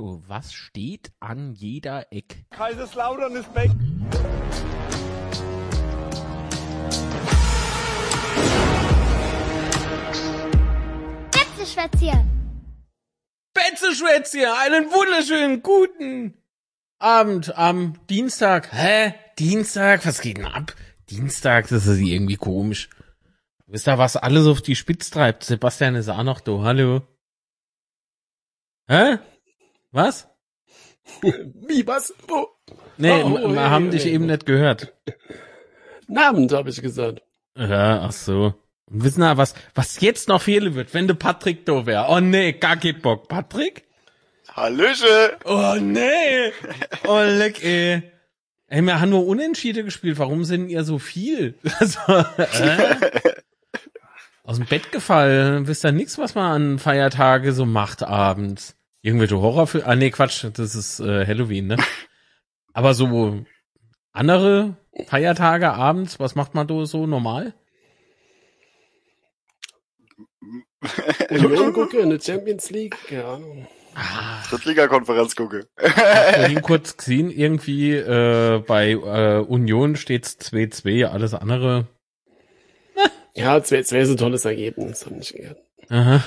was steht da? Was steht an jeder Eck? Kaiserslautern ist weg. Betzeschwätzchen. Betzeschwätzchen, einen wunderschönen guten Abend am Dienstag. Hä? Dienstag? Was geht denn ab? Dienstag, das ist irgendwie komisch. Wisst ihr, was alles auf die Spitze treibt? Sebastian ist auch noch da. Hallo. Hä? Was? Wie, was? Oh. Nee, Oh, oh, wir hey, haben hey, dich hey. eben nicht gehört. Abend, habe ich gesagt. Ja, ach so. Und wissen wir, was, was jetzt noch fehlen wird, wenn der Patrick da wäre? Oh nee, gar kein Bock. Patrick? Hallöche. Oh nee. Oh leck, ey. Ey, wir haben nur Unentschieden gespielt. Warum sind ihr so viel? Also, äh? Aus dem Bett gefallen. Wisst ihr nix, was man an Feiertage so macht abends? Irgendwelche Horrorfilme? Ah nee, Quatsch. Das ist äh, Halloween, ne? Aber so andere Feiertage abends, was macht man da so normal? Union gucke in der Champions League, keine Ahnung. Drittliga-Konferenz gucke. vorhin kurz gesehen, irgendwie äh, bei äh, Union steht's 2-2, alles andere. Ja, es wäre wär so ein tolles Ergebnis, hab ich gehört. Aha.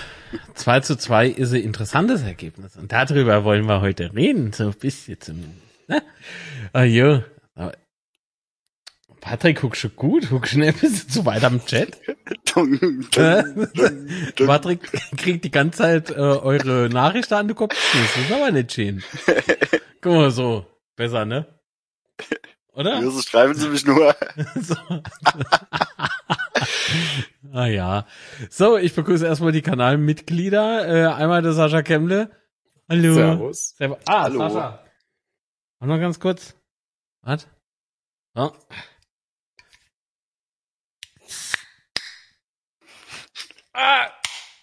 2 zu 2 ist ein interessantes Ergebnis. Und darüber wollen wir heute reden, so ein bisschen zumindest. Ne? Ah, jo. Aber Patrick, guckst schon gut, guckst schon ein bisschen zu weit am Chat. Äh? Patrick kriegt die ganze Zeit äh, eure Nachrichten an den Kopf. Das ist aber nicht schön. Guck mal so. Besser, ne? Oder? Ja, so schreiben sie mich nur. So. ah ja. So, ich begrüße erstmal die Kanalmitglieder. Äh, einmal der Sascha Kemble. Hallo. Servus. Servus. Ah, Hallo. Sascha. Warte mal ganz kurz. Was? Oh. Ah.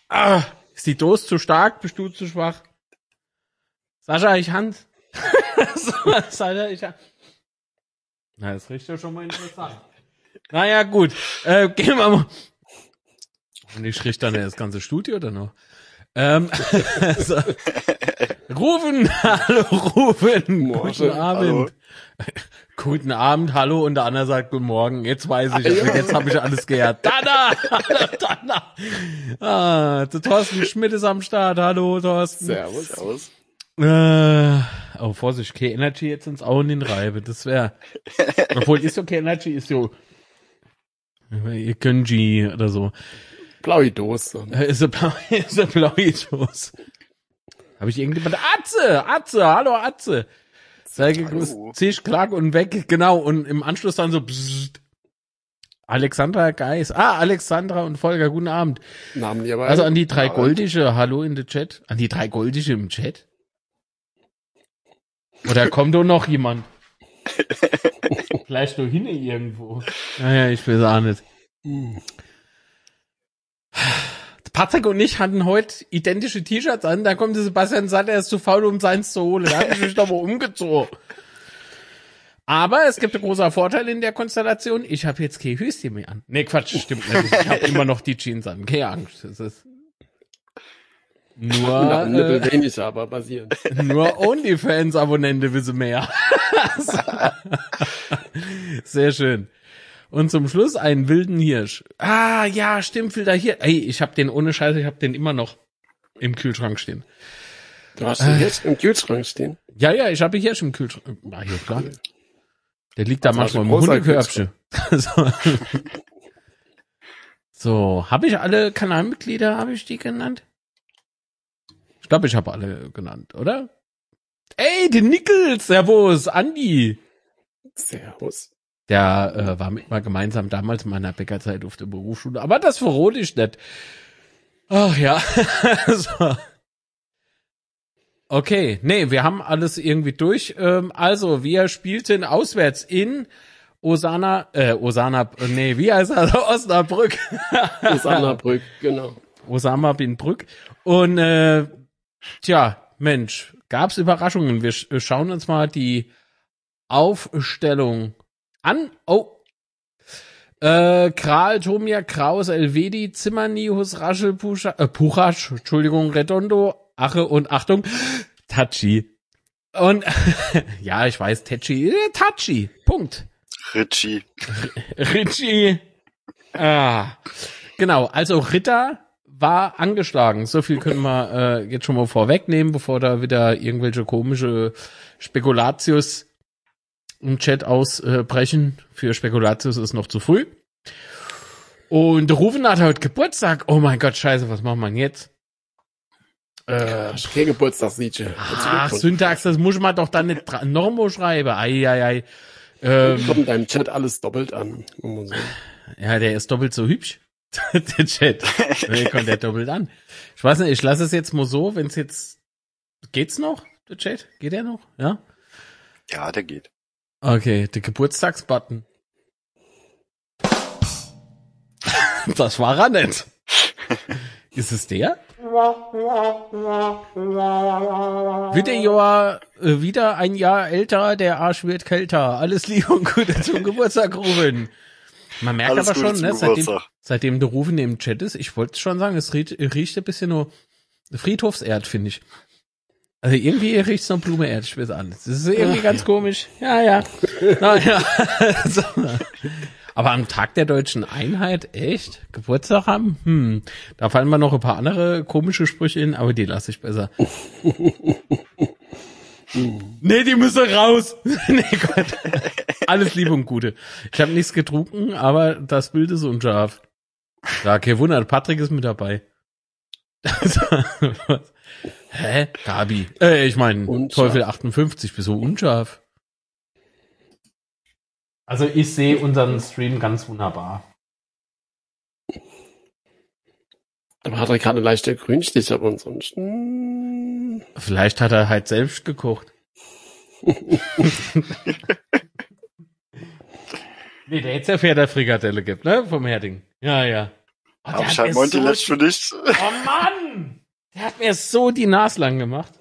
Ah. Ist die Dose zu stark? Bist du zu schwach? Sascha, ich Hand. so, Sascha, ich Hand. Na, das riecht ja schon mal interessant. Naja, gut. Äh, gehen wir mal. Und ich riecht dann das ganze Studio oder noch? Ähm, so. Rufen, hallo Rufen, Morgen, guten Abend. Guten Abend, hallo und der andere sagt guten Morgen. Jetzt weiß ich, Ja. jetzt habe ich alles gehört. Hallo Dana. Ah, der Thorsten Schmidt ist am Start. Hallo Thorsten. Servus. Servus. Äh, oh, Vorsicht, K-Energy jetzt ins Augen in Reibe, das wäre. Obwohl, ist so K-Energy, ist so. Ihr Gönji oder so. Blaue Dose. Äh, Ist so blaue Dose. Habe ich irgendjemand? Atze! Atze! Hallo Atze! Sei gegrüßt. Zisch, klack und weg. Genau. Und im Anschluss dann so. Psst. Alexandra Geis. Ah, Alexandra und Volker, guten Abend. Namen die aber. Also an die drei Goldische, hallo in der Chat. An die drei Goldische im Chat? Oder kommt doch noch jemand? Vielleicht nur hin irgendwo. Naja, ich weiß auch nicht. Hm. Patrick und ich hatten heute identische T-Shirts an, da kommt der Sebastian und sagt, er ist zu faul, um seins zu holen. Da hab ich mich doch mal umgezogen. Aber es gibt einen großen Vorteil in der Konstellation. Ich habe jetzt kein Höschen mehr an. Nee, Quatsch, stimmt nicht. Ich habe immer noch die Jeans an. Keine Angst. Das ist nur, äh, weniger, aber basierend. nur OnlyFans-Abonnente wissen mehr. Sehr schön. Und zum Schluss einen wilden Hirsch. Ah, ja, stimmt, wilder Hirsch. Ey, ich hab den ohne Scheiße, ich hab den immer noch im Kühlschrank stehen. Du hast den jetzt im Kühlschrank stehen. Ja, ja, ich habe Hirsch im Kühlschrank. Ah, ja, klar. Der liegt da Also manchmal im Hundekörbchen. so, so habe ich alle Kanalmitglieder, habe ich die genannt? Ich glaube, ich habe alle genannt, oder? Ey, den Nickels, Servus, Andi. Servus. Der äh, war mit mal gemeinsam damals in meiner Bäckerzeit auf der Berufsschule, aber das verrate ich nicht. Ach ja. so. Okay, nee, wir haben alles irgendwie durch. Ähm, also, wir spielten auswärts in Osana, äh, Osana, nee, wie heißt das? Osnabrück. Osnabrück, genau. Osama bin Brück. Und äh, tja, Mensch, gab's Überraschungen. Wir sch schauen uns mal die Aufstellung an. Oh. Äh, Kral, Tomia, Kraus, Elvedi, Zimmernius, Raschel, Puscha, äh, Puchasch, Entschuldigung, Redondo, Ache und Achtung, Tachi. Und ja, ich weiß, Tachi, äh, Tachi. Punkt. Richie. Richie. Ah. Genau, also Ritter war angeschlagen. So viel können wir äh, jetzt schon mal vorwegnehmen, bevor da wieder irgendwelche komische Spekulatius im Chat ausbrechen. Für Spekulatius ist noch zu früh. Und Rufen hat heute Geburtstag. Oh mein Gott, scheiße, was machen wir denn jetzt? Äh, kein Geburtstagsliedchen. Ach, Syntax, das muss man doch dann nicht mal schreiben. Ei, ei, ei. Ähm, Kommt in deinem Chat alles doppelt an. man. Ja, der ist doppelt so hübsch. der Chat. Der kommt der doppelt an. Ich weiß nicht, ich lasse es jetzt mal so, wenn es jetzt. Geht's noch, der Chat? Geht der noch? Ja? Ja, der geht. Okay, der Geburtstagsbutton. das war er nicht. Ist es der? Wird der Jahr äh, wieder ein Jahr älter, der Arsch wird kälter. Alles Liebe und Gute zum Geburtstag, Ruben. Man merkt Alles aber Gute schon, ne, seitdem, seitdem der Rufen im Chat ist, ich wollte schon sagen, es riecht, riecht ein bisschen nur Friedhofserd, finde ich. Also irgendwie riecht es noch Blumeerd, ich weiß alles. Das ist irgendwie ganz komisch. Ja, ja. Naja. so. Aber am Tag der deutschen Einheit, echt? Geburtstag haben? Hm. Da fallen mir noch ein paar andere komische Sprüche in, aber die lasse ich besser. nee, die müssen raus. nee, Gott. Alles Liebe und Gute. Ich habe nichts getrunken, aber das Bild ist unscharf. Ja, kein Wunder, Patrick ist mit dabei. Hä? Gabi. Äh, ich meine. Teufel 58, bist du unscharf? Also ich sehe unseren Stream ganz wunderbar. Aber hat er gerade leichter Grünstich, aber ansonsten. Vielleicht hat er halt selbst gekocht. nee, der jetzt ja Pferdefrikadelle gibt, ne? Vom Herding. Ja, ja. Oh, der Hab hat ich halt mir Monty so- für dich. Oh Mann! Der hat mir so die Nase lang gemacht.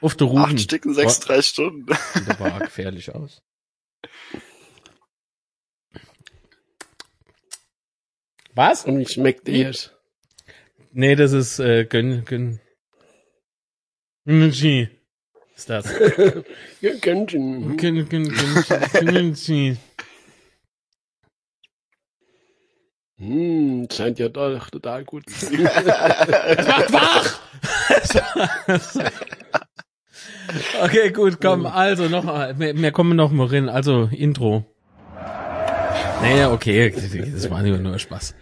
Auf der Rufen. Acht Stück in sechs, drei Stunden. Sieht aber arg gefährlich aus. Was? Und wie schmeckt ihr? Nee, das ist äh, Gön, Gön. Gönchi. Ist das. Ja, Gönnchen. Gön, Gön. Hm, scheint ja doch total gut. Macht wach! okay, gut, komm, also noch, wir, wir kommen noch mal rein. Also, Intro. Naja, okay, das war nur, nur Spaß.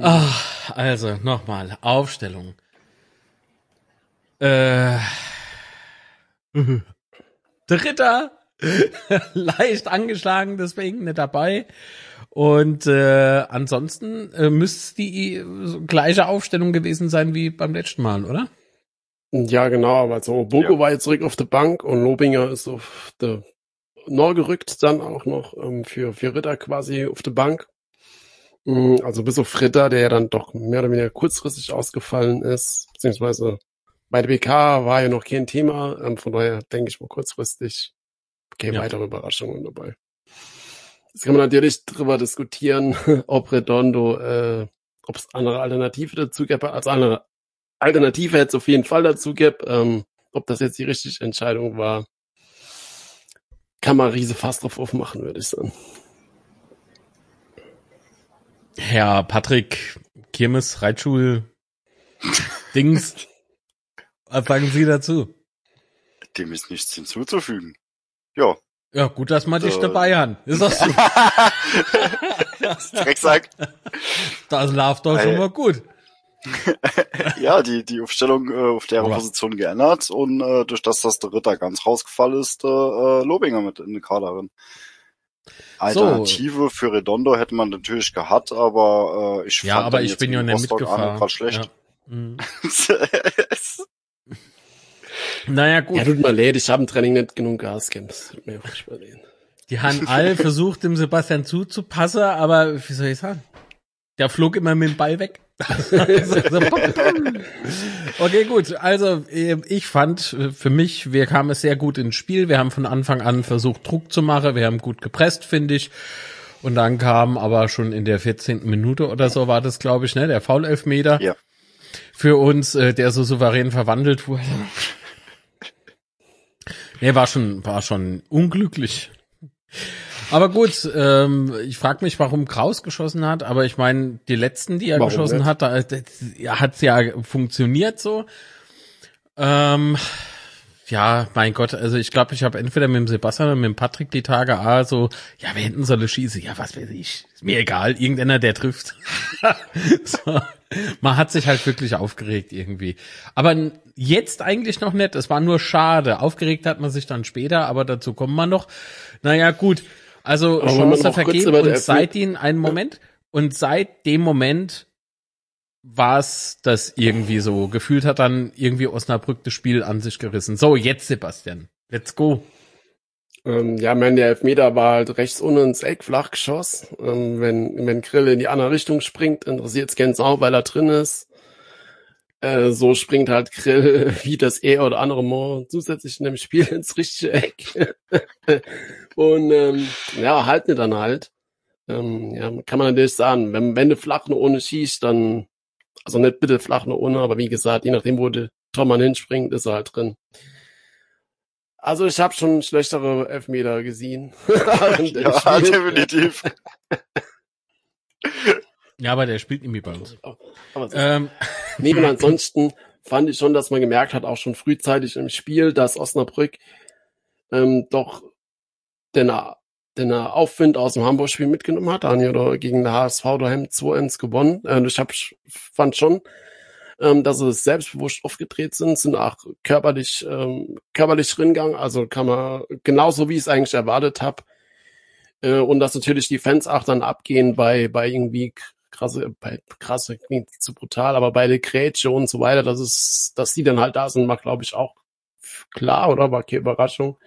Ach, also, nochmal, Aufstellung. Äh, Dritter, leicht angeschlagen, deswegen nicht dabei. Und äh, ansonsten äh, müsste es die äh, gleiche Aufstellung gewesen sein wie beim letzten Mal, oder? Ja, genau, aber so, Bogo Ja. war jetzt zurück auf der Bank und Lobinger ist auf der Nord gerückt, dann auch noch ähm, für, für Ritter quasi auf der Bank. Mm, Also bis auf Ritter, der ja dann doch mehr oder weniger kurzfristig ausgefallen ist, beziehungsweise bei der BK war ja noch kein Thema, ähm, von daher denke ich mal kurzfristig keine Ja. weitere Überraschungen dabei. Jetzt kann man natürlich drüber diskutieren, ob Redondo, äh, ob es andere Alternative dazu gäbe, als andere Alternative hätte es auf jeden Fall dazu gibt. Ähm, ob das jetzt die richtige Entscheidung war, kann man riese fast drauf aufmachen, würde ich sagen. Herr Patrick Kirmes, Reitschul, Dings. Was sagen Sie dazu? Dem ist nichts hinzuzufügen. Ja. Ja, gut, dass wir dich So. dabei haben. Ist das so? Drecksack. Das läuft doch schon mal gut. ja, die, die Aufstellung äh, auf deren Aber- Position geändert und äh, durch das, dass der Ritter ganz rausgefallen ist, äh, äh, Lobinger mit in der Kaderin. Alternative für Redondo hätte man natürlich gehabt, aber äh, ich Ja, fand aber ich bin ja nicht mitgefahren. schlecht. Ja. Mhm. Naja, gut. Ja, tut mir leid, ich habe im Training nicht genug Gas gegeben. Das tut mir furchtbar leid. Die haben alle versucht, dem Sebastian zuzupassen, aber wie soll ich sagen? Der flog immer mit dem Ball weg. Okay, gut. Also äh, ich fand äh, für mich, wir kamen sehr gut ins Spiel. Wir haben von Anfang an versucht, Druck zu machen. Wir haben gut gepresst, finde ich. Und dann kam aber schon in der 14. Minute oder so war das, glaube ich, ne, der Foul-Elfmeter. Ja. für uns, äh, der so souverän verwandelt wurde. Nee, war schon, war schon unglücklich. Aber gut, ähm, ich frage mich, warum Kraus geschossen hat, aber ich meine, die letzten, die er Warum geschossen nicht? hat, da ja, hat's ja funktioniert so. Ähm, ja, mein Gott, also ich glaube, ich habe entweder mit dem Sebastian oder mit dem Patrick die Tage ah, so, ja, wir hätten solle schießen, ja, was weiß ich, ist mir egal, irgendeiner, der trifft. so. Man hat sich halt wirklich aufgeregt irgendwie. Aber jetzt eigentlich noch nicht, es war nur schade. Aufgeregt hat man sich dann später, aber dazu kommen wir noch. Naja, gut, also Aber man Chance die und seit ihn einen Moment und seit dem Moment war es das irgendwie so. Gefühlt hat dann irgendwie Osnabrück das Spiel an sich gerissen. So, jetzt Sebastian. Let's go. Ähm, ja, mein der Elfmeter war halt rechts unten ins Eck, flach geschoss. Ähm, wenn, wenn Grill in die andere Richtung springt, interessiert es keinen Sau, weil er drin ist. Äh, so springt halt Grill wie das er oder andere Mal zusätzlich in dem Spiel ins richtige Eck. Und ähm, ja, halten dann halt. Ähm, ja, kann man natürlich sagen, wenn, wenn du flach nur ohne schießt, dann, also nicht bitte flach nur ohne, aber wie gesagt, je nachdem, wo der Tormann hinspringt, ist er halt drin. Also ich habe schon schlechtere Elfmeter gesehen. Ja, Spiel- definitiv. Ja, aber der spielt irgendwie bei uns. Ähm, Nee, und ansonsten fand ich schon, dass man gemerkt hat, auch schon frühzeitig im Spiel, dass Osnabrück ähm, doch den, den Aufwind aus dem Hamburg-Spiel mitgenommen hat. Daniel gegen den HSV daheim 2-1 gewonnen. Äh, ich hab, fand schon, ähm, dass sie selbstbewusst aufgedreht sind, sind auch körperlich, ähm, körperlich drin gegangen. Also kann man genauso wie ich es eigentlich erwartet habe. Äh, und dass natürlich die Fans auch dann abgehen bei, bei irgendwie krasse, bei krasse klingt zu brutal, aber bei der Grätsche und so weiter, dass es, dass die dann halt da sind, war glaube ich auch klar, oder? War keine Überraschung.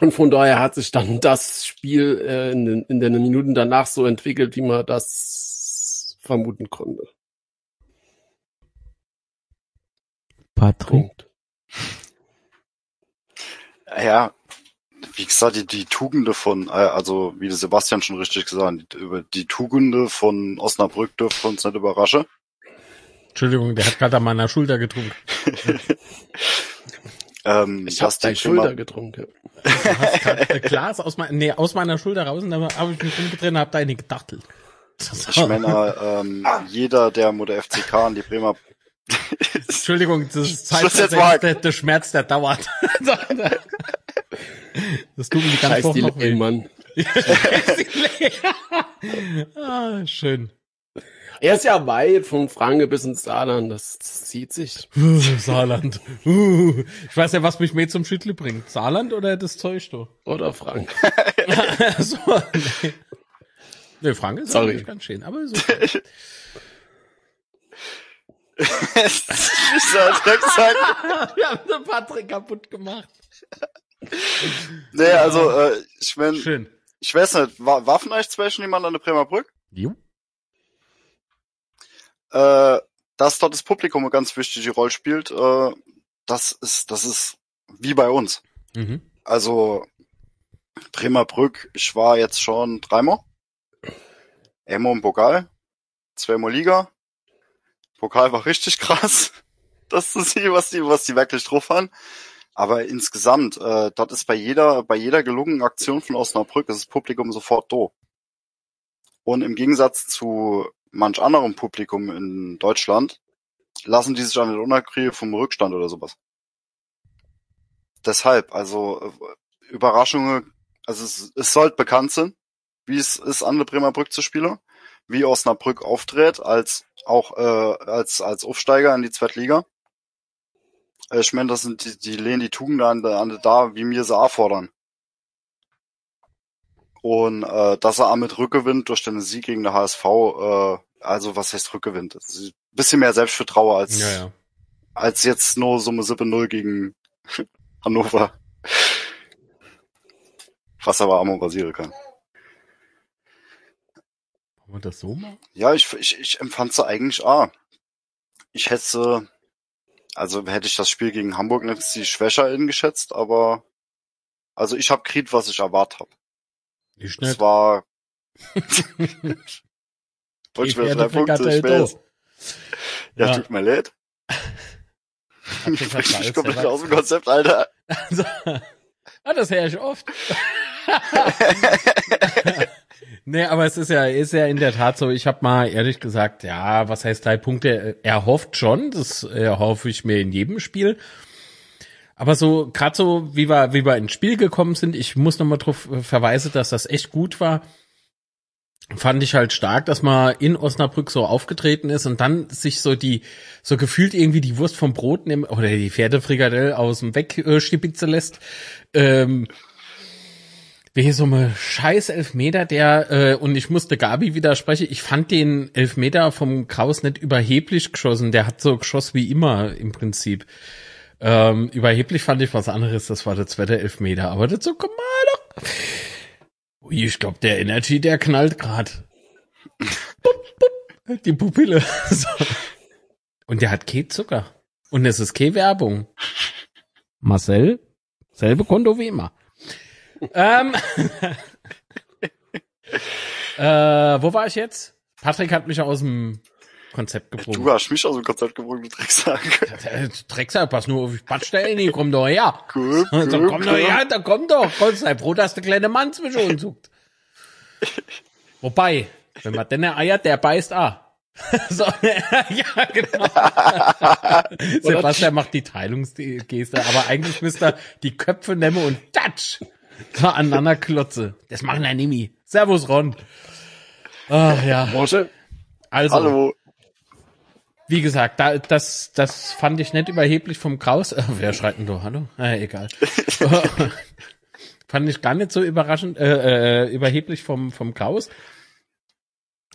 Und von daher hat sich dann das Spiel äh, in, den, in den Minuten danach so entwickelt, wie man das vermuten konnte. Patrick. Ja, wie gesagt, die, die Tugende von, äh, also wie der Sebastian schon richtig gesagt hat, die, über die Tugende von Osnabrück dürfte uns nicht überraschen. Entschuldigung, der hat gerade an meiner Schulter getrunken. Ähm, Ich habe deine Schulter Bremer- getrunken. Du hast grad Glas aus, mein, nee, aus meiner Schulter raus und dann habe ich mich umgedreht und hab da eine gedachtelt. Ich meine, ähm, jeder, der mit der FCK an die Bremer Entschuldigung, das ist Zeit, jetzt der, der, der Schmerz, der dauert. Das tut mir die ganze Scheiß Woche die noch weh. Mann. ah, schön. Er ist ja weit von Franke bis ins Saarland, das zieht sich. Saarland. Ich weiß ja, was mich mehr zum Schüttle bringt. Saarland oder das Zeug, du? Oder Frank. so, nee. nee, Frank ist Sorry. eigentlich ganz schön, aber direkt sagen. Wir haben den Patrick kaputt gemacht. Nee, also, äh, ich mein, Schön. ich weiß nicht, war, war vielleicht zwischen jemand an der Bremer Brück? Jo. Äh, dass dort das Publikum eine ganz wichtige Rolle spielt, äh, das ist, das ist wie bei uns. Mhm. Also Bremer Brück, ich war jetzt schon dreimal. Einmal im Pokal, zweimal Liga. Pokal war richtig krass, das zu sehen, was die, was die wirklich drauf haben. Aber insgesamt, äh, dort ist bei jeder, bei jeder gelungenen Aktion von Osnabrück ist das Publikum sofort da. Und im Gegensatz zu manch anderem Publikum in Deutschland lassen die sich an den Unerkriege vom Rückstand oder sowas. Deshalb, also äh, Überraschungen, also es, es sollte bekannt sein, wie es ist, an der Bremer Brück zu spielen, wie Osnabrück auftritt, als auch äh, als als Aufsteiger in die Zweitliga. Äh, Ich meine, das sind die, die lehnen die Tugenden an, der- an der da, wie wir sie fordern. Und äh, dass er auch mit Rückgewinnt durch den Sieg gegen den HSV, äh, also was heißt ist ein bisschen mehr Selbstvertrauen als Ja, ja. als jetzt nur Summe 7-0 gegen Hannover. Was aber mal passieren kann. Wollen wir das so machen? Ja, ich, ich, ich empfand sie eigentlich, ah, ich hätte also hätte ich das Spiel gegen Hamburg nicht sie schwächer eingeschätzt, aber also ich habe kriegt, was ich erwartet habe. Ich Es nicht. war Die mir drei Punkte, ich weiß. Ja, Ja. tut mir leid. Ich bin komplett aus dem Konzept, Alter. Also, ah, das höre ich oft. nee, aber es ist ja, ist ja in der Tat so, ich habe mal ehrlich gesagt, ja, was heißt drei Punkte? Er hofft schon, das äh, hoffe ich mir in jedem Spiel. Aber so, gerade so, wie wir, wie wir ins Spiel gekommen sind, ich muss nochmal drauf verweisen, dass das echt gut war. Fand ich halt stark, dass man in Osnabrück so aufgetreten ist und dann sich so die, so gefühlt irgendwie die Wurst vom Brot nehmen oder die Pferdefrikadelle aus dem Weg äh, stibitzen lässt. Ähm, wie so eine scheiß Elfmeter, der, äh, und ich musste Gabi widersprechen, ich fand den Elfmeter vom Kraus nicht überheblich geschossen, der hat so geschossen wie immer im Prinzip. Ähm, überheblich fand ich was anderes, das war der zweite Elfmeter, aber das so, komm mal doch. Ui, ich glaube, der Energy, der knallt grad. Bup, Die Pupille. so. Und der hat kein Zucker. Und es ist keine Werbung. Marcel, selbe Konto wie immer. ähm, äh, wo war ich jetzt? Patrick hat mich aus dem Konzept gebrungen. Du hast mich aus dem Konzept gebrungen, du Drecksack. Drecksack, pass nur auf die Badstellen, die komm doch her. Cool, So, komm doch her, da komm doch. Gott sei froh, dass der kleine Mann zwischen uns sucht. Wobei, wenn man denn eiert, der beißt ah. so, ja, genau. Sebastian macht die Teilungsgeste, aber eigentlich müsste er die Köpfe nehmen und tatsch so aneinander klotze. Das machen wir nimi. Servus, Ron. Ach ja, also. Hallo. Wie gesagt, da, das, das fand ich nicht überheblich vom Kraus. Äh, wer schreit denn da? Hallo? Äh, egal. fand ich gar nicht so überraschend, äh, äh, überheblich vom, vom Kraus.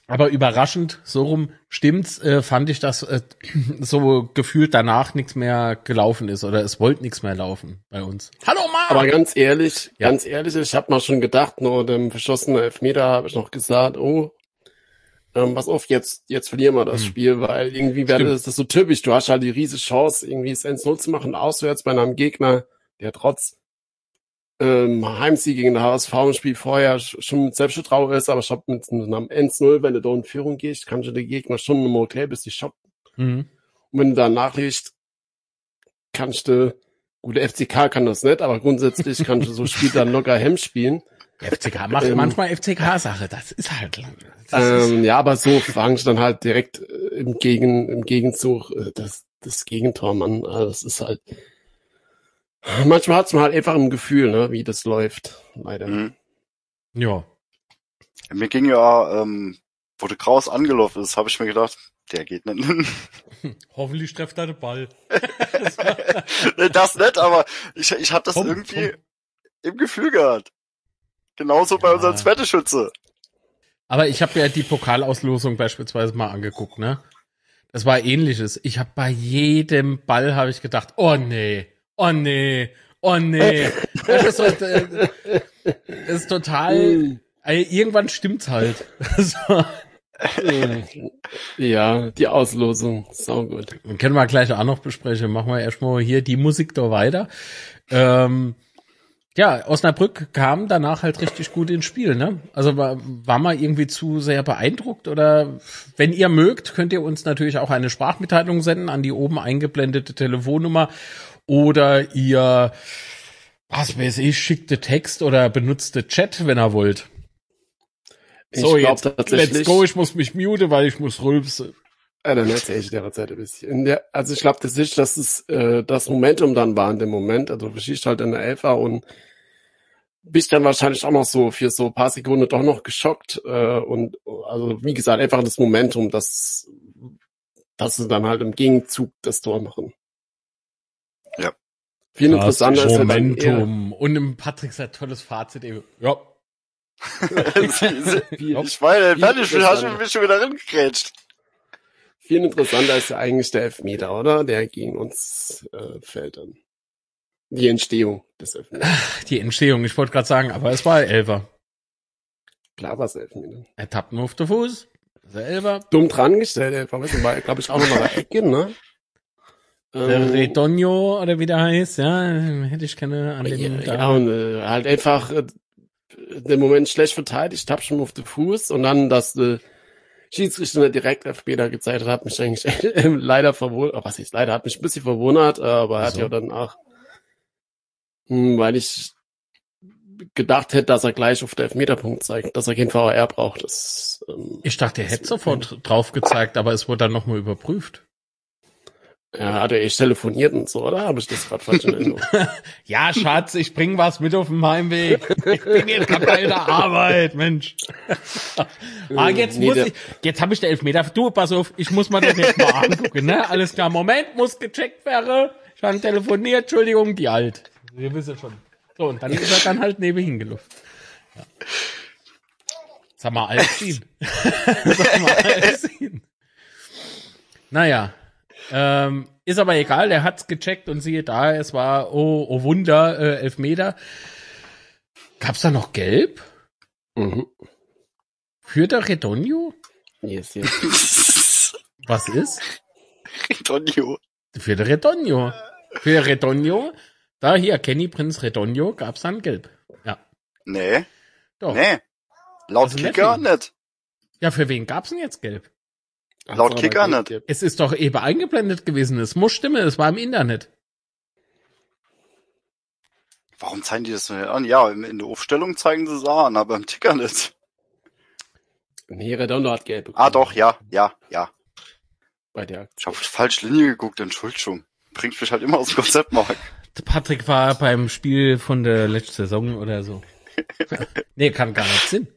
Aber überraschend, so rum stimmt's, äh, fand ich, dass äh, so gefühlt danach nichts mehr gelaufen ist oder es wollte nichts mehr laufen bei uns. Hallo Mann! aber ganz ehrlich, Ja. ganz ehrlich, ich habe mal schon gedacht, nur dem verschossenen Elfmeter habe ich noch gesagt, oh, ähm, pass auf, jetzt, jetzt verlieren wir das Hm. Spiel, weil irgendwie wäre das, das so typisch. Du hast halt die riesige Chance, irgendwie es 1-0 zu machen, auswärts bei einem Gegner, der trotz ähm, Heimsieg gegen den HSV im Spiel vorher sch- schon mit Selbstvertrauen ist, aber ich hab mit einem 1-0, wenn du da in Führung gehst, kannst du den Gegner schon im Hotel bis die schocken. Mhm. Und wenn du dann nachliegst, kannst du, gut, der FCK kann das nicht, aber grundsätzlich kannst du so Spiel dann locker Hemm spielen. FCK macht Ähm. manchmal FCK-Sache, das ist halt lang. Das ist, Ähm, ja, aber so fangen sie dann halt direkt äh, im, Gegen, im Gegenzug äh, das, das Gegentor, Mann. Also das ist halt. Manchmal hat's man halt einfach im Gefühl, ne, wie das läuft. Leider. Mhm. ja. Mir ging ja, ähm, wo der Kraus angelaufen ist, habe ich mir gedacht, der geht nicht. Hoffentlich trefft er den Ball. Nee, das nicht, aber ich, ich hatte das Komm, irgendwie komm. im Gefühl gehabt. Genauso bei Ja. unserem zweiten Schütze. Aber ich habe ja die Pokalauslosung beispielsweise mal angeguckt, ne? Das war ähnliches. Ich habe bei jedem Ball habe ich gedacht, oh nee, oh nee, oh nee. Das ist, so, äh, ist total. äh, Irgendwann stimmt's halt. So. Äh, ja, die Auslosung. Sau gut. Dann können wir gleich auch noch besprechen. Machen wir erstmal hier die Musik da weiter. Ähm, ja, Osnabrück kam danach halt richtig gut ins Spiel, ne? Also war, war mal irgendwie zu sehr beeindruckt oder wenn ihr mögt, könnt ihr uns natürlich auch eine Sprachmitteilung senden an die oben eingeblendete Telefonnummer oder ihr, was weiß ich, schickte Text oder benutzte Chat, wenn ihr wollt. Ich glaub tatsächlich- let's go, ich muss mich mute, weil ich muss rülpsen. Ja, dann erzähle ich dir Zeit ein bisschen. In der, also ich glaube das ist, dass es äh, das Momentum dann war in dem Moment. Also du schießt halt in der Elfer und bist dann wahrscheinlich auch noch so für so ein paar Sekunden doch noch geschockt. Äh, und also wie gesagt, einfach das Momentum, dass, dass sie dann halt im Gegenzug das Tor machen. Ja. Viel interessanter ist Momentum. Und im Patrick sein tolles Fazit eben. Ja. ich meine, fertig, hast du mich schon wieder reingekrätscht. Viel interessanter ist ja eigentlich der Elfmeter, oder? Der gegen uns äh, fällt dann. Die Entstehung des Elfmeters. Die Entstehung, ich wollte gerade sagen, aber es war Elfer. Klar war es Elfmeter. Er tappt nur auf den Fuß. Also Elfer. dumm dran gestellt, der Verwechslung war, glaube ich, auch noch mal der Ecke, ne? Der Ähm, Redonio oder wie der heißt, ja, hätte ich keine an dem ja, ja, und äh, halt einfach äh, den Moment schlecht verteidigt, hab schon auf den Fuß und dann, dass du Schiedsrichter direkt Elfmeter gezeigt hat, hat mich eigentlich leider verwundert. Oh, was ist leider, hat mich ein bisschen verwundert, aber er hat ja dann auch, hm, weil ich gedacht hätte, dass er gleich auf den Elfmeterpunkt zeigt, dass er keinen VR braucht. Das, ähm, Ich dachte, er hätte sofort drauf gezeigt, aber es wurde dann nochmal überprüft. Ja, hat er echt telefoniert und so, oder? Habe ich das gerade falsch in Erinnerung? Ja, Schatz, ich bring was mit auf dem Heimweg. Ich bin jetzt gerade bei der Arbeit, Mensch. ah, jetzt Nee, muss ich, jetzt habe ich den Elfmeter. Du, pass auf, ich muss mir das jetzt mal angucken, ne? Alles klar, Moment, muss gecheckt werden. Ich habe telefoniert, Entschuldigung, die alt. Wir wissen schon. So, und dann ist er dann halt nebenhin gelaufen. Ja. Sag mal, alt. Sag mal, alt ziehen. Naja, ähm, ist aber egal, der hat's gecheckt und siehe da, es war, oh, oh Wunder, äh, Elfmeter. Gab's da noch Gelb? mhm. Für der Redonio? Yes, yes. Was ist? Antonio. Für der Redonio. Für Redonio, da hier, Kenny Prinz Redonio, gab's dann Gelb. Ja, Nee, doch. nee. Laut Also Kicker nicht. Ja, für wen gab's denn jetzt Gelb? Laut Hat's Kicker aber nicht. Es ist doch eben eingeblendet gewesen. Es muss stimmen, es war im Internet. Warum zeigen die das denn nicht an? Ja, in der Aufstellung zeigen sie es an, aber im Ticker nicht. Nee, Redondo hat gelb bekommen. Ah, doch, ja, ja, ja. Bei der Ich habe auf die falsche Linie geguckt, Entschuldigung. Bringt mich halt immer aus dem Konzept, Mark. Patrick war beim Spiel von der letzten Saison oder so. nee, kann gar nicht Sinn.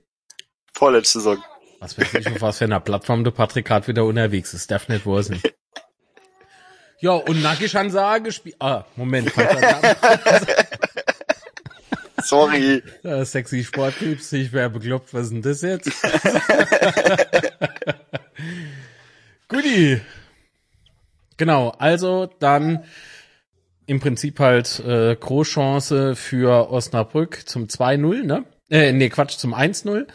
Vorletzte Saison. Was weiß ich, auf was für einer Plattform der Patrick gerade wieder unterwegs ist. Darf nicht wahr sein. Ja, und Nakisch-Ansage gespielt. Ah, Moment. Sorry. Sexy Sporttyps, ich wäre bekloppt, was ist denn das jetzt? Guti. Genau, also dann im Prinzip halt äh, Großchance für Osnabrück zum 2-0, ne? Äh, nee, Quatsch, zum 1-0.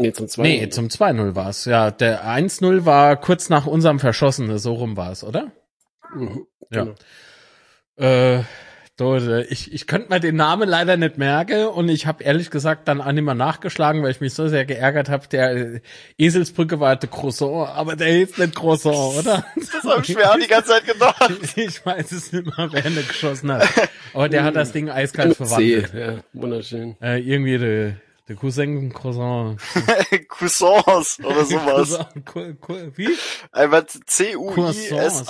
Nee, zum zweiten. Nee, zum 2-0 war's. Ja, der 1-0 war kurz nach unserem Verschossene, so rum war's, oder? Mhm, Ja. genau. Äh, ich, ich könnte mir den Namen leider nicht merken und ich habe ehrlich gesagt dann auch nicht mehr nachgeschlagen, weil ich mich so sehr geärgert habe. Der Eselsbrücke war der Croissant, aber der hieß nicht Croissant, oder? Das habe ich mir auch die ganze Zeit gedacht. ich weiß es nicht mehr, wer nicht geschossen hat. Aber der hat das Ding eiskalt verwandelt. ja, wunderschön. Äh, irgendwie der, der Cousin Croissant. Cousins oder sowas. Cousin, Cou- Cou- Wie? Einfach C-U-I-S-A-N-C-E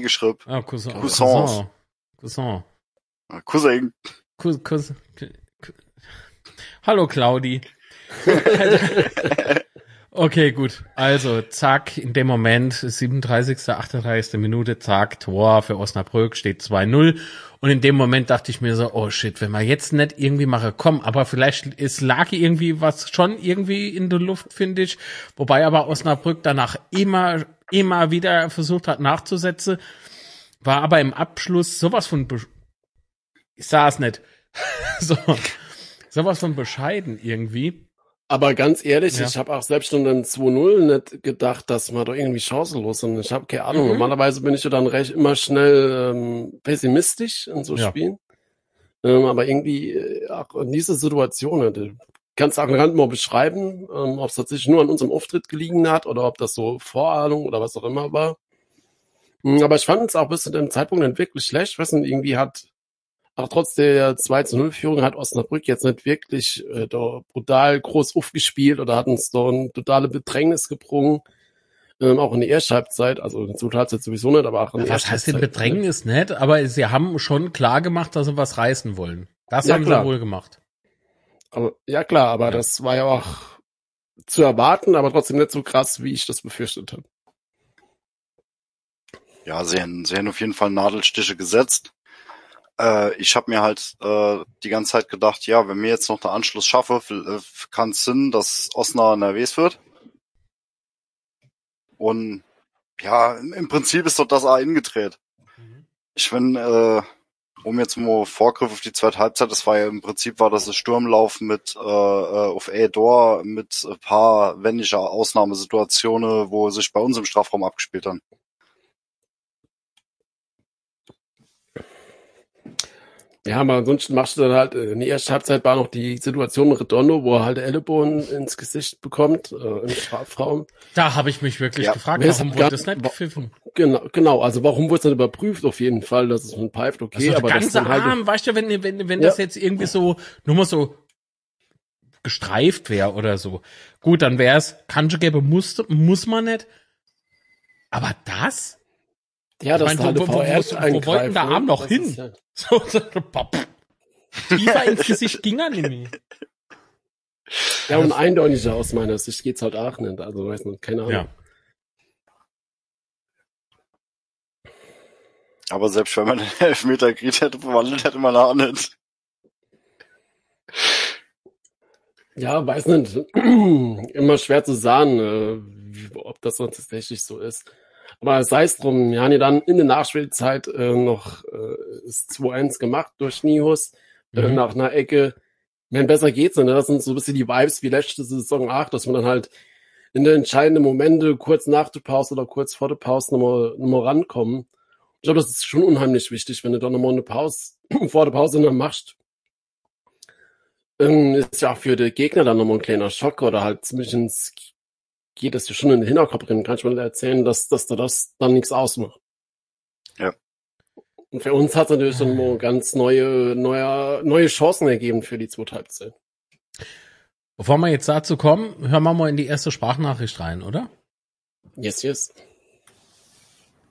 geschrieben. Ah, Cousin. Cousins. Cousin. Cousin. Cousin. Ku- Hallo Claudi. okay, gut. Also, zack, in dem Moment, 37., 38. Minute, zack, Tor für Osnabrück, steht 2-0. Und in dem Moment dachte ich mir so, oh shit, wenn wir jetzt nicht irgendwie machen, komm, aber vielleicht ist lag irgendwie was schon irgendwie in der Luft, finde ich. Wobei aber Osnabrück danach immer, immer wieder versucht hat nachzusetzen. War aber im Abschluss sowas von, ich sah es nicht. so, sowas von bescheiden irgendwie. Aber ganz ehrlich, Ja. ich habe auch selbst schon im 2-0 nicht gedacht, dass man da irgendwie chancenlos sind. Ich habe keine Ahnung. Mhm. Normalerweise bin ich ja dann recht immer schnell ähm, pessimistisch in so Ja. Spielen. Ähm, aber irgendwie äh, auch in dieser Situation, äh, du kannst auch Rand mal beschreiben, ähm, ob es tatsächlich nur an unserem Auftritt gelegen hat oder ob das so Vorahnung oder was auch immer war. Mm, Aber ich fand es auch bis zu dem Zeitpunkt nicht wirklich schlecht. Ich weiß nicht, irgendwie hat auch trotz der 2 zu 0 Führung hat Osnabrück jetzt nicht wirklich äh, da brutal groß aufgespielt oder hat uns da ein totale Bedrängnis gebrungen. Ähm, auch in der ersten Halbzeit, also in der zweiten Halbzeit sowieso nicht, aber auch in der Was ersten heißt denn Halbzeit. Bedrängnis nicht? Aber sie haben schon klar gemacht, dass sie was reißen wollen. Das Ja, haben klar. sie wohl gemacht. Aber, ja klar, aber Ja. das war ja auch zu erwarten, aber trotzdem nicht so krass, wie ich das befürchtet habe. Ja, sie haben, sie haben auf jeden Fall Nadelstiche gesetzt. Äh, ich habe mir halt äh, die ganze Zeit gedacht, ja, wenn mir jetzt noch der Anschluss schaffe, äh, kann es Sinn, dass Osnabrück nervös wird. Und ja, im Prinzip ist doch das auch ingedreht. Ich bin, äh, um jetzt mal Vorgriff auf die zweite Halbzeit, das war ja im Prinzip war das ein Sturmlauf mit äh, äh, auf A-Door mit ein paar wendiger Ausnahmesituationen, wo sich bei uns im Strafraum abgespielt haben. Ja, aber ansonsten machst du dann halt, äh, in der ersten Halbzeit war noch die Situation mit Redondo, wo er halt Ellenbogen ins Gesicht bekommt, äh, im Strafraum. Da habe ich mich wirklich Ja. gefragt, warum gar- wurde das nicht gepfiffen? Genau, genau, also warum wurde es nicht überprüft? Auf jeden Fall, dass es man pfeift, okay, Also der aber das ganze dann halt, Arm, weißt du, wenn, wenn, wenn Ja. das jetzt irgendwie so, nur mal so gestreift wäre oder so. Gut, dann wäre es, Kante gäbe, musste, muss man nicht. Aber das? Ja, das ich ist mein, halt wo- wo- wo- eine wo- wo wollte denn der Arm noch hin? Ja, So, so, pop. Tiefer ins Gesicht ging er nicht mehr. ja, und eindeutiger aus meiner Sicht geht's halt auch nicht, also weiß nicht, keine Ahnung. Ja. Aber selbst wenn man den Elfmeter gekriegt hätte, verwandelt hätte man auch nicht. Ja, weiß nicht. Immer schwer zu sagen, äh, ob das sonst tatsächlich so ist. Aber sei es drum, wir haben ja dann in der Nachspielzeit äh, noch äh, das 2-1 gemacht durch Nihus äh, Mhm. nach einer Ecke. Wenn besser geht's, und das sind so ein bisschen die Vibes wie letzte Saison 8, dass man dann halt in den entscheidenden Momente kurz nach der Pause oder kurz vor der Pause nochmal, nochmal rankommen. Ich glaube, das ist schon unheimlich wichtig, wenn du dann nochmal eine Pause, vor der Pause dann machst. Ähm, ist ja auch für die Gegner dann nochmal ein kleiner Schock oder halt zumindest geht es dir schon in den Hinterkopf rein. Kann ich mal erzählen, dass, dass da das dann nichts ausmacht. Ja. Und für uns hat es natürlich dann mal ganz neue, neue, neue Chancen ergeben für die zweite Halbzeit. Bevor wir jetzt dazu kommen, hören wir mal in die erste Sprachnachricht rein, oder? Yes, yes.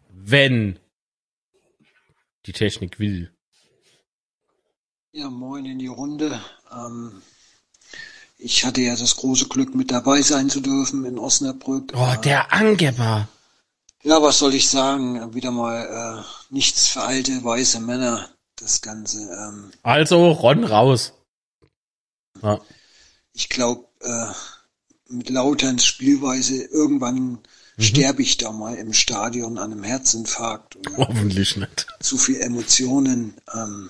Wenn die Technik will. Ja, moin in die Runde. Ähm, ich hatte ja das große Glück, mit dabei sein zu dürfen in Osnabrück. Oh, Äh, der Angeber. Ja, was soll ich sagen? Wieder mal äh, nichts für alte, weiße Männer, das Ganze. Ähm, Also, Ron raus. Ja. ich glaube, äh, mit Lauterns Spielweise, irgendwann sterbe ich da mal im Stadion an einem Herzinfarkt. Und, Hoffentlich nicht. zu viel Emotionen. Ähm,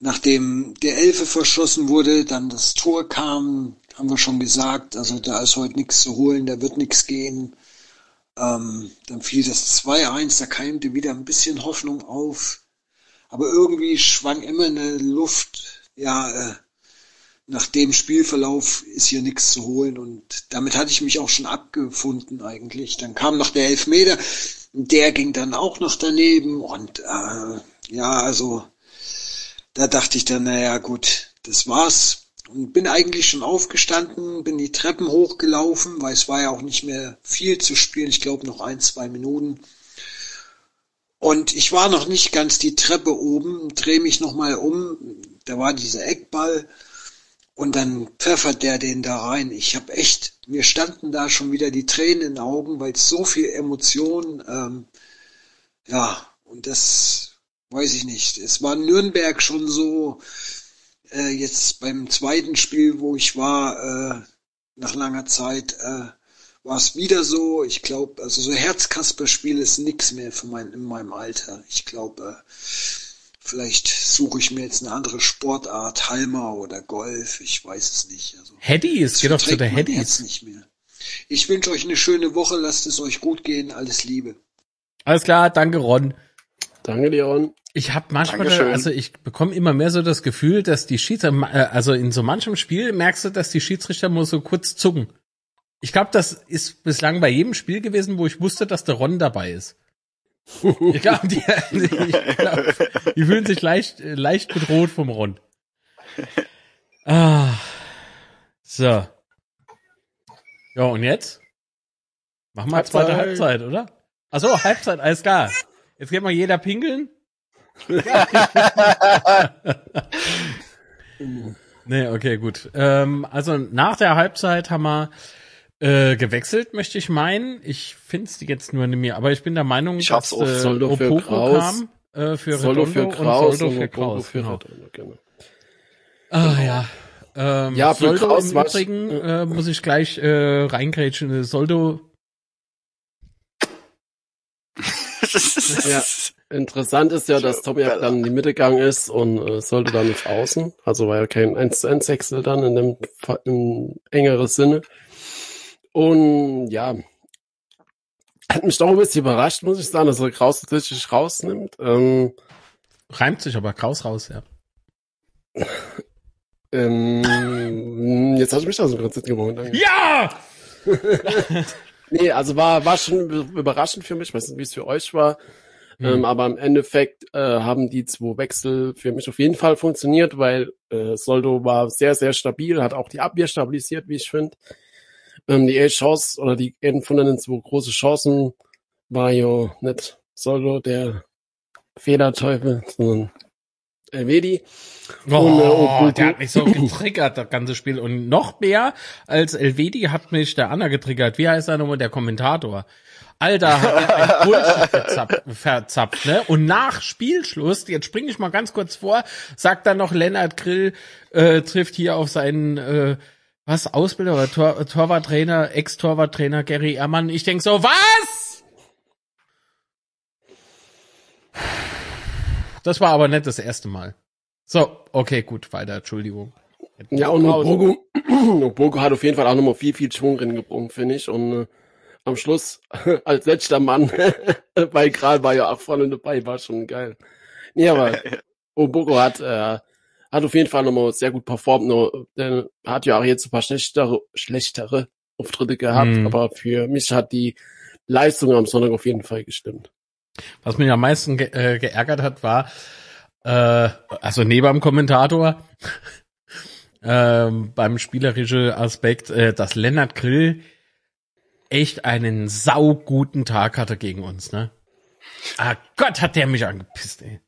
nachdem der Elfe verschossen wurde, dann das Tor kam, haben wir schon gesagt, also da ist heute nichts zu holen, da wird nichts gehen. Ähm, dann fiel das 2-1, da keimte wieder ein bisschen Hoffnung auf. Aber irgendwie schwang immer eine Luft, ja, äh, nach dem Spielverlauf ist hier nichts zu holen und damit hatte ich mich auch schon abgefunden eigentlich. Dann kam noch der Elfmeter, der ging dann auch noch daneben und äh, ja, also da dachte ich dann, naja gut, das war's. Und bin eigentlich schon aufgestanden, bin die Treppen hochgelaufen, weil es war ja auch nicht mehr viel zu spielen, ich glaube noch ein, zwei Minuten. Und ich war noch nicht ganz die Treppe oben, drehe mich nochmal um, da war dieser Eckball und dann pfeffert der den da rein. Ich habe echt, mir standen da schon wieder die Tränen in den Augen, weil so viel Emotion, ähm, ja, und das weiß ich nicht. Es war in Nürnberg schon so, äh, jetzt beim zweiten Spiel, wo ich war, äh, nach langer Zeit, äh, war es wieder so. Ich glaube, also so Herzkasper-Spiel ist nix mehr für mein, in meinem Alter. Ich glaube, äh, vielleicht suche ich mir jetzt eine andere Sportart, Halmer oder Golf, ich weiß es nicht. Also, Headies, das geh doch zu der Headies. nicht mehr. Ich wünsche euch eine schöne Woche, lasst es euch gut gehen, alles Liebe. Alles klar, danke Ron. Danke, Leon. Ich habe manchmal, Dankeschön. also ich bekomme immer mehr so das Gefühl, dass die Schiedsrichter, äh, also in so manchem Spiel merkst du, dass die Schiedsrichter nur so kurz zucken. Ich glaube, das ist bislang bei jedem Spiel gewesen, wo ich wusste, dass der Ron dabei ist. Ich glaube, die, ich glaub, die fühlen sich leicht, leicht bedroht vom Ron. Ah, so. Ja, und jetzt? Machen wir zweite Halbzeit. Halbzeit, oder? Ach so, Halbzeit, alles klar. Jetzt geht mal jeder pinkeln. nee, okay, gut. Ähm, also nach der Halbzeit haben wir äh, gewechselt, möchte ich meinen. Ich finde es jetzt nur nicht mehr, aber ich bin der Meinung, Ich dass auch. äh, Soldo für Opoko Kraus. kam äh, für Solo Redondo für Kraus und Soldo für Kraus. für Genau. Redondo, genau. Ah ja. Ähm, Ja, für Soldo Kraus im Übrigen äh, muss ich gleich äh, reingrätschen. Soldo Ja. Interessant ist ja, dass Tomiak dann in die Mitte gegangen ist und äh, sollte dann nicht außen. Also war ja kein 1 zu 1 Wechsel dann in dem in engeren Sinne. Und ja, hat mich doch ein bisschen überrascht, muss ich sagen, dass er Kraus tatsächlich rausnimmt. Ähm, Reimt sich aber Kraus raus, ja. Ähm, jetzt hast du mich aus dem Konzept. Danke. Ja! Nee, also war, war schon überraschend für mich. Ich weiß nicht, wie es für euch war. Mhm. Ähm, aber im Endeffekt äh, haben die zwei Wechsel für mich auf jeden Fall funktioniert, weil äh, Soldo war sehr, sehr stabil, hat auch die Abwehr stabilisiert, wie ich finde. Ähm, die A-Chance oder die einen von den zwei große Chancen war ja nicht Soldo der Federteufel, sondern Elvedi. Und, äh, Oh, Obuku- der hat mich so getriggert, das ganze Spiel. Und noch mehr als Elvedi hat mich der Anna getriggert. Wie heißt er nochmal, der Kommentator? Alter, hat er ein Bullshit verzapft, verzapft, ne? Und nach Spielschluss, jetzt springe ich mal ganz kurz vor, sagt dann noch Lennart Grill, äh, trifft hier auf seinen, äh, was, Ausbilder oder Tor, Torwarttrainer, Ex-Torwarttrainer Gary Ehrmann. Ich denk so, was? Das war aber nicht das erste Mal. So, okay, gut, weiter, Entschuldigung. Ja, und Obogo, Obogo hat auf jeden Fall auch nochmal viel, viel Schwung reingebrungen, finde ich. Und äh, am Schluss, als letzter Mann, bei Kral war ja auch vorne dabei, war schon geil. Nee, aber Obogo hat, äh, hat auf jeden Fall nochmal sehr gut performt. Nur, der hat ja auch jetzt ein paar schlechtere, schlechtere Auftritte gehabt, Mhm. aber für mich hat die Leistung am Sonntag auf jeden Fall gestimmt. Was mich am meisten ge äh, geärgert hat, war, äh, also neben dem Kommentator, ähm, beim spielerischen Aspekt, äh, dass Lennart Grill echt einen sauguten Tag hatte gegen uns, ne? Ah Gott, hat der mich angepisst, ey.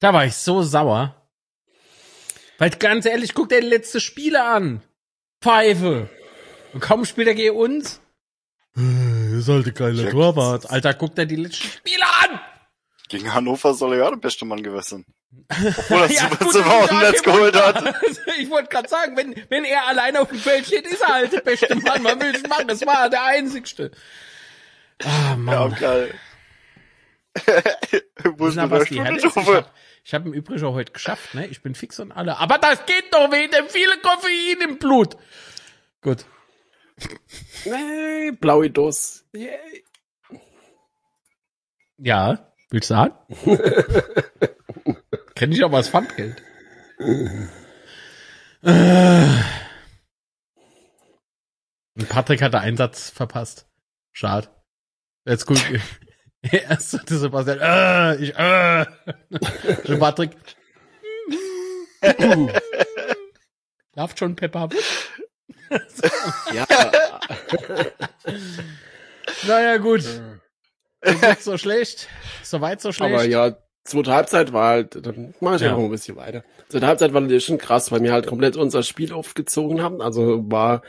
Da war ich so sauer. Weil ganz ehrlich, guck dir die letzte Spiele an. Pfeife. Und kaum spielt er gegen uns. Ist halt ein geiler Ja, Torwart. Alter, guck dir die letzten Spiele an! Gegen Hannover soll er ja der beste Mann gewesen. Obwohl er Ja, gut, dem ja, Netz geholt hat. Ich wollte gerade sagen, wenn, wenn er alleine auf dem Feld steht, ist er halt der beste Mann. Man will es machen. Das war der einzigste. Ah, Ja, Mann. geil. Wo ist was die habe ich hab im Übrigen auch heute geschafft, ne? Ich bin fix und alle. Aber das geht doch wegen dem viele Koffein im Blut. Gut. Nee, blaue Dose. Yeah. Ja, willst du haben? Kenn ich aber als Pfandgeld. Patrick hat den Einsatz verpasst. Schade. Jetzt gut. Erst sagte Sebastian, äh, ich, äh. Und Patrick. Läuft schon Pepper. Ja, Naja, gut. So schlecht. So weit, so schlecht. aber ja, zweite Halbzeit war halt, dann mach ich Ja. noch ein bisschen weiter. Zweite Halbzeit war natürlich schon krass, weil wir halt komplett unser Spiel aufgezogen haben. Also war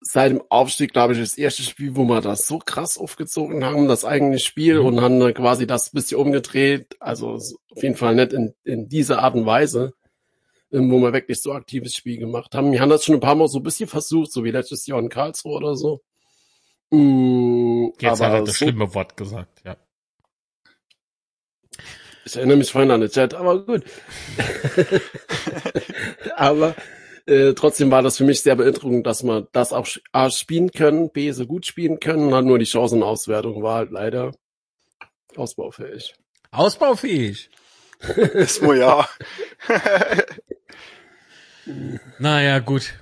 seit dem Aufstieg, glaube ich, das erste Spiel, wo wir das so krass aufgezogen haben, das eigene Spiel Mhm. und haben dann quasi das bisschen umgedreht. Also auf jeden Fall nicht in, in dieser Art und Weise, wo wir wirklich so aktives Spiel gemacht haben. Wir haben das schon ein paar Mal so ein bisschen versucht, so wie letztes Jahr in Karlsruhe oder so. Mm, Jetzt aber hat er das so schlimme Wort gesagt, ja. Ich erinnere mich vorhin an den Chat, aber gut. aber äh, trotzdem war das für mich sehr beeindruckend, dass wir das auch A spielen können, B so gut spielen können, und dann nur die Chancenauswertung war halt leider ausbaufähig. Ausbaufähig. Ist wohl ja. Naja, gut.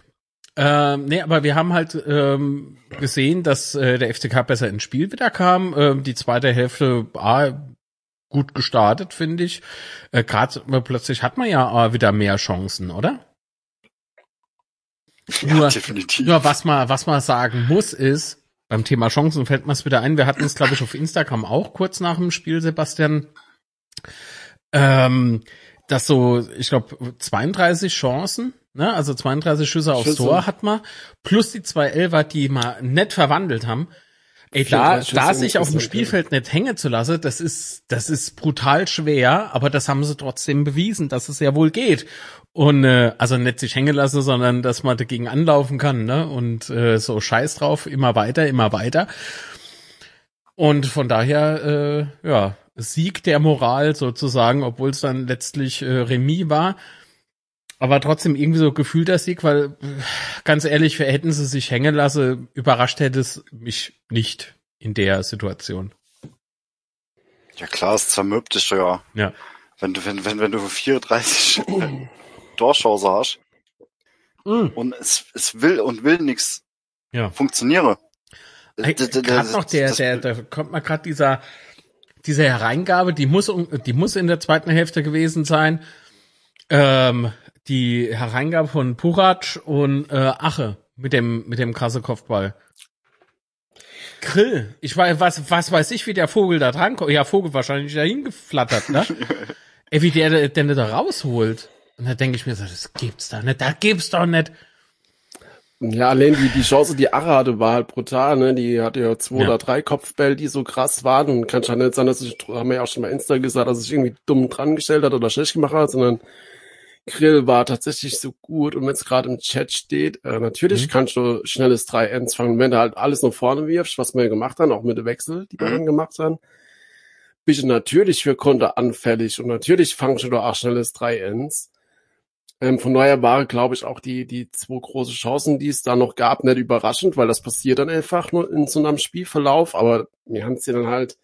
Ähm, nee, aber wir haben halt ähm, gesehen, dass äh, der FCK besser ins Spiel wieder kam. Ähm, die zweite Hälfte war gut gestartet, finde ich. Äh, Gerade äh, plötzlich hat man ja äh, wieder mehr Chancen, oder? ja, Nur- definitiv. Nur was man, was man sagen muss, ist, beim Thema Chancen fällt mir es wieder ein. Wir hatten es, glaube ich, auf Instagram auch kurz nach dem Spiel, Sebastian. Ähm, dass so, ich glaube, 32 Chancen, ne? Also 32 Schüsse aufs Schüsse. Tor hat man, plus die zwei Elfer, die mal nett verwandelt haben. Ey, da, 34 da sich auf dem. Spielfeld nicht hängen zu lassen, das ist, das ist brutal schwer, aber das haben sie trotzdem bewiesen, dass es ja wohl geht. Und äh, also nicht sich hängen lassen, sondern dass man dagegen anlaufen kann, ne? Und äh, so scheiß drauf, immer weiter, immer weiter. Und von daher, äh, ja, Sieg der Moral sozusagen, obwohl es dann letztlich äh, Remis war. Aber trotzdem irgendwie so gefühlter Sieg, weil äh, ganz ehrlich, hätten sie sich hängen lassen, überrascht hätte es mich nicht in der Situation. Ja klar, es zermürbt dich ja. Ja. Wenn du, wenn, wenn, wenn du 34 Torchance hast Mm. und es, es will und will nichts Ja. funktioniere. Gerade noch der, das- der, da kommt mal gerade dieser, diese Hereingabe, die muss, die muss in der zweiten Hälfte gewesen sein. Ähm, die Hereingabe von Purac und äh, Ache mit dem, mit dem krasse Kopfball. Grill. Ich weiß, was, was weiß ich, wie der Vogel da dran kommt. Ja, Vogel wahrscheinlich dahin geflattert, ne? Ey, wie der, der da rausholt. Und da denke ich mir so, das gibt's doch nicht, das gibt's doch nicht. Ja, allein die, die Chance, die Arre hatte, war halt brutal, ne? Die hatte ja zwei Ja. oder drei Kopfbälle, die so krass waren. Und kann schon nicht sein, dass ich, haben wir ja auch schon mal Insta gesagt, dass ich irgendwie dumm dran gestellt hat oder schlecht gemacht hat, sondern Grill war tatsächlich so gut. Und wenn es gerade im Chat steht, äh, natürlich Mhm. kannst du schnelles 3 Ends fangen. Wenn du halt alles nach vorne wirfst, was wir gemacht haben, auch mit den Wechsel, die wir Mhm. dann gemacht haben, bist du natürlich für Konter anfällig. Und natürlich fangst du auch schnelles 3 Ends. Ähm, von daher war, glaube ich, auch die, die zwei große Chancen, die es da noch gab, nicht überraschend, weil das passiert dann einfach nur in so einem Spielverlauf. Aber wir haben es ja dann halt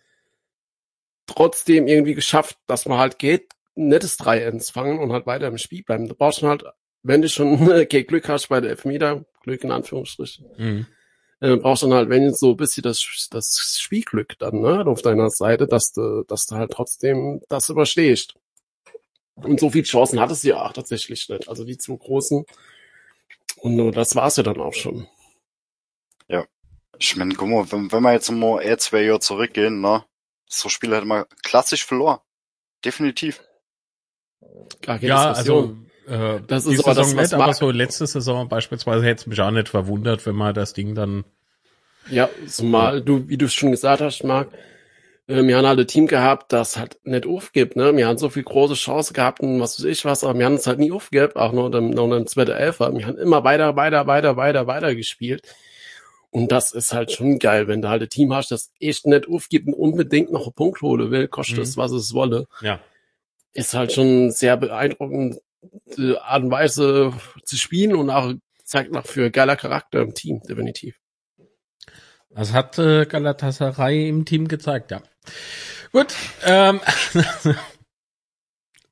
trotzdem irgendwie geschafft, dass man halt geht, nettes 3 Ends fangen und halt weiter im Spiel bleiben. Da brauchst du halt, wenn du schon okay, Glück hast bei der Elfmeter, Glück in Anführungsstrichen, Mhm. äh, brauchst dann halt, wenn so ein bisschen das, das Spielglück dann, ne, auf deiner Seite, dass du, dass du halt trotzdem das überstehst. Und so viele Chancen hattest du ja auch tatsächlich nicht. Also die zwei großen. Und nur das war's ja dann auch schon. Ich meine, guck mal, wenn, wenn wir jetzt mal eher zwei Jahre zurückgehen, ne? So Spiele hätte man klassisch verloren. Definitiv. Gar keine Ja, Diskussion. also äh, Das die ist aber das, Saison was nicht, aber so letzte Saison beispielsweise hätte es mich auch nicht verwundert, wenn man das Ding dann Ja, zumal du, wie du es schon gesagt hast, Marc, äh, wir haben halt ein Team gehabt, das halt nicht aufgibt, ne? Wir haben so viel große Chance gehabt und was weiß ich was, aber wir haben es halt nie aufgibt, auch noch in noch in zweiten Elfer. Wir haben immer weiter, weiter, weiter, weiter, weiter gespielt. Und das ist halt schon geil, wenn du halt ein Team hast, das echt nicht aufgibt und unbedingt noch einen Punkt holen will, kostet Mhm. es, was es wolle. ja. Ist halt schon sehr beeindruckend, die Art und Weise zu spielen und auch zeigt noch für geiler Charakter im Team, definitiv. Das hat äh, Galatasaray im Team gezeigt, ja. Gut, ähm,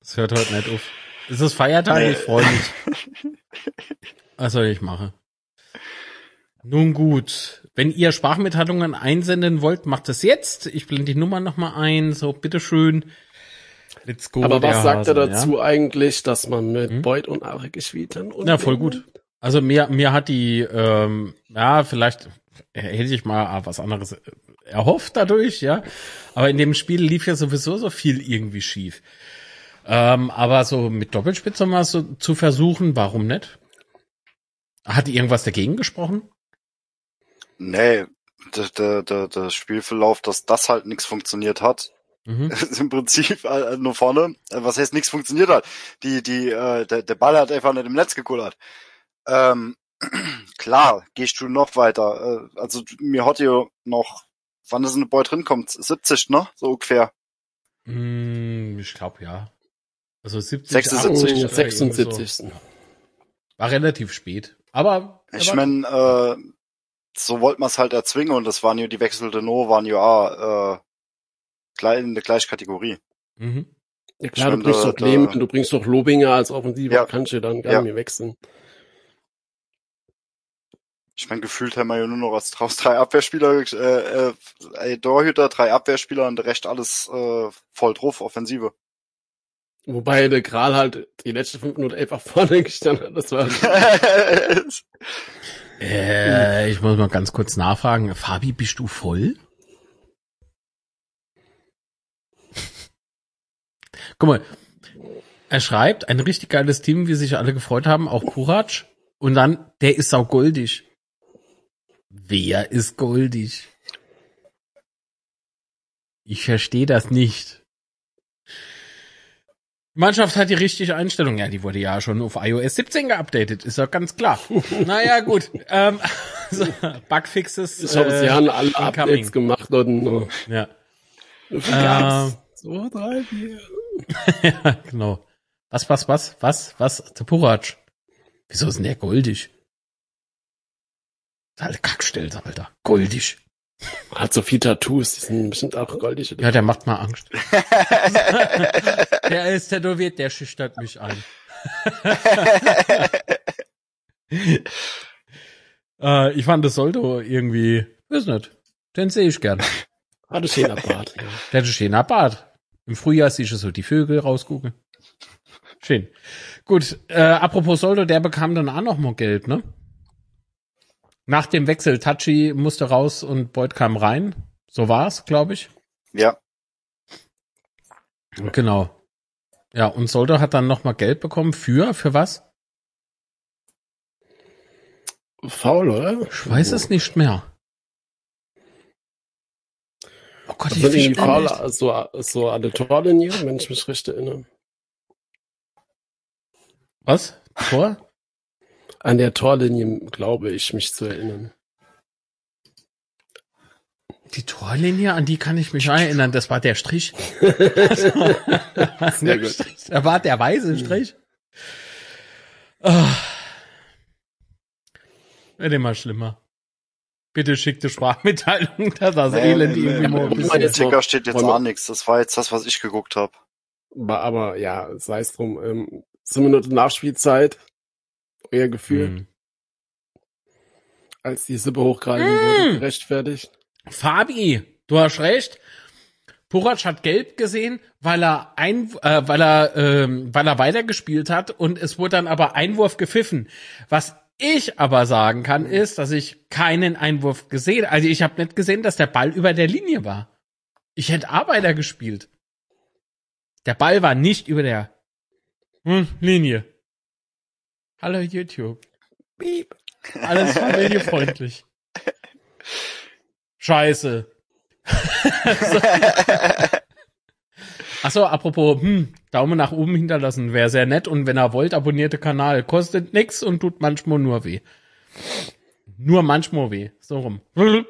es hört heute nicht auf. Es ist Feiertag, ich freue mich. Was soll ich machen? Nun gut, wenn ihr Sprachmitteilungen einsenden wollt, macht es jetzt. Ich blende die Nummer nochmal ein, so bitteschön. Let's go. Aber was sagt er Hase, dazu eigentlich, dass man mit Hm? Beuth und Arik hat? Und Ja, voll gut. Also mir, mir hat die, ähm, ja, vielleicht hätte ich mal was anderes erhofft dadurch, ja. Aber in dem Spiel lief ja sowieso so viel irgendwie schief. Ähm, aber so mit Doppelspitze mal so zu versuchen, warum nicht? Hat irgendwas dagegen gesprochen? Nee, der, der, der, der Spielverlauf, dass das halt nichts funktioniert hat, Mhm. ist im Prinzip äh, nur vorne. Äh, Was heißt nichts funktioniert hat? Die, die, äh, der, der Ball hat einfach nicht im Netz gekullert. Ähm, klar, gehst du noch weiter. Äh, also mir hat ja noch, wann ist ein Boy drin kommt, 70, ne? So ungefähr. Mm, ich glaube ja. Also 70, 76, 80, Oh, äh, 76. so. War relativ spät. Aber Ich aber- mein, äh, so wollte man es halt erzwingen und das waren ja die wechselte No, waren ja auch, äh, gleich in der gleichen Kategorie. Mhm. Ja klar, du Stimmt, bringst doch da- du bringst doch Lobinger als Offensiver, Ja. kannst du dann gar Ja. nicht mehr wechseln. Ich mein, gefühlt haben wir ja nur noch als draus drei Abwehrspieler, äh, äh, Torhüter, drei Abwehrspieler und der Rest alles äh, voll drauf, Offensive. Wobei der Kral halt die letzten fünf Minuten einfach vorne gestanden hat. Das war Äh, ich muss mal ganz kurz nachfragen. Fabi, bist du voll? Guck mal, er schreibt, ein richtig geiles Team, wie sich alle gefreut haben, auch Purac. Und dann, der ist auch goldig. Wer ist goldig? Ich verstehe das nicht. Die Mannschaft hat die richtige Einstellung. Ja, die wurde ja schon auf iOS 17 geupdatet, ist doch ganz klar. naja, gut. Ähm, so, Bugfixes. ich glaube, sie äh, haben alle. Updates gemacht und äh, Ja. Gas. So, drei, vier. ja, genau. Was, was, was, was, was? Der Purac. Wieso ist denn der goldig? Alter, Kackstelze, Alter. Goldig. Hat so viel Tattoos, die sind bestimmt auch goldig. Ja, der macht mal Angst. der ist tätowiert, der schüchtert mich ein. äh, ich fand das Soldo irgendwie, weiß nicht, den sehe ich gern. Hat einen schöner Bart. Ja. Der hat einen schöner Bart. Im Frühjahr siehst du so die Vögel rausgucken. Schön. Gut, äh, apropos Soldo, der bekam dann auch noch mal Geld, ne? Nach dem Wechsel, Tachi musste raus und Beuth kam rein. So war's, glaube ich. Ja, Genau. Ja, und Soldo hat dann noch mal Geld bekommen für, für was? Faul, oder? Ich weiß es nicht mehr. Oh Gott, ich fisch faul, nicht. so, so an der Torlinie, wenn ich mich recht erinnere. Was? Tor? An der Torlinie glaube ich, mich zu erinnern. Die Torlinie, an die kann ich mich erinnern. Das war der Strich. Sehr gut. Da war der weiße Strich. Oh. Wird immer schlimmer. Bitte schickte Sprachmitteilung, dass das Nee, Elend nee, irgendwie nee, nee. jetzt Ticker steht jetzt auch nichts. Das war jetzt das, was ich geguckt habe. Aber, aber ja, sei es drum. Ähm, zehn Minuten Nachspielzeit. Euer Gefühl, Hm. als die Sippe hochgehalten Mm. wurde, gerechtfertigt. Fabi, du hast recht. Purac hat gelb gesehen, weil er ein, äh, weil er, ähm, weil er weitergespielt hat und es wurde dann aber Einwurf gepfiffen. Was ich aber sagen kann, ist, dass ich keinen Einwurf gesehen, also ich habe nicht gesehen, dass der Ball über der Linie war. Ich hätte Arbeiter gespielt. Der Ball war nicht über der hm, Linie. Hallo YouTube. Piep. Alles familiefreundlich. Scheiße. Achso, apropos, hm, Daumen nach oben hinterlassen wäre sehr nett und wenn ihr wollt, abonnierte Kanal. Kostet nix und tut manchmal nur weh. Nur manchmal weh. So rum.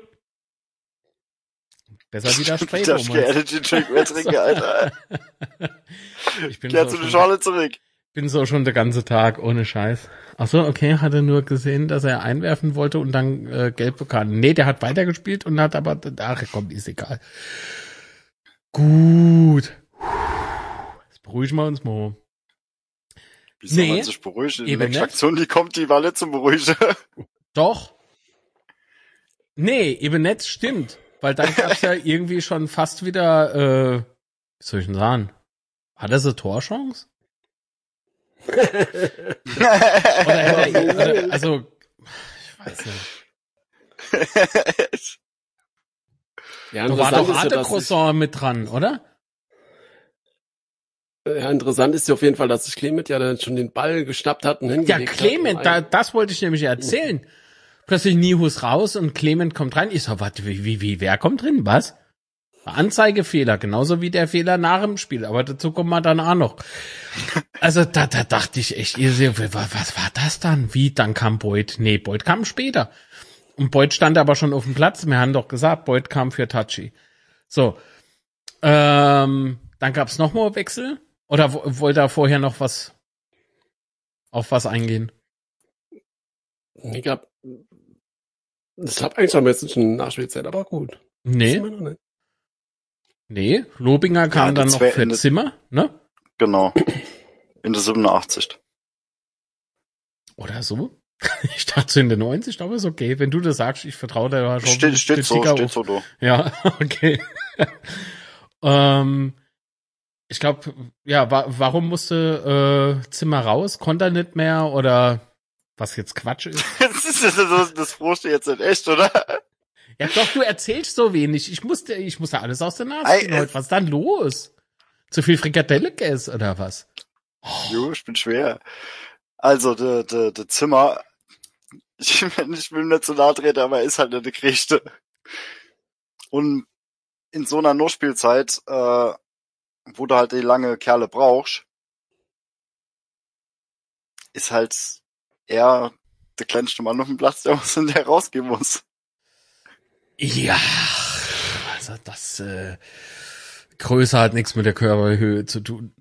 Besser wieder Spray, Das Thomas. Energy Drink mehr trinken, Alter. Ich bin Kehr so zu der Schale zurück. Bin so schon den ganzen Tag ohne Scheiß. Ach so, okay, hat er nur gesehen, dass er einwerfen wollte und dann äh, gelb bekam. Nee, der hat weitergespielt und hat aber, ach komm, ist egal. Gut. Jetzt beruhigen wir uns mal. Wie soll Nee, man sich beruhigen? Die nächste nicht. Aktion, die kommt, die war nicht zum Beruhigen. Doch. Nee, eben nicht, stimmt. Weil dann gab's ja irgendwie schon fast wieder, äh, wie soll ich denn sagen? Hat er so Torchance? Hätte also, ich weiß nicht. Ja, Da war doch ja, Arte Croissant mit dran, oder? ja, interessant ist ja auf jeden Fall, dass sich Clement ja dann schon den Ball geschnappt hat und Ja, hingelegt Clement, hat. da, das wollte ich nämlich erzählen. Plötzlich Nihus raus und Clement kommt rein. Ich so, warte, wie, wie, wie, wer kommt drin? Was? Anzeigefehler, genauso wie der Fehler nach dem Spiel, aber dazu kommen wir dann auch noch. Also da, da dachte ich echt, ihr seht, was, was war das dann? Wie? Dann kam Beuth. Nee, Beuth kam später. Und Beuth stand aber schon auf dem Platz. Wir haben doch gesagt, Beuth kam für Tachi. So. Ähm, dann gab's noch mal Wechsel? Oder wo- wollte er vorher noch was auf was eingehen? Ich glaub, ich glaube eigentlich jetzt nicht eine Nachspielzeit, aber gut. Nee. Wissen wir noch nicht. Nee, Lobinger kam Ja, dann noch für in- Zimmer, ne? Genau. In der 87. Oder so? Ich dachte in der 90, aber ist okay. Wenn du das sagst, ich vertraue dir schon. Steht, steht so, steht auf. so, du. Ja, okay. ähm, ich glaube, ja, wa warum musste äh, Zimmer raus? Konnte er nicht mehr oder was jetzt Quatsch ist? Das, ist, das, das, das jetzt nicht echt, oder? Ja, doch, du erzählst so wenig. Ich musste, ich musste alles aus der Nase ziehen heute. Was ist dann los? Zu viel Frikadelle gegessen oder was? Jo, ich bin schwer. Also, der, der, der Zimmer, ich, will- ich will ihm nicht zu nahe treten, aber er ist halt eine Krichte. Und in so einer Nurspielzeit, äh, wo du halt die lange Kerle brauchst, ist halt er der kleinste Mann auf dem Platz, der muss und der rausgehen muss. Ja, also das äh, Größe hat nichts mit der Körperhöhe zu tun.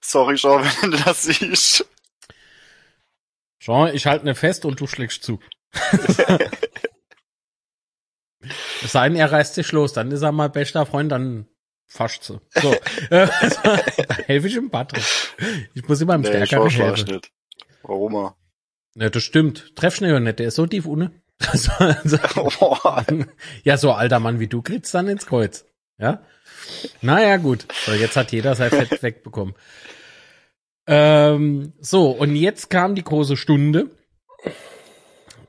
Sorry, Sean, wenn du das siehst. Jean, ich halte ne fest und du schlägst zu. Es sei denn, er reißt sich los, dann ist er mal bester Freund, dann fascht sie. So, äh, also, helfe ich ihm Patrick. Ich muss immer im Nee, ich Stärker war schlecht helfen. nicht. Warum? Ja, das stimmt. Treffschnell und nicht, der ist so tief ohne. Also, also, ja, so alter Mann wie du kriegst dann ins Kreuz. Ja? Naja, gut. So, jetzt hat jeder sein Fett wegbekommen. Ähm, so, und jetzt kam die große Stunde.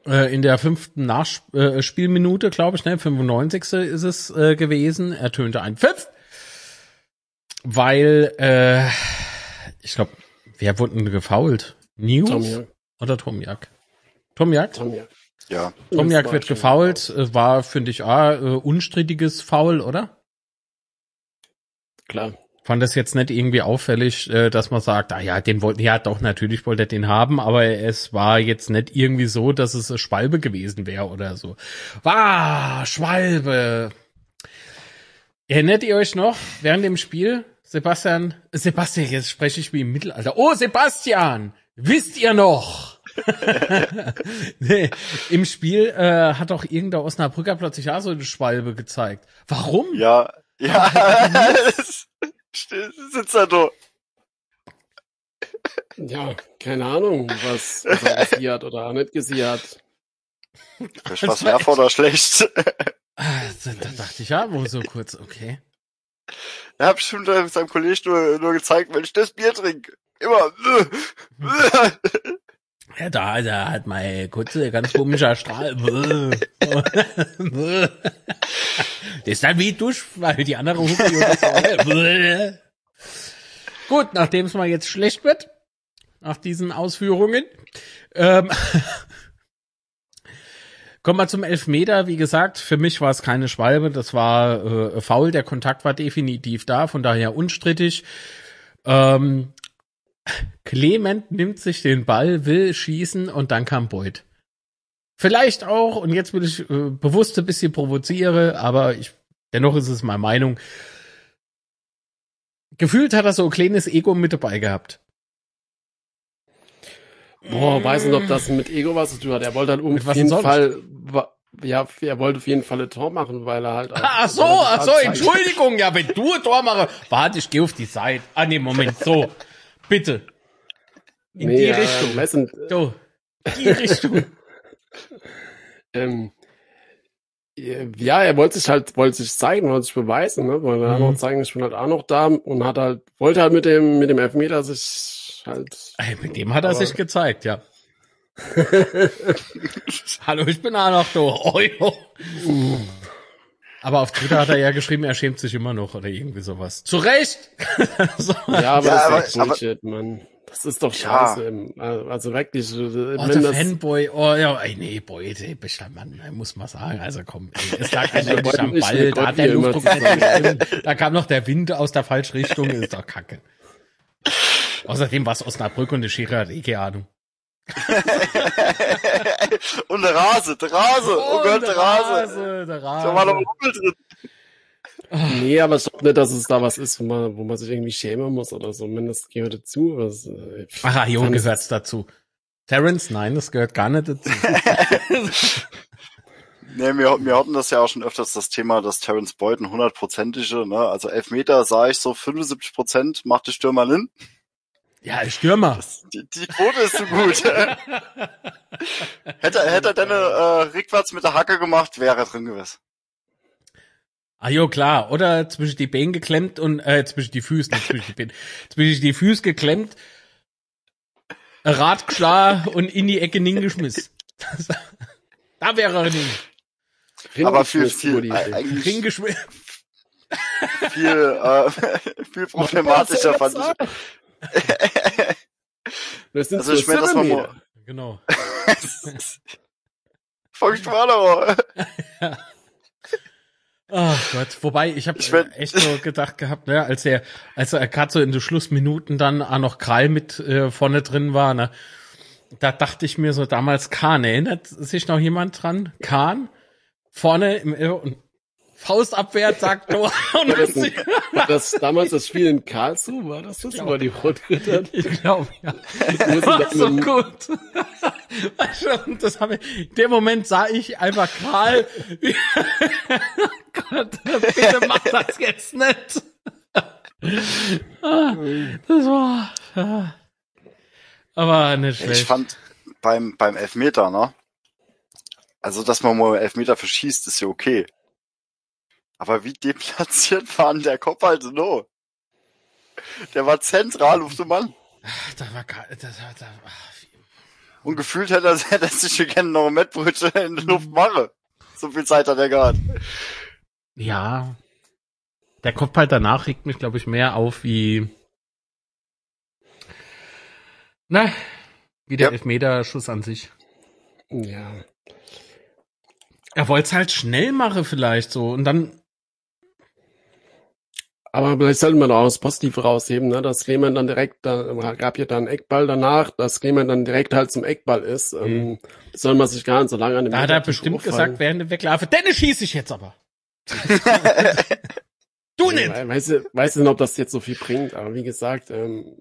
Äh, in der fünften Nachspielminute, äh, glaube ich, ne, 95. ist es äh, gewesen, ertönte ein Pfiff. Weil, äh, ich glaube, wer wurde denn gefault? News Tom, oder Tomjak? Tomjak? Tom, ja. Ja, Tomjak wird gefault, äh, war, finde ich, ah, unstrittiges Foul, oder? Klar. Fand das jetzt nicht irgendwie auffällig, äh, dass man sagt, ah ja, den wollten, ja doch, natürlich wollte er den haben, aber es war jetzt nicht irgendwie so, dass es eine Schwalbe gewesen wäre oder so. War Schwalbe. Erinnert ihr euch noch, während dem Spiel, Sebastian, Sebastian, jetzt spreche ich wie im Mittelalter. Oh, Sebastian, wisst ihr noch? nee, Im Spiel äh, hat doch irgendein Osnabrücker plötzlich auch so eine Schwalbe gezeigt. Warum? ja, ja. Sitzt er da. Ja, keine Ahnung, was, was er gesiert oder auch nicht gesiert. Ist was werfer oder schlecht? Ah, Da da dachte ich ja wohl so kurz, okay. Er hat bestimmt seinem Kollegen nur, nur gezeigt, wenn ich das Bier trinke. Immer. Ja, da, da hat mein kurze, ganz komischer Strahl. das ist dann wie Dusch, weil die andere Hupe Gut, nachdem es mal jetzt schlecht wird, nach diesen Ausführungen, ähm, kommen wir zum Elfmeter. Wie gesagt, für mich war es keine Schwalbe, das war äh, faul. Der Kontakt war definitiv da, von daher unstrittig. Ähm, Clement nimmt sich den Ball, will schießen und dann kam Beuth. Vielleicht auch, und jetzt will ich äh, bewusst ein bisschen provoziere, aber ich, dennoch ist es meine Meinung. Gefühlt hat er so ein kleines Ego mit dabei gehabt. Boah, weiß nicht, ob das mit Ego was zu tun hat. Er wollte halt Mit auf jeden sonst? Fall, ja, er wollte auf jeden Fall ein Tor machen, weil er halt. Ach so, ach so, Entschuldigung, ja, wenn du ein Tor mache, warte, ich gehe auf die Seite. Ah, nee, Moment, so, bitte. In die Richtung. Messen, So, die Richtung. ähm, ja, er wollte sich halt, wollte sich zeigen, wollte sich beweisen, ne? Wollte Mhm. noch zeigen, ich bin halt auch noch da und hat halt, wollte halt mit dem, mit dem Elfmeter sich halt. Ey, mit dem hat er sich gezeigt, ja. Hallo, ich bin auch noch da. Oh. Aber auf Twitter hat er ja geschrieben, er schämt sich immer noch oder irgendwie sowas. Zu Recht! so. Ja, aber Ja, das aber- ist echt Bullshit, Mann. Das ist doch Ja. scheiße. im- Also wirklich, Oh, wenn der das, Fanboy, oh ja, ey, nee, boy, ey, bester Mann, muss man sagen. Also komm, ey, es lag eindeutig wollten am Ball, da hat der Luftdruck nicht. Da kam noch der Wind aus der falschen Richtung, ist doch kacke. Außerdem war es Osnabrück und der Schiri hat eh keine Ahnung. Und der Rase, der Rase. Oh, Gott, der Rase. der Da war noch Rase. ein Rummel drin. nee, aber ich glaube nicht, dass es da was ist, wo man, wo man sich irgendwie schämen muss oder so. Wenn das gehört dazu, was, äh, Ach, jo, fand- gehört's dazu. Terrence, nein, das gehört gar nicht dazu. Nee, wir, wir hatten das ja auch schon öfters, das Thema, dass Terence Boyd ein hundertprozentige, ne, also Elfmeter sah ich so 75 Prozent, macht die Stürmer hin. Ja, Stürmer. Die, die Quote ist so gut. hätte, hätte er denn äh, rückwärts mit der Hacke gemacht, wäre er drin gewesen. Ah, jo, klar. Oder zwischen die Beine geklemmt und, äh, zwischen die Füße, nicht zwischen die Beine, zwischen die Füße geklemmt, Rad geschlagen und in die Ecke hingeschmissen. da wäre er nicht. Aber viel, viel, eigentlich Hingeschmissen. viel, äh, viel problematischer fand ich. Das sind Also ich meine, das mal Genau. Feuchtwaller. Ach Gott, wobei ich habe Ich werd- echt so gedacht gehabt, ne, als er, als er gerade so in den Schlussminuten dann auch noch Kral mit äh, vorne drin war, ne, da dachte ich mir so damals Kahn, erinnert sich noch jemand dran? Kahn vorne im Irr- und Faustabwehr, sagt Tor. Und Das, war das damals das Spiel in Karlsruhe war das das? War die Rotgritter? ich glaube, ja. Muss War ich so gut. Und das habe ich, in dem Moment sah ich einfach Karl. Gott, bitte mach das jetzt nicht. Ah, das war, ah. aber nicht Ich schlecht. fand beim, beim Elfmeter, ne? Also, dass man mal Elfmeter verschießt, ist ja okay. Aber wie deplatziert war denn der Kopf halt no? Der war zentral auf dem Mann. Da war, gar- das, war- da, ach, Und gefühlt hätte er, hätte er sich gerne noch ein Mettbrötchen in der Luft mache. So viel Zeit hat er gehabt. Ja. Der Kopfball danach regt mich, glaube ich, mehr auf wie. Na, wie der Ja. Elfmeterschuss an sich. Ja. Er wollte es halt schnell machen, vielleicht so. Und dann. Aber vielleicht sollten wir doch auch das Positive rausheben, ne? dass Clement dann direkt, da gab ja dann Eckball danach, dass Clement dann direkt halt zum Eckball ist. Ähm, soll man sich gar nicht so lange an dem Da hat er bestimmt aufhalten. gesagt, während dem Weglaufe, Dennis schieße ich jetzt aber. du nicht! we- Weiß, ich- weiß nicht, ob das jetzt so viel bringt, aber wie gesagt, ähm,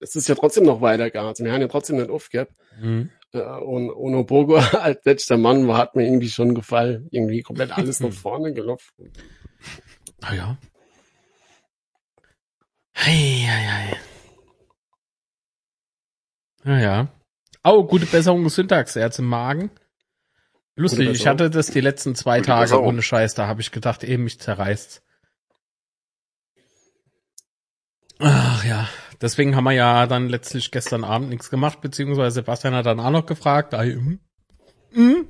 es ist ja trotzdem noch weitergegangen. Also wir haben ja trotzdem nicht aufgehabt. Mhm. Äh, und Ono Bogo als letzter Mann war, hat mir irgendwie schon gefallen. Irgendwie komplett alles nach vorne gelaufen. Ah ja. Hei, hei, hei. Ja, ja. Oh, gute Besserung Syntax, Erz im Magen. Lustig, ich hatte das die letzten zwei Gute Tage Besserung. ohne Scheiß, da habe ich gedacht, eben mich zerreißt. Ach ja, deswegen haben wir ja dann letztlich gestern Abend nichts gemacht, beziehungsweise Sebastian hat dann auch noch gefragt. Ah, hm, hm.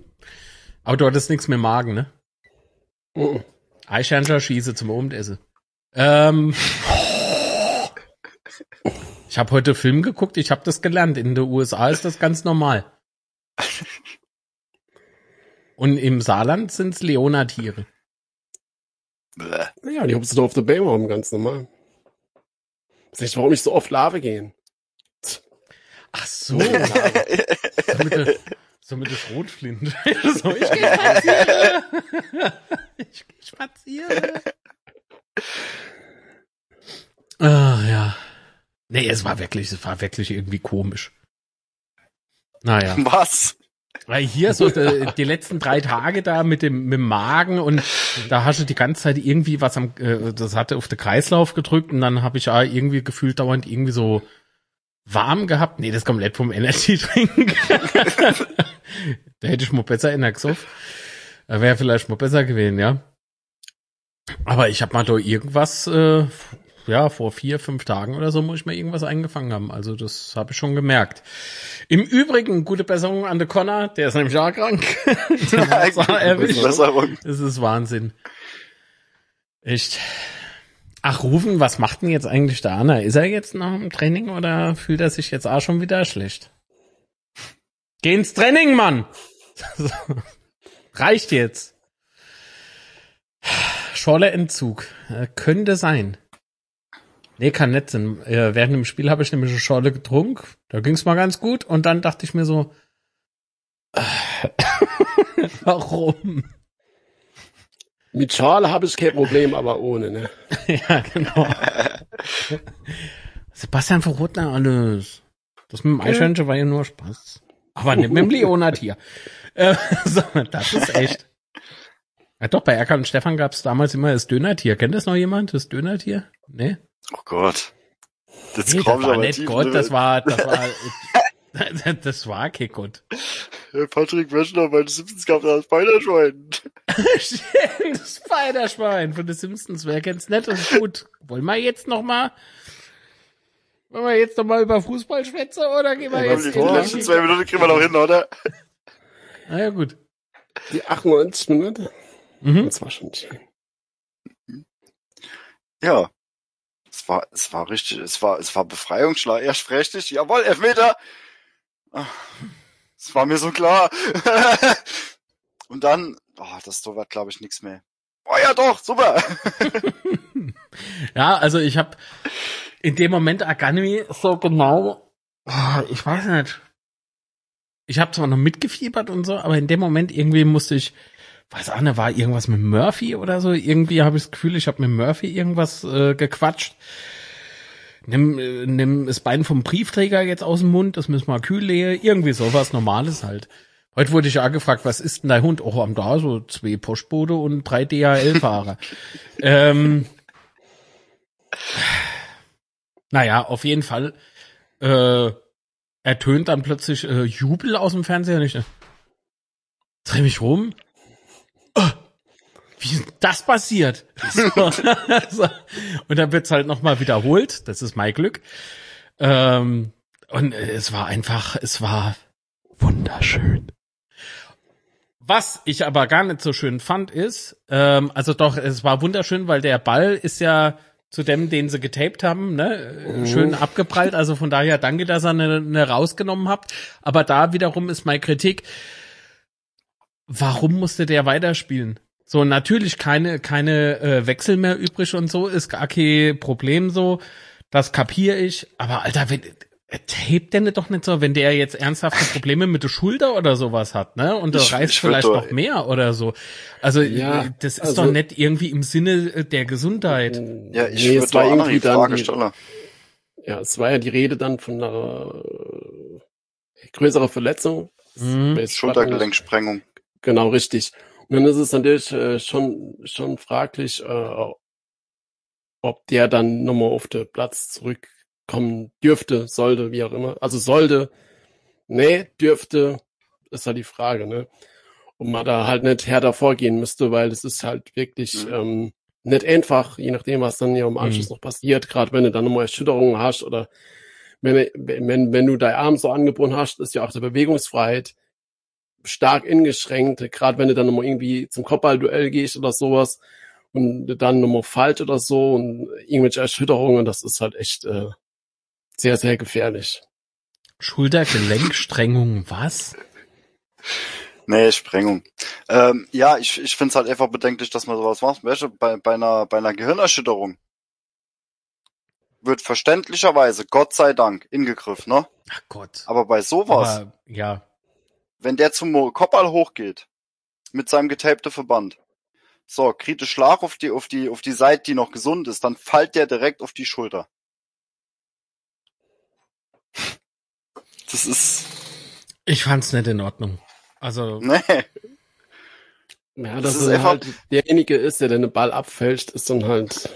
Aber du hattest nichts mehr im Magen, ne? Mhm. Eichhörnchen schieße zum Abendessen. Ähm, ich habe heute Film geguckt, ich habe das gelernt. In den USA ist das ganz normal. Und im Saarland sind's Leonatiere. Ja, die hupst du auf der Baybaum ganz normal. Weiß nicht, warum ich so oft Lave gehen. Ach so. so mit der, so mit der Schrotflinte. so, ich gehe spazieren. ich gehe spazieren. Ach ja. Nee, es war wirklich, es war wirklich irgendwie komisch. Naja. Was? Weil hier so die, die letzten drei Tage da mit dem, mit dem Magen und da hast du die ganze Zeit irgendwie was am, äh, das hatte auf den Kreislauf gedrückt und dann habe ich auch irgendwie gefühlt dauernd irgendwie so warm gehabt. Nee, das kommt nicht vom Energy Drink. da hätte ich mal besser in der. Da wäre vielleicht mal besser gewesen, ja. Aber ich habe mal da irgendwas, äh, ja, vor vier, fünf Tagen oder so muss ich mir irgendwas eingefangen haben. Also das habe ich schon gemerkt. Im Übrigen, gute Besserung an den Connor, der ist nämlich auch krank. Das ist Wahnsinn. Echt. Ach, Rufen, was macht denn jetzt eigentlich der Anna? Ist er jetzt noch im Training oder fühlt er sich jetzt auch schon wieder schlecht? Geh ins Training, Mann! Reicht jetzt. Schorle-Entzug. Äh, könnte sein. Nee, kann nicht sein. Äh, während dem Spiel habe ich nämlich eine Schorle getrunken. Da ging's mal ganz gut. Und dann dachte ich mir so, warum? Mit Schale habe ich kein Problem, aber ohne, ne? ja, genau. Sebastian verrot na alles. Das mit dem Eichhörnchen war ja nur Spaß. Aber nicht mit dem Leonard hier. Äh, so, das ist echt. Ja doch, bei Erkan und Stefan gab es damals immer das Dönertier. Kennt das noch jemand, das Dönertier? Nee? Oh Gott. Das Nee, das war nicht Gott, das war, das war, das war kein Gott. Patrick Wöschner bei den Simpsons gab da das Spiderschwein. Stimmt, das Spiderschwein von den Simpsons. Wer kennt's nicht? Das ist gut. Wollen wir jetzt noch mal, wollen wir jetzt noch mal über Fußball schwätzen oder gehen wir Ja, jetzt Die letzten zwei Minuten kriegen wir noch hin, oder? Na ja, gut. Die 98 Minuten. Mhm. Das war schon schön. Ja. Es war, es war richtig, es war, es war Befreiungsschlag. Erst richtig, jawohl, Elfmeter. Es war mir so klar. Und dann, oh, das Tor wird, glaube ich, nichts mehr. Oh ja, doch, super. Ja, also ich habe in dem Moment nicht so genau, ah, ich weiß nicht. Ich habe zwar noch mitgefiebert und so, aber in dem Moment irgendwie musste ich weiß auch nicht, war irgendwas mit Murphy oder so. Irgendwie habe ich das Gefühl, ich habe mit Murphy irgendwas äh, gequatscht. Nimm, äh, nimm das Bein vom Briefträger jetzt aus dem Mund, das müssen wir kühl legen. Irgendwie sowas Normales halt. Heute wurde ich auch gefragt, was ist denn dein Hund? Oh, am da so zwei Postbote und drei DHL-Fahrer. ähm, naja, auf jeden Fall äh, ertönt dann plötzlich äh, Jubel aus dem Fernseher. Ich dreh mich rum. Oh, wie ist das passiert? So. Und dann wird's halt nochmal wiederholt. Das ist mein Glück. Ähm, und es war einfach, es war wunderschön. Was ich aber gar nicht so schön fand, ist, ähm, also doch, es war wunderschön, weil der Ball ist ja zu dem, den sie getaped haben, ne, schön abgeprallt. Also von daher danke, dass ihr eine, eine rausgenommen habt. Aber da wiederum ist meine Kritik, warum musste der weiterspielen? So, natürlich keine, keine äh, Wechsel mehr übrig und so, ist gar kein Problem so. Das kapiere ich. Aber Alter, wenn, äh, tape denn doch nicht so, wenn der jetzt ernsthafte Probleme mit der Schulter oder sowas hat, ne? Und der Ich- reißt ich vielleicht noch mehr oder so. Also, Ja, äh, das ist also- doch nicht irgendwie im Sinne äh, der Gesundheit. Ja, ich nee, würde noch irgendwie die Frage die, stellen. ja, es war ja die Rede dann von einer äh, größeren Verletzung. Mhm. Schultergelenksprengung. Genau, richtig. Dann ist es natürlich äh, schon, schon fraglich, äh, ob der dann nochmal auf den Platz zurückkommen dürfte, sollte, wie auch immer. Also sollte, nee, dürfte, ist halt die Frage, ne? Und man da halt nicht härter vorgehen müsste, weil es ist halt wirklich Mhm. ähm, nicht einfach, je nachdem, was dann ja im Anschluss Mhm. noch passiert, gerade wenn du dann nochmal Erschütterungen hast oder wenn, wenn, wenn du deinen Arm so angebunden hast, ist ja auch die Bewegungsfreiheit stark eingeschränkt, gerade wenn du dann nochmal irgendwie zum Kopfballduell gehst oder sowas und dann nochmal falsch oder so und irgendwelche Erschütterungen, das ist halt echt äh, sehr, sehr gefährlich. Schultergelenkstrengung, was? Nee, Sprengung. Ähm, ja, ich, ich finde es halt einfach bedenklich, dass man sowas macht. Weißt du, bei, bei, einer, bei einer Gehirnerschütterung wird verständlicherweise, Gott sei Dank, ingegriffen, ne? Ach Gott. Aber bei sowas, Aber, ja. Wenn der zum Kopfball hochgeht, mit seinem getapten Verband, so, kriegt einen Schlag auf die, auf die, auf die Seite, die noch gesund ist, dann fällt der direkt auf die Schulter. Das ist, Ich fand's nicht in Ordnung. Also, nee, Ja, Das dass ist er einfach- halt derjenige ist, der den Ball abfälscht, ist dann halt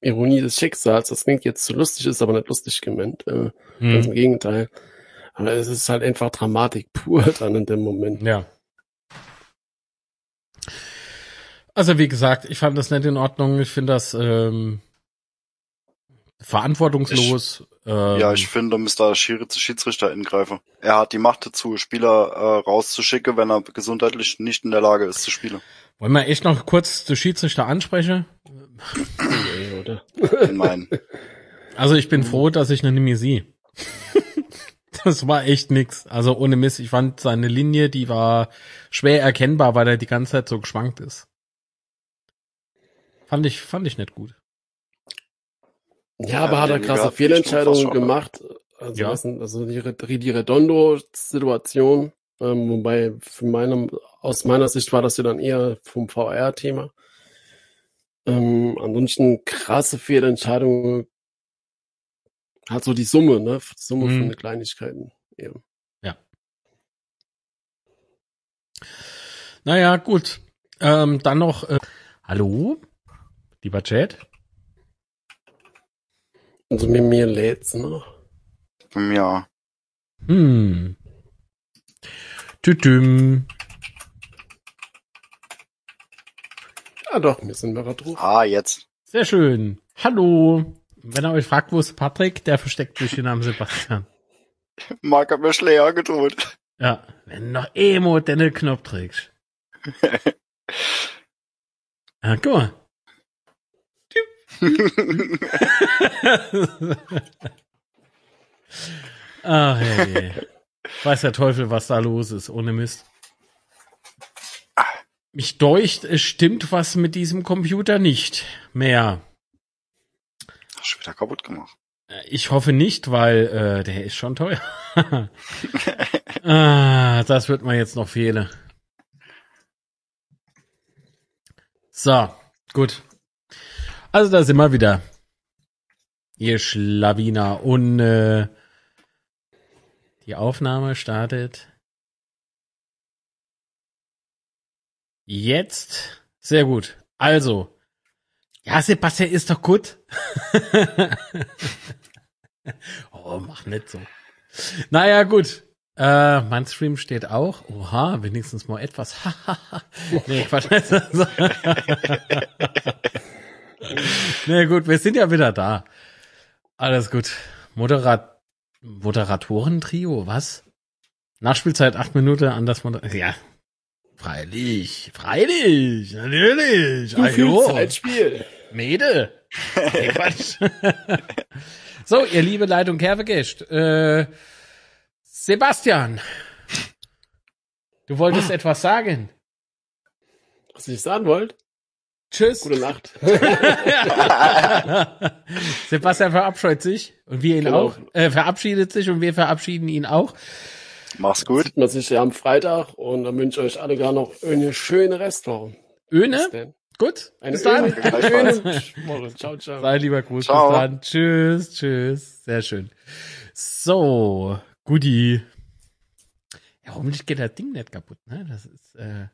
Ironie des Schicksals. Das klingt jetzt zu lustig, ist aber nicht lustig gemeint. Äh, Ganz hm, im Gegenteil. Aber es ist halt einfach Dramatik pur dann in dem Moment. ja. Also wie gesagt, ich fand das nicht in Ordnung. Ich finde das ähm, verantwortungslos. ähm, ja, ich finde, da müsste der Schiedsrichter ingreifen. Er hat die Macht dazu, Spieler äh, rauszuschicken, wenn er gesundheitlich nicht in der Lage ist zu spielen. Wollen wir echt noch kurz den Schiedsrichter ansprechen? Ey, oder? In meinen. Also ich bin froh, dass ich mehr sehe. das war echt nix. Also ohne Mist, ich fand seine Linie, die war schwer erkennbar, weil er die ganze Zeit so geschwankt ist. Fand ich, fand ich nicht gut. Ja, aber hat er krasse Fehlentscheidungen mich gemacht. Also, Ja. denn, also die, die Redondo-Situation, ähm, wobei für meine, aus meiner Sicht war das ja dann eher vom VR-Thema. Ähm, ansonsten krasse Fehlentscheidungen. Hat so die Summe, ne? Die Summe Mhm. von den Kleinigkeiten. Ja. Naja, gut. Ähm, dann noch, äh, hallo? Lieber Chat? Also mir, mir lädt's noch. Bei mir. Hm. Tütüm. Ja doch, wir sind wir drauf. Ah, jetzt. Sehr schön. Hallo. Wenn ihr euch fragt, wo ist Patrick, der versteckt sich den Namen Sebastian. Marc hat mir Schläger gedroht. Ja, wenn noch Emo den Knopf trägst. Ja, guck mal. Ach, hey. Weiß der Teufel, was da los ist, ohne Mist. Mich deucht, es stimmt was mit diesem Computer nicht mehr. Du wieder kaputt gemacht. Äh, Ich hoffe nicht, weil äh, der ist schon teuer. ah, das wird mir jetzt noch fehlen. So, gut. Also da sind wir wieder. Ihr Schlawiner. Und äh, die Aufnahme startet jetzt. Sehr gut. Also. Ja, Sebastian ist doch gut. oh, mach nicht so. Naja, gut. Äh, mein Stream steht auch. Oha, wenigstens mal etwas. nee, Quatsch. nee, gut, wir sind ja wieder da. Alles gut. Moderat Moderatoren-Trio, was? Nachspielzeit acht Minuten, anders Moder Ja. Freilich, freilich, natürlich. Viel Ajo. Zeitspiel. Mede. Nee, Quatsch. so, ihr liebe Leitung Kervegest. Äh, Sebastian. Du wolltest etwas sagen. Was ich sagen wollte? Tschüss. Gute Nacht. Sebastian verabscheut sich und wir ihn Genau. auch. Äh, verabschiedet sich und wir verabschieden ihn auch. Mach's gut. Sieht man sich ja am Freitag und dann wünsche ich euch alle gar noch eine schöne Restwoche. Öne? Gut. Eine Bis dann. Woche. Ciao, ciao. Sei lieber Gruß. Ciao. Bis dann. Tschüss. Tschüss. Sehr schön. So. Guti. Ja, hoffentlich geht das Ding nicht kaputt, ne? Das ist, äh,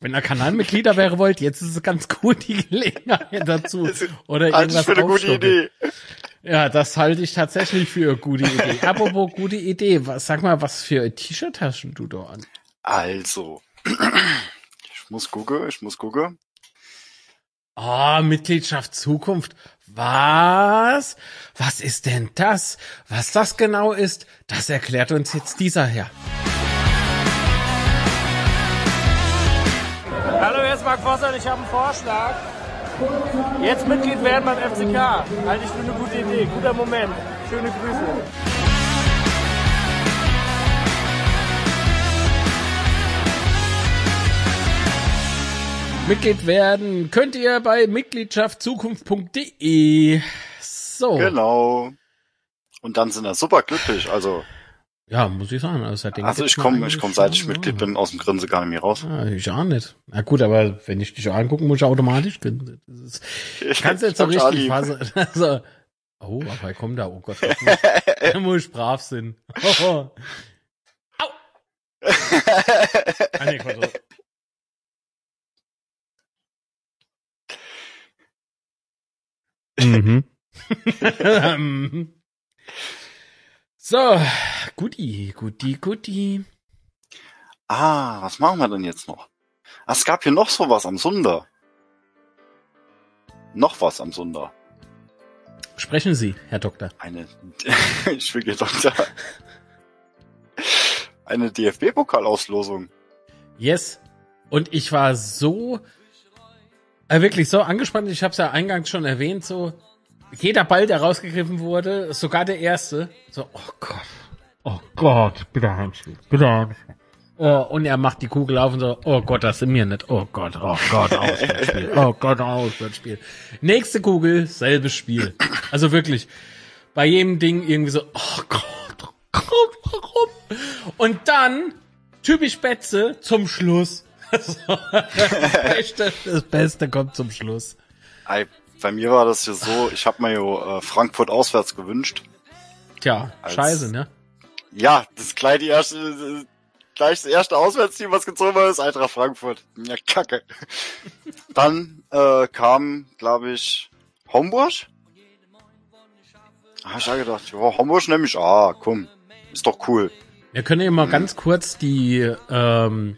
wenn ihr Kanalmitglieder wäre wollt, jetzt ist es ganz gut die Gelegenheit dazu. Oder irgendwas für eine gute. Idee. Ja, das halte ich tatsächlich für eine gute Idee. Apropos gute Idee, was, sag mal, was für T-Shirt hast du da an? Also. Ich muss gucken, ich muss gucken. Oh, Mitgliedschaft Zukunft. Was? Was ist denn das? Was das genau ist, das erklärt uns jetzt dieser Herr. Hallo, hier ist Marc Vossert, ich habe einen Vorschlag. Jetzt Mitglied werden beim FCK. Halte ich für eine gute Idee. Guter Moment. Schöne Grüße. Mitglied werden könnt ihr bei mitgliedschaftzukunft.de. So. Genau. Und dann sind wir super glücklich. Also, Ja, muss ich sagen. Also, seitdem also ich komme, ich komme, seit ich Mitglied ja. bin, aus dem Grinse gar nicht mehr raus. Ah, ich auch nicht. Na gut, aber wenn ich dich angucken, muss ich automatisch grinsen. Das ist, ich kann's jetzt so Ich richtig fassen. Also, oh, aber er kommt da, oh Gott, da muss ich brav sein. Oh. Au! Ah, nee, Quatsch. Mhm. So, guti, guti, guti. ah, was machen wir denn jetzt noch? Ah, es gab hier noch sowas am Sunder. Noch was am Sunder. Sprechen Sie, Herr Doktor. Eine, ich will Doktor. Eine DFB-Pokalauslosung. Yes. Und ich war so, äh, wirklich so angespannt. Ich habe es ja eingangs schon erwähnt. So jeder Ball, der rausgegriffen wurde, sogar der erste. So, oh Gott, oh Gott, bitte Heimspiel, bitte Heimspiel. Oh, und er macht die Kugel auf und so, oh Gott, das sind wir nicht. Oh Gott, oh Gott, Auswärtsspiel. Oh Gott, Auswärtsspiel. Nächste Kugel, selbes Spiel. Also wirklich, bei jedem Ding irgendwie so, oh Gott, oh Gott, warum? Und dann, typisch Betze, zum Schluss. Das, Beste, das Beste kommt zum Schluss. Ey, bei mir war das ja so, ich habe mir ja äh, Frankfurt auswärts gewünscht. Tja, Als- scheiße, ne? Ja, das gleich die erste, gleich das erste Auswärtsteam, was gezogen war, ist Eintracht Frankfurt. Ja, kacke. Dann äh, kam, glaube ich, Homburg. Hab ich ja gedacht, ja, Homburg nehme ich, ah, komm, ist doch cool. Wir können ja mal ganz kurz die ähm,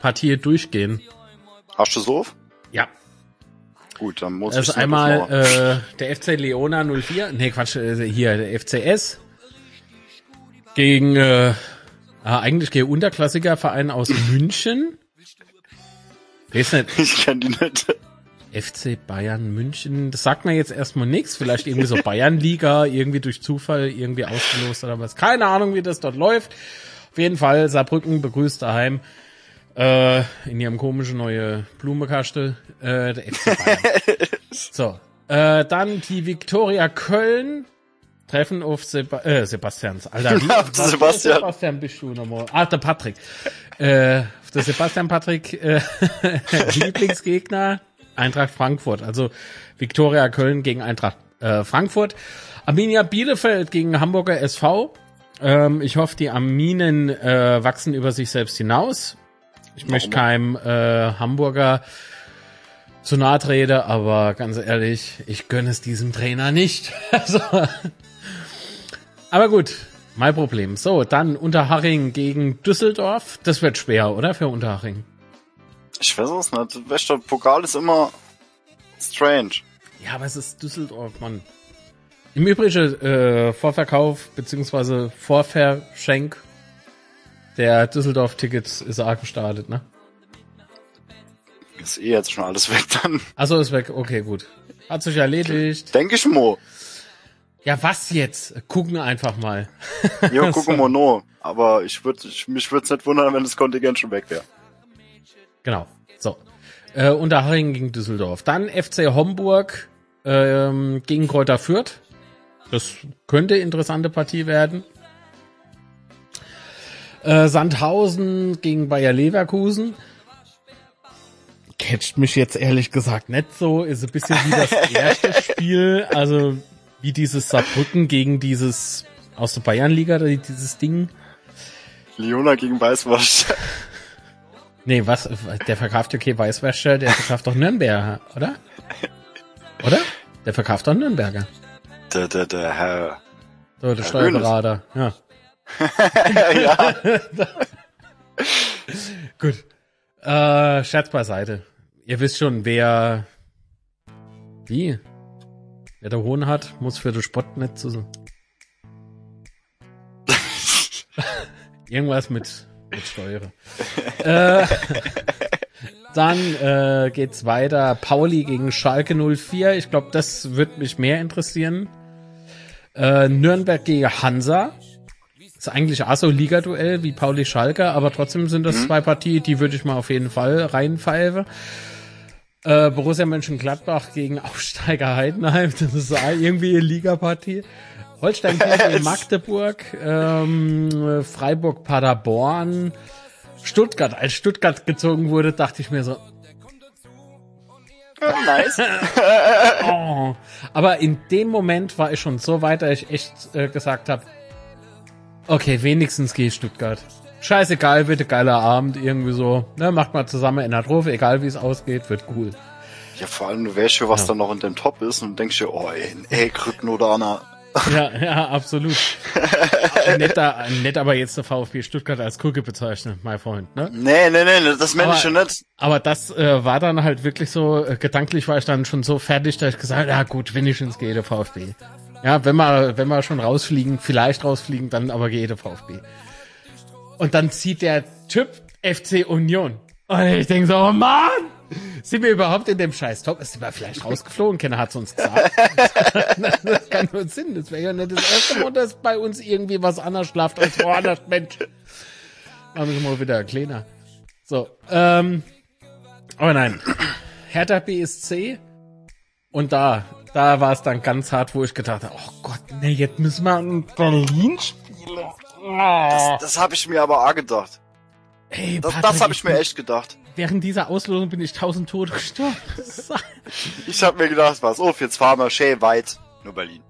Partie durchgehen. Hast du so? Ja, Gut, dann muss das ich einmal äh, der FC Leona 04, nee Quatsch, äh, hier der FCS gegen äh, ah, eigentlich gegen Unterklassikerverein aus München. Weiß nicht, Ich kenne die nicht. FC Bayern München, das sagt mir jetzt erstmal nichts. Vielleicht irgendwie so Bayernliga, irgendwie durch Zufall irgendwie ausgelost oder was. Keine Ahnung, wie das dort läuft. Auf jeden Fall, Saarbrücken begrüßt daheim äh, in ihrem komischen neue Blumekaste äh, der FC Bayern. so, äh, dann die Viktoria Köln treffen auf Seba äh, Sebastians. Alter, wie, Auf was- Sebastian. Sebastian bist du nochmal? Ah, der Patrick. Äh, auf der Sebastian Patrick äh, Lieblingsgegner Eintracht Frankfurt. Also Viktoria Köln gegen Eintracht äh, Frankfurt. Arminia Bielefeld gegen Hamburger SV. Ähm, ich hoffe, die Arminen äh, wachsen über sich selbst hinaus. Ich möchte keinem äh, Hamburger zu nahe trete, aber ganz ehrlich, ich gönne es diesem Trainer nicht. Also, aber gut, mein Problem. So, dann Unterhaching gegen Düsseldorf. Das wird schwer, oder? Für Unterhaching. Ich weiß es nicht. Du, Pokal ist immer strange. Ja, aber es ist Düsseldorf, Mann. Im Übrigen, äh, Vorverkauf beziehungsweise Vorverschenk der Düsseldorf-Tickets ist auch gestartet, ne? Ist eh jetzt schon alles weg dann. Also ist weg, okay, gut. Hat sich erledigt. Denke ich mo. Ja, was jetzt? Gucken einfach mal. Ja, gucken wir no. Aber ich würde, ich, mich würde es nicht wundern, wenn das Kontingent schon weg wäre. Genau. So. Äh, Unterhaching gegen Düsseldorf. Dann FC Homburg ähm, gegen Kräuter Fürth. Das könnte interessante Partie werden. Äh, Sandhausen gegen Bayer Leverkusen. Catcht mich jetzt ehrlich gesagt nicht so. Ist ein bisschen wie das erste Spiel. Also wie dieses Saarbrücken gegen dieses aus der Bayernliga, dieses Ding. Leona gegen Weißwurst. Nee, was? Der verkauft okay Weißwäscher, der verkauft doch Nürnberger, oder? Oder? Der verkauft doch Nürnberger. der, der, der Herr. So, der Herr Steuerberater. Ja. Ja. Gut. Äh, Scherz beiseite. Ihr wisst schon, wer wie? Wer der Hohn hat, muss für den Spott nicht zu. Irgendwas mit, mit Steuere. äh, dann äh, geht's weiter. Pauli gegen Schalke 04. Ich glaube, das wird mich mehr interessieren. Äh, Nürnberg gegen Hansa. Ist eigentlich auch so Liga-Duell wie Pauli Schalke, aber trotzdem sind das zwei Partien, die würde ich mal auf jeden Fall reinpfeifen. Äh, Borussia Mönchengladbach gegen Aufsteiger Heidenheim, das ist irgendwie eine Ligapartie. Holstein gegen Magdeburg, ähm, Freiburg Paderborn, Stuttgart. Als Stuttgart gezogen wurde, dachte ich mir so, nice. oh. Aber in dem Moment war ich schon so weit, dass ich echt äh, gesagt habe, okay, wenigstens gehe ich Stuttgart. Scheißegal, wird ein geiler Abend, irgendwie so. Ne, macht mal zusammen in der Trophäe, egal wie es ausgeht, wird cool. Ja, vor allem, du weißt schon, was Ja. da noch in dem Top ist und denkst dir, oh, ey, ein Eggrücken oder einer. Ja, ja, absolut. netter, nett aber jetzt der VfB Stuttgart als Krücke bezeichnen, mein Freund, ne? Nee, nee, nee, das meine ich schon nicht. Aber das äh, war dann halt wirklich so, äh, gedanklich war ich dann schon so fertig, dass ich gesagt habe, ja gut, wenigstens gehe der VfB. Ja, wenn wir, wenn wir schon rausfliegen, vielleicht rausfliegen, dann aber gehe der VfB. Und dann zieht der Typ FC Union. Und ich denke so, oh Mann! Sind wir überhaupt in dem scheiß Top? Sind wir vielleicht rausgeflogen? Keiner hat's uns gesagt. das kann nur Sinn. Das wäre ja nicht das erste Mal, dass bei uns irgendwie was anders schlaft als woanders. Mensch. Machen wir mal wieder kleiner. So, ähm, aber nein. Hertha BSC. Und da, da war es dann ganz hart, wo ich gedacht habe, oh Gott, nee, jetzt müssen wir in Berlin spielen. Oh. Das habe ich mir aber auch gedacht. Ey, Das, das habe ich mir echt gedacht. Während dieser Auslosung bin ich tausend Tote gestorben. Ich habe mir gedacht, pass auf, jetzt fahren wir schön weit. Nur Berlin.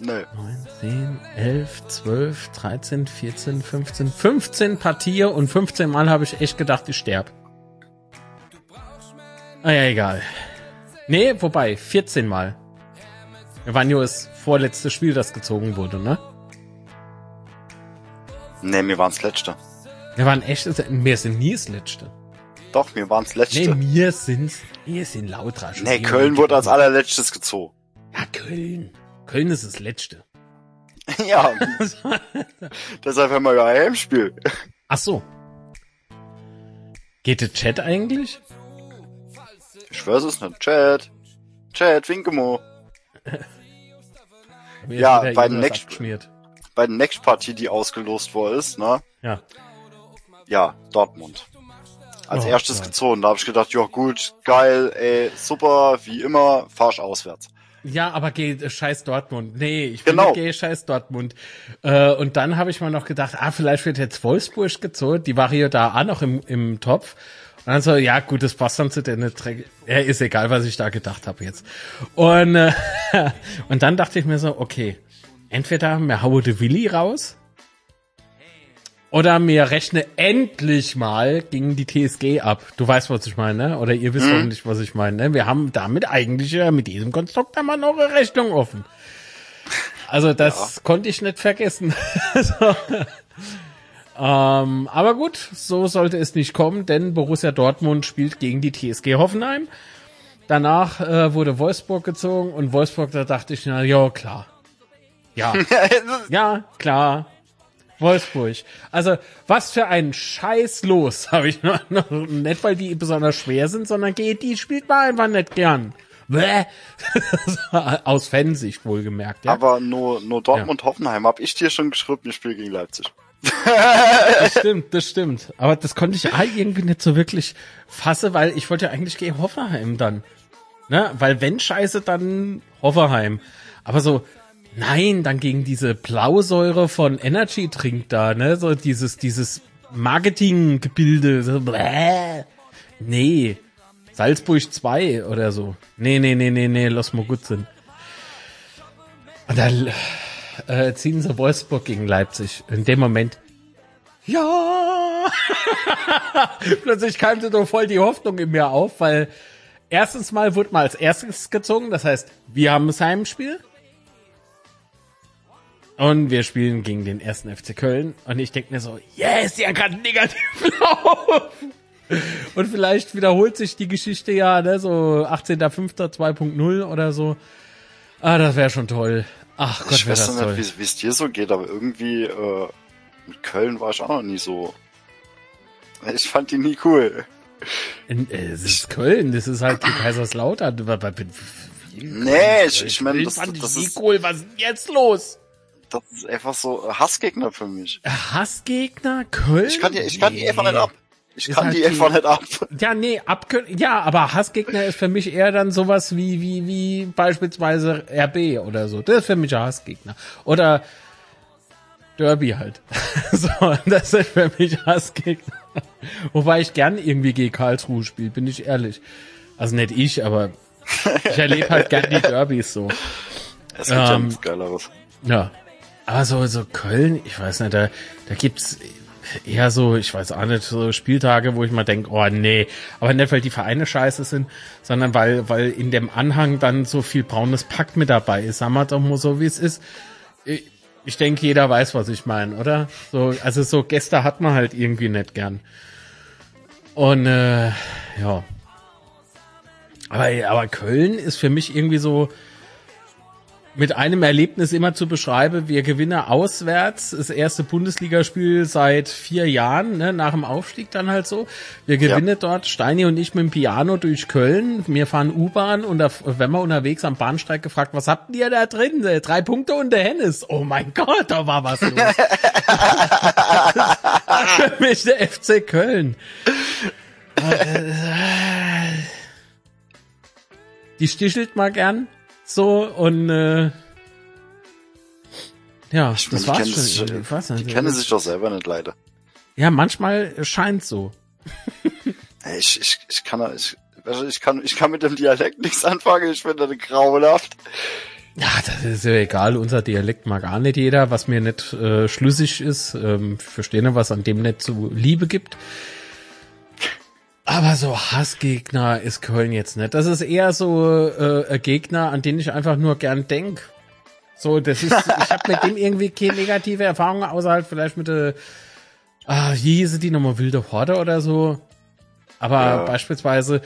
Nö. 9, 10, 11, 12, 13, 14, 15, 15 Partien und 15 Mal habe ich echt gedacht, ich sterb. Ah ja, egal. Nee, wobei, 14 Mal. Wir waren nur das vorletzte Spiel, das gezogen wurde, ne? Nee, mir waren's Letzte. Wir waren echt, wir sind nie das Letzte. Doch, mir waren's Nee, Letzte. wir sind's, wir sind lauter. Nee, Köln wurde als allerletztes gezogen. Ja, Köln. Köln ist das Letzte. ja. Deshalb haben wir ja ein Heimspiel. Ach so. Geht der Chat eigentlich? Ich weiß es nicht. Chat. Chat, Winkemo. Ja, bei den Next- abgeschmiert. Bei der Next Partie, die ausgelost worden ist, ne? Ja. Ja, Dortmund. Als Oh erstes Gott. gezogen. Da habe ich gedacht, ja gut, geil, ey, super, wie immer, fahrsch auswärts. Ja, aber geh äh, scheiß Dortmund. Nee, ich will Genau. geh scheiß Dortmund. Äh, und dann habe ich mal noch gedacht, ah, vielleicht wird jetzt Wolfsburg gezogen. Die war hier da auch noch im, im Topf. Und dann so, ja gut, das passt dann zu der Dreck. Ja, ist egal, was ich da gedacht habe jetzt. Und, äh, und dann dachte ich mir so, okay, entweder mir haue de Willi raus oder mir rechne endlich mal gegen die TSG ab. Du weißt, was ich meine, ne? Oder ihr wisst hoffentlich, was ich meine. Ne? Wir haben damit eigentlich ja mit diesem Konstrukt einmal noch eine Rechnung offen. Also das konnte ich nicht vergessen. so. Ähm, aber gut, so sollte es nicht kommen, denn Borussia Dortmund spielt gegen die TSG Hoffenheim. Danach äh, wurde Wolfsburg gezogen und Wolfsburg, da dachte ich, na ja, klar. Ja, ja, klar. Wolfsburg. Also, was für ein Scheiß los, habe ich noch, noch nicht, weil die besonders schwer sind, sondern geht, die spielt man einfach nicht gern. Bäh. Aus Fansicht wohlgemerkt, ja. Aber nur, nur Dortmund-Hoffenheim hab ich dir schon geschrieben, ich spiele gegen Leipzig. Das stimmt, das stimmt. Aber das konnte ich irgendwie nicht so wirklich fasse, weil ich wollte ja eigentlich gegen Hoffenheim dann. Ne? Weil wenn Scheiße, dann Hoffenheim. Aber so, nein, dann gegen diese Blausäure von Energy Drink da, ne? So dieses, dieses Marketinggebilde. So, bläh. Nee. Salzburg 2 oder so. Nee, nee, nee, nee, nee, lass mal gut sind. Und dann äh, ziehen sie Wolfsburg gegen Leipzig. In dem Moment. Ja! Plötzlich keimte doch voll die Hoffnung in mir auf, weil erstens mal wurde mal als erstes gezogen, das heißt, wir haben das Heimspiel. Und wir spielen gegen den ersten FC Köln. Und ich denke mir so, yes, die haben gerade negativ laufen. Und vielleicht wiederholt sich die Geschichte ja, ne, so 18.05. 2.0 oder so. Ah, das wäre schon toll. Ach Gott, ich weiß das nicht, wie es dir so geht, aber irgendwie äh, mit Köln war ich auch noch nie so. Ich fand die nie cool. In, äh, es ist Köln, das ist halt die Kaiserslautern. Nee, ich, ich meine, das, fand das, nie ist, cool. Was ist denn jetzt los? das ist einfach so Hassgegner für mich. Hassgegner, Köln? Ich kann die, ich kann die einfach nicht ab. Ich Ist kann halt die einfach nicht ab. Ja, nee, abkönnen. Ja, aber Hassgegner ist für mich eher dann sowas wie, wie, wie beispielsweise RB oder so. Das ist für mich ein Hassgegner. Oder Derby halt. so, das sind für mich Hassgegner. Wobei ich gern irgendwie gegen Karlsruhe spiele, bin ich ehrlich. Also nicht ich, aber ich erlebe halt gern die Derbys so. Es gibt ja Ähm, nichts Geileres. Ja. Aber so, so Köln, ich weiß nicht, da, da gibt's eher so, ich weiß auch nicht, so Spieltage, wo ich mal denk, oh nee, aber nicht, weil die Vereine scheiße sind, sondern weil, weil in dem Anhang dann so viel braunes Pack mit dabei ist. Sagen wir doch mal so, wie es ist. Ich, ich denke, jeder weiß, was ich meine, oder? So, also so Gäste hat man halt irgendwie nicht gern. Und äh, ja. Aber, aber Köln ist für mich irgendwie so, mit einem Erlebnis immer zu beschreiben. Wir gewinnen auswärts das erste Bundesligaspiel seit vier Jahren, ne, nach dem Aufstieg dann halt so. Wir gewinnen dort, Steini und ich mit dem Piano durch Köln. Wir fahren U-Bahn und da, wenn wir unterwegs am Bahnsteig gefragt, was habt ihr da drin? Äh, Drei Punkte und der Hennis. Oh mein Gott, da war was los. Für mich der FC Köln. Die stichelt mal gern so und äh, ja, Ich das war's sich, schon. Ich weiß nicht. die kennen sich doch selber nicht leider. Ja, manchmal scheint so. Ich, ich, ich kann, ich, ich kann, ich kann mit dem Dialekt nichts anfangen. Ich finde das grauenhaft. Ja, das ist ja egal. Unser Dialekt mag gar nicht jeder, was mir nicht äh, schlüssig ist. Ähm, ich verstehe nicht, was an dem nicht so Liebe gibt. Aber so Hassgegner ist Köln jetzt nicht. Das ist eher so äh, ein Gegner, an den ich einfach nur gern denk. So, das ist, ich habe mit dem irgendwie keine negative Erfahrung, außer halt vielleicht mit der, ah, wie hieße die nochmal, Wilde Horde oder so. Aber Ja. beispielsweise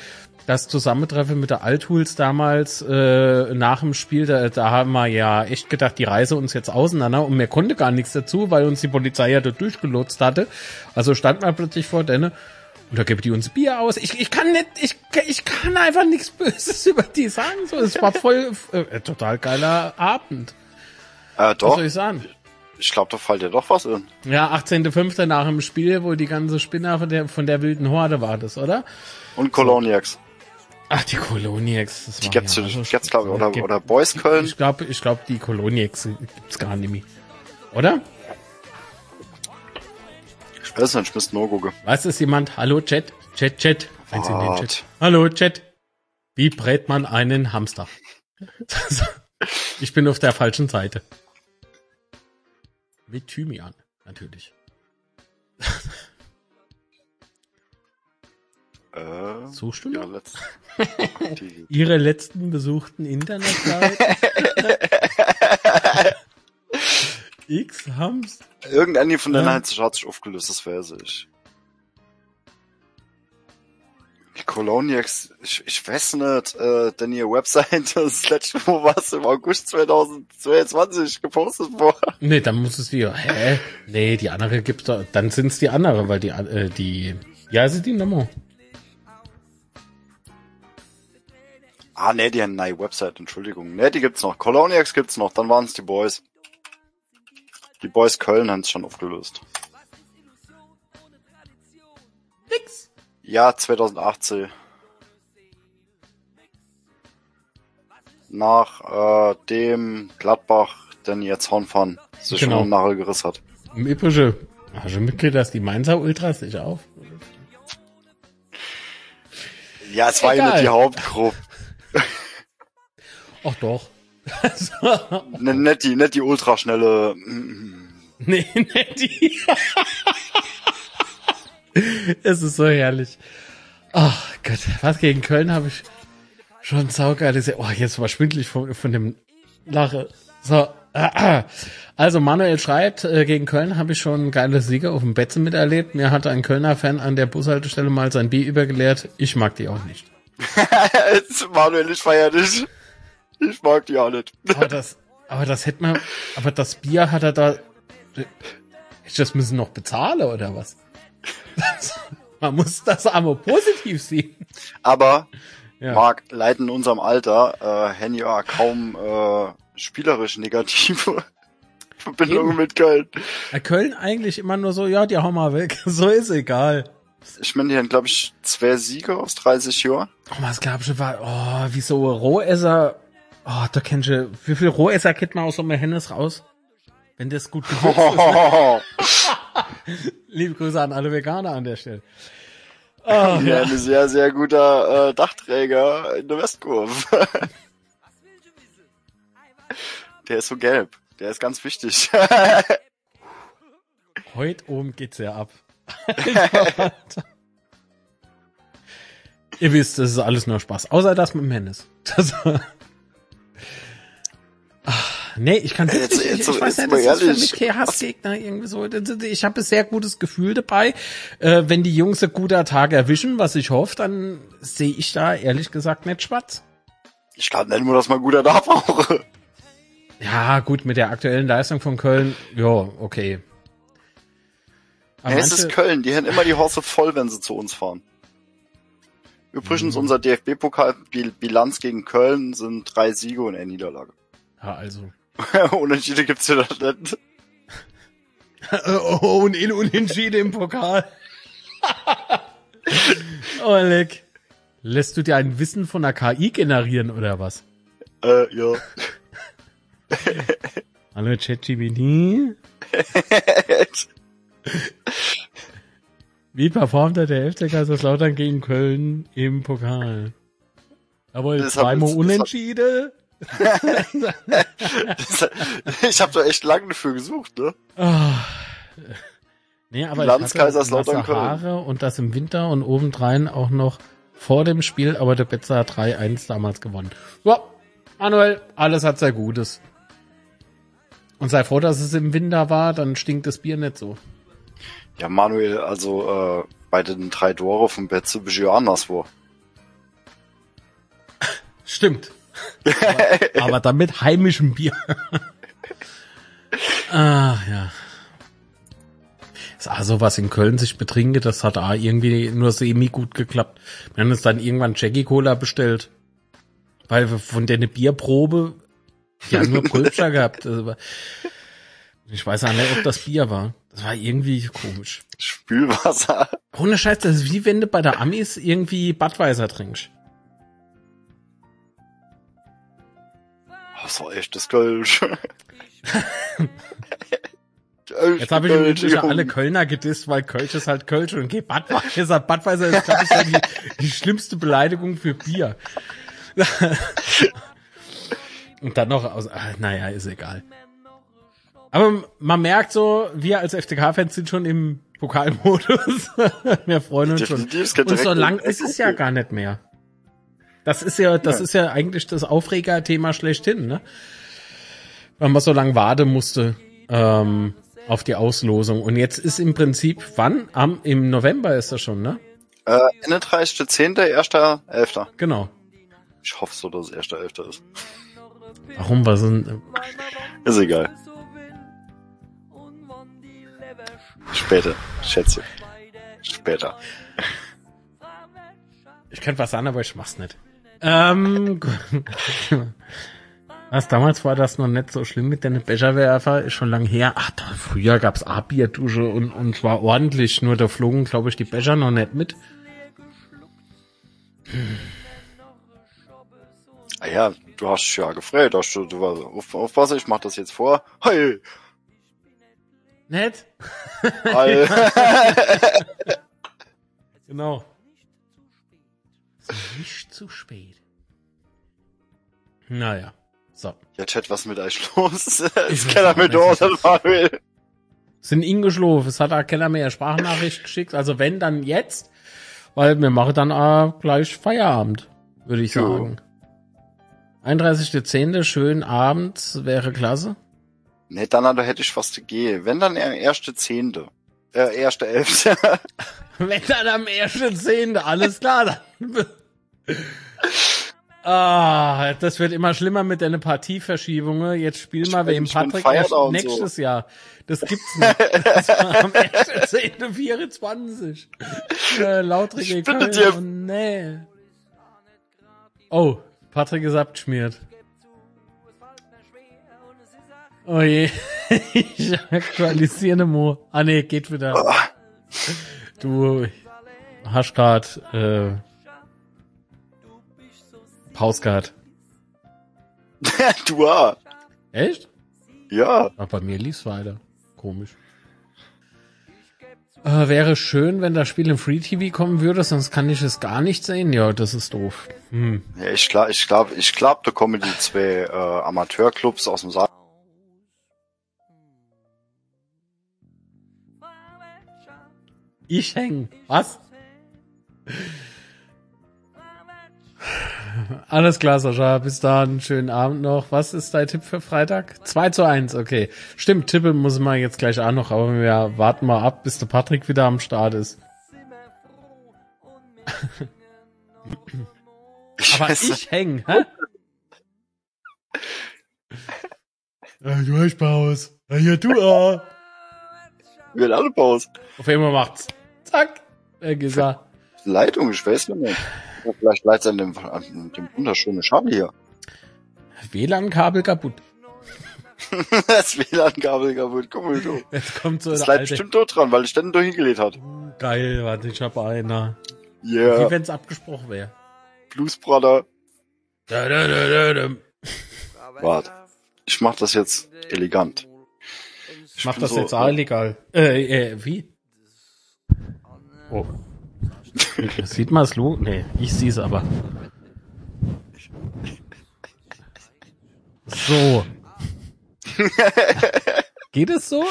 das Zusammentreffen mit der Althuls damals äh, nach dem Spiel, da, da haben wir ja echt gedacht, die Reise uns jetzt auseinander und mir konnte gar nichts dazu, weil uns die Polizei ja dort durchgelotst hatte. Also stand man plötzlich vor denen da gibt die uns Bier aus. Ich, ich kann nicht, ich, ich kann einfach nichts Böses über die sagen. So, es war voll äh, total geiler Abend. Äh, Was doch, soll ich sagen? ich glaube, da fällt dir doch was in. Ja, 18.05. nach dem Spiel, wo die ganze Spinner von der, von der wilden Horde war das, oder? Und Koloniacs. Ach, die Kolonieks. Das Die gibt's, ja die so gibt's glaube ich, oder, Gibt- oder Boys Köln. Ich glaube, ich glaube, die Kolonieks gibt's gar nicht mehr. Oder? Nicht, ich müsste nur gucken. Weiß es jemand? Hallo, Chat? Chat, Chat. Eins in den. Chat. Hallo, Chat. Wie brät man einen Hamster? ich bin auf der falschen Seite. Mit Thymian, natürlich. Äh, Suchst du ja, letzt, Ihre letzten besuchten Internetseiten? X Hamster. irgendeine von denen Ja. hat sich, hat sich aufgelöst, das weiß ich. Die Coloniacs, ich, ich weiß nicht, äh, denn ihr Website, das letzte Mal war es im August 2022 gepostet worden. Nee, dann muss es wieder. Hä? Nee, die andere gibt's doch. Dann sind's die andere, weil die, äh, die, ja, sind die Nummer. Ah, nee, die haben eine neue Website, Entschuldigung. Nee, die gibt's noch. Coloniacs gibt's noch, dann waren's die Boys. Die Boys Köln haben es schon aufgelöst. Nix. Ja, 2018. Nach äh, dem Gladbach, den jetzt Hornfahren sich Genau. schon einen Nagel gerissen hat. Im Übrigen, hast du mitgekriegt, dass die Mainzer Ultras sich auf? Ja, es war ja nicht die Hauptgruppe. Ach doch. Ne, nicht die, nicht die ultraschnelle. nee, nicht die. es ist so herrlich. Ach Gott, was gegen Köln habe ich schon saugeil. Oh, jetzt war schwindelig von, von dem Lache. So, ah. also Manuel schreibt, äh, gegen Köln habe ich schon geile Siege auf dem Betze miterlebt. Mir hatte ein Kölner Fan an der Bushaltestelle mal sein Bier übergeleert. Ich mag die auch nicht. Manuel, ich feier dich. Ich mag die auch nicht. Aber das, aber das hätte man, aber das Bier hat er da, hätte ich das müssen noch bezahlen oder was? man muss das aber positiv sehen. Aber Ja. Marc, leiden in unserem Alter, äh, haben ja kaum äh, spielerisch negative Verbindungen mit Köln. Bei Köln eigentlich immer nur so, ja, die hauen mal weg. So ist egal. Ich meine, die haben, glaube ich, zwei Siege aus 30 Jahren. Oh, was glaubst du, war, oh, wie so Rohesser, oh, da kennst du, wie viel Rohesser kriegt man aus so einem Hennes raus? Wenn das gut gewürzt ist. Ne? Liebe Grüße an alle Veganer an der Stelle. Oh, ja, ja. ein sehr, sehr guter äh, Dachträger in der Westkurve. der ist so gelb. Der ist ganz wichtig. Heute oben geht's ja ab. Ihr wisst, das ist alles nur Spaß. Außer das mit dem Hennes. Das, Ach, nee, ich kann Jetzt- ich, jetzt- ich weiß jetzt ja, das ist für ehrlich. mich Hassgegner irgendwie so. Ich habe ein sehr gutes Gefühl dabei. Äh, wenn die Jungs ein guter Tag erwischen, was ich hoffe, dann sehe ich da ehrlich gesagt nicht schwarz. Ich glaube nicht nur, dass man guter da brauche. Ja, gut, mit der aktuellen Leistung von Köln, ja, okay. Aber es manche- ist Köln. Die haben immer die Horse voll, wenn sie zu uns fahren. Übrigens, Mhm. unser DFB-Pokal-Bilanz gegen Köln sind drei Siege und eine Niederlage. Ja, also. Unentschieden gibt's ja da nicht. Oh, und in Unentschieden im Pokal. oh, leck. Lässt du dir ein Wissen von der KI generieren oder was? Äh, ja. Hallo ChatGPT. Wie performt hat der 11. Kaiserslautern gegen Köln im Pokal? Jawohl, zweimal Unentschieden. Ich habe da echt lange dafür gesucht, ne? Ah. Nee, aber Bilanz ich hatte Kaiserslautern nasse Köln. Haare und das im Winter und obendrein auch noch vor dem Spiel, aber der Betzer hat 3-1 damals gewonnen. Ja, Manuel, alles hat sehr Gutes. Und sei froh, dass es im Winter war, dann stinkt das Bier nicht so. Ja, Manuel, also äh, bei den drei Tore vom Betze bist du ja anderswo. Stimmt. Aber, aber dann mit heimischem Bier. ah, ja. Ist auch so was in Köln sich betrinke, das hat auch irgendwie nur semi gut geklappt. Wir haben uns dann irgendwann Jackie Cola bestellt. Weil wir von der eine Bierprobe, die haben nur Pulscher gehabt. Also, ich weiß auch nicht, ob das Bier war. Das war irgendwie komisch. Spülwasser. Ohne Scheiß, das ist wie wenn du bei der Amis irgendwie Badweiser trinkst. Das war echt das Kölsch. Jetzt habe ich im Übrigen alle Kölner gedisst, weil Kölsch ist halt Kölsch und geht Badweiser. Badweiser ist, glaube ich, die, die schlimmste Beleidigung für Bier. und dann noch aus, ah, naja, ist egal. Aber man merkt so, wir als FCK-Fans sind schon im Pokalmodus. wir freuen uns schon. Und so lang ist es ja gar nicht mehr. Das ist ja, das ja. ist ja eigentlich das Aufregerthema schlechthin, ne? Weil man so lange warten musste ähm, auf die Auslosung. Und jetzt ist im Prinzip, wann? Am, Im November ist das schon, ne? Äh, 31.10., 1.11. Genau. Ich hoffe so, dass es 1.11. ist. Warum? Was sind... Ist egal. Später, schätze. Später. Ich könnte was sagen, aber ich mach's nicht. Ähm, was damals war das noch nicht so schlimm mit den Becherwerfer, ist schon lang her. Ach, da, früher gab's A-Bierdusche und, und zwar ordentlich, nur da flogen, glaube ich, die Becher noch nicht mit. Hm. Ah ja, du hast ja gefreut, hast du, du warst auf, aufpassen, ich mach das jetzt vor. Hey! Nett? genau. Nicht zu spät. Naja, so. Ja, Chat, was mit euch los? Ich keiner mit dort, will. Sind ihn geschlafen. Es hat auch keiner mehr Sprachnachricht geschickt. Also wenn, dann jetzt. Weil wir machen dann auch gleich Feierabend, würde ich sagen. Ja. 31.10. schönen Abend, wäre klasse. Nee, dann da hätte ich fast gegeben. Wenn dann erste Zehnte. Äh, erste Elfte. Wenn dann am ersten Zehnte, alles klar. Dann. Ah, das wird immer schlimmer mit deiner Partieverschiebungen. Jetzt spiel mal wegen Patrick nächstes so. Jahr. Das gibt's nicht. Das war am 1.10.24. Äh, lautrige Köln. Dir. Oh, nee. Oh, Patrick ist abgeschmiert. Oh je. ich aktualisiere Mo. Ah nee, geht wieder. Du hast grad äh, Gehabt. du auch. Echt? Ja. Ach, bei mir lief's weiter. Komisch. Äh, wäre schön, wenn das Spiel im Free TV kommen würde, sonst kann ich es gar nicht sehen. Ja, das ist doof. Hm. Ja, ich glaube, ich glaube, ich glaube, da kommen die zwei äh, Amateurclubs aus dem Saal Ich häng. Was? Alles klar, Sascha. Bis dann. Schönen Abend noch. Was ist dein Tipp für Freitag? 2 zu 1, okay. Stimmt, tippen muss man jetzt gleich auch noch, aber wir warten mal ab, bis der Patrick wieder am Start ist. aber ich häng, hä? du hast Pause. Ja, du auch. Wir haben alle Pause. Auf einmal macht's. Zack. Wer gesagt. Leitung, ich weiß nicht mehr. Vielleicht leitet es an dem, an dem wunderschönen Schabel hier. WLAN-Kabel kaputt. das WLAN-Kabel kaputt, guck mal du. Jetzt kommt so Das bleibt bestimmt dort dran, weil ich dann da hingelegt hat. Geil, warte, ich hab einer. Yeah. Wie wenn's abgesprochen wäre. Blues Brother. Da, da, da, da, da. Warte. Ich mach das jetzt elegant. Ich mach das so, jetzt auch illegal. Äh, äh, wie? Oh. Sieht man es Lo? Nee, ich sehe es aber. So. Geht es so?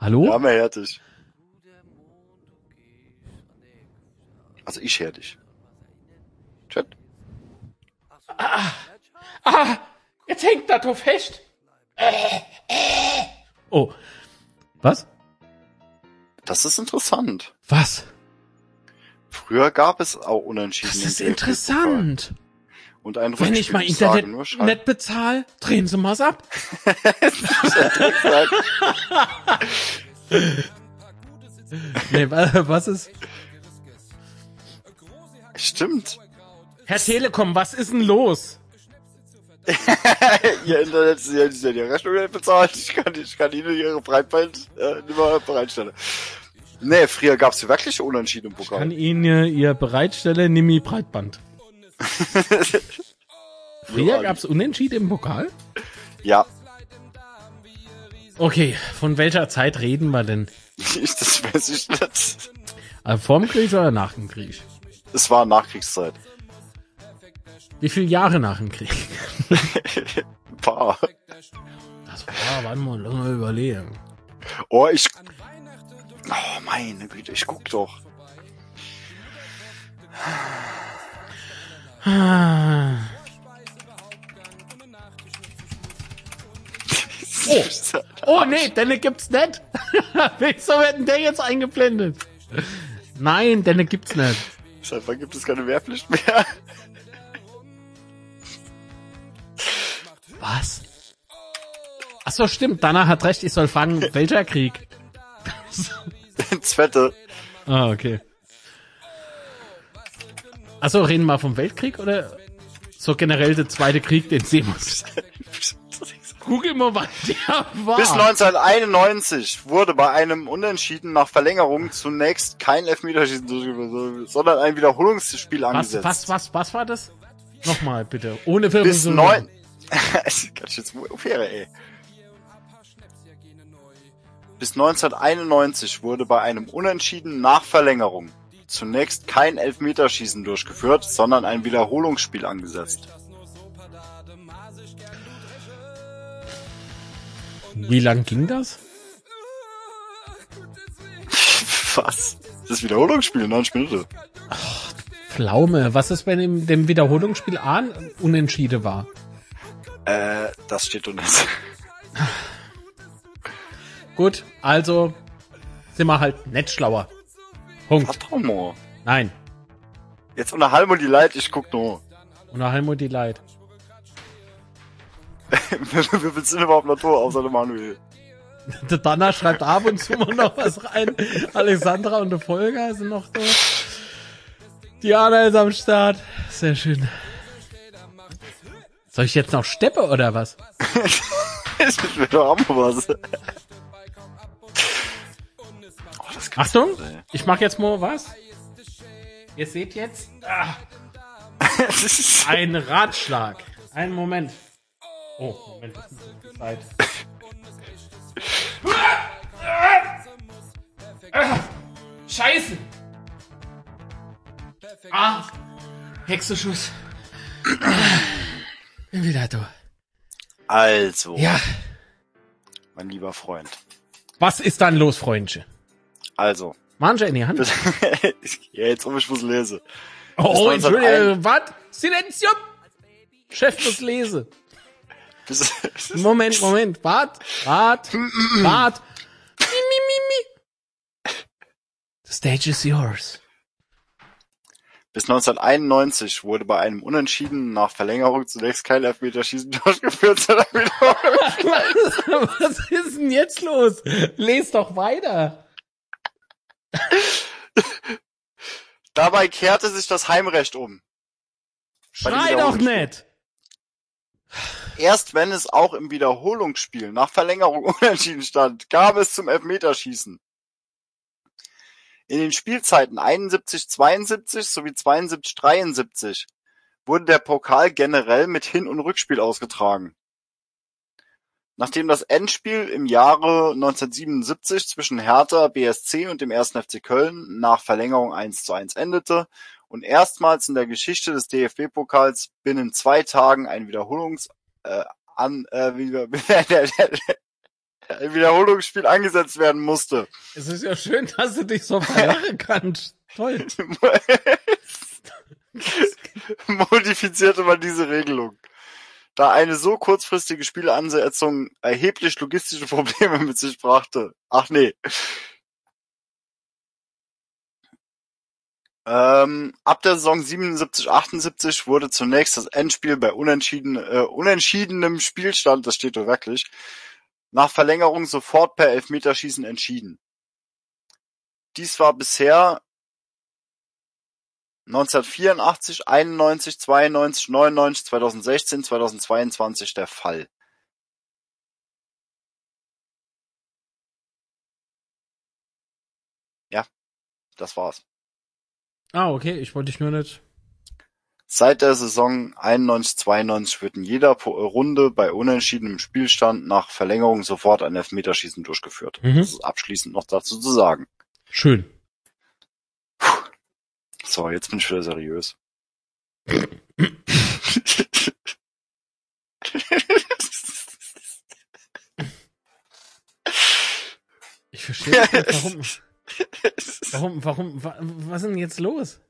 Hallo? Ja, mehr härtig. Also ich härtig. Chat. Ah, ah, jetzt hängt da drauf fest. Oh. Was? Das ist interessant. Was? Früher gab es auch Unentschieden. Das ist interessant. Und ein Wenn ich mal Internet nicht bezahle, drehen Sie mal's ab. nee, was ist? Stimmt. Herr Telekom, was ist denn los? Ihr Internet ist ja die Rechnung nicht bezahlt. Ich kann, ich kann Ihnen Ihre Breitband äh, nicht mehr bereitstellen. Nee, früher gab's wirklich Unentschieden im Pokal. Ich kann Ihnen Ihr Bereitstelle Nimi Breitband. Früher gab's Unentschieden im Pokal? Ja, Okay, von welcher Zeit reden wir denn? das weiß ich nicht. Also vorm Krieg oder nach dem Krieg? Es war Nachkriegszeit. Wie viele Jahre nach dem Krieg? Ein paar. Das war, warte mal, lass mal überlegen. Oh, ich. Oh, meine Güte, ich guck doch. Oh. Oh nee, Denne gibt's nicht. Wieso wird denn der jetzt eingeblendet? Nein, Denne gibt's nicht. Seit wann gibt es keine Wehrpflicht mehr? Was? Ach so, stimmt. Dana hat recht, ich soll fragen, welcher Krieg? Zwette. Ah, okay. Ach so, reden wir vom Weltkrieg oder so generell der zweite Krieg, den sehen muss? Google mal, wann der war. Bis 1991 wurde bei einem Unentschieden nach Verlängerung zunächst kein Elfmeterschießen durchgeführt, sondern ein Wiederholungsspiel was, angesetzt. was, was, was war das? Nochmal, bitte. Ohne Bis Verwirrung. neun. Ganz schön Fähre, ey. Bis 1991 wurde bei einem Unentschieden nach Verlängerung zunächst kein Elfmeterschießen durchgeführt, sondern ein Wiederholungsspiel angesetzt. Wie lang ging das? Was? Das Wiederholungsspiel, 90 Minuten. Pflaume. Was ist, wenn im dem Wiederholungsspiel A ein Unentschiede war? Äh, das steht doch nicht. Gut, also sind wir halt nicht schlauer. Punkt. Warte mal. Nein. Jetzt unter Halm die Leid, ich guck nur. Und nach Helmut die Leid. Viel sind überhaupt Natur außer der Manuel? Der Danner schreibt ab und zu mal noch was rein. Alexandra und der Volker sind noch da. Diana ist am Start. Sehr schön. Soll ich jetzt noch steppe oder was? ich will doch auch was. Das Achtung, ey. ich mach jetzt mal was. Ihr seht jetzt ah, ein Ratschlag. Einen Moment. Oh, Moment, das ist Zeit. Scheiße! Ah, Hexenschuss. Bin wieder da. Also, Ja, mein lieber Freund. was ist dann los, Freundchen? Also, Manche in die Hand. ja, jetzt um ich muss lesen. Oh, Entschuldigung, was? Silenzium! Chef muss lesen. Moment, Moment, wart, wart, wart. Mi, mi, mi, mi. The stage is yours. bis 1991 wurde bei einem Unentschieden nach Verlängerung zunächst kein Elfmeterschießen durchgeführt, sondern wieder Was ist denn jetzt los? Lest doch weiter. Dabei kehrte sich das Heimrecht um. Schrei doch nicht. Erst wenn es auch im Wiederholungsspiel nach Verlängerung unentschieden stand, gab es zum Elfmeterschießen. In den Spielzeiten 71-72 sowie 72-73 wurde der Pokal generell mit Hin- und Rückspiel ausgetragen. Nachdem das Endspiel im Jahre 1977 zwischen Hertha BSC und dem 1. FC Köln nach Verlängerung 1 zu 1 endete und erstmals in der Geschichte des DFB-Pokals binnen zwei Tagen ein Wiederholungs äh, an, äh, wieder, ein Wiederholungsspiel angesetzt werden musste. Es ist ja schön, dass du dich so verlachen kannst. Toll. modifizierte man diese Regelung. Da eine so kurzfristige Spielansetzung erheblich logistische Probleme mit sich brachte. Ach nee. Ähm, ab der Saison 77-78 wurde zunächst das Endspiel bei unentschieden, äh, unentschiedenem Spielstand, das steht doch wirklich, nach Verlängerung sofort per Elfmeterschießen entschieden. Dies war bisher 1984, 91, 92, 99, 2016, 2022 der Fall. Ja, das war's. Ah, okay, ich wollte dich nur nicht. Seit der Saison 91-92 wird in jeder Runde bei unentschiedenem Spielstand nach Verlängerung sofort ein Elfmeterschießen durchgeführt. Mhm. Das ist abschließend noch dazu zu sagen. Schön. So, jetzt bin ich wieder seriös. Ich verstehe nicht, warum, warum, warum, wa, was ist denn jetzt los?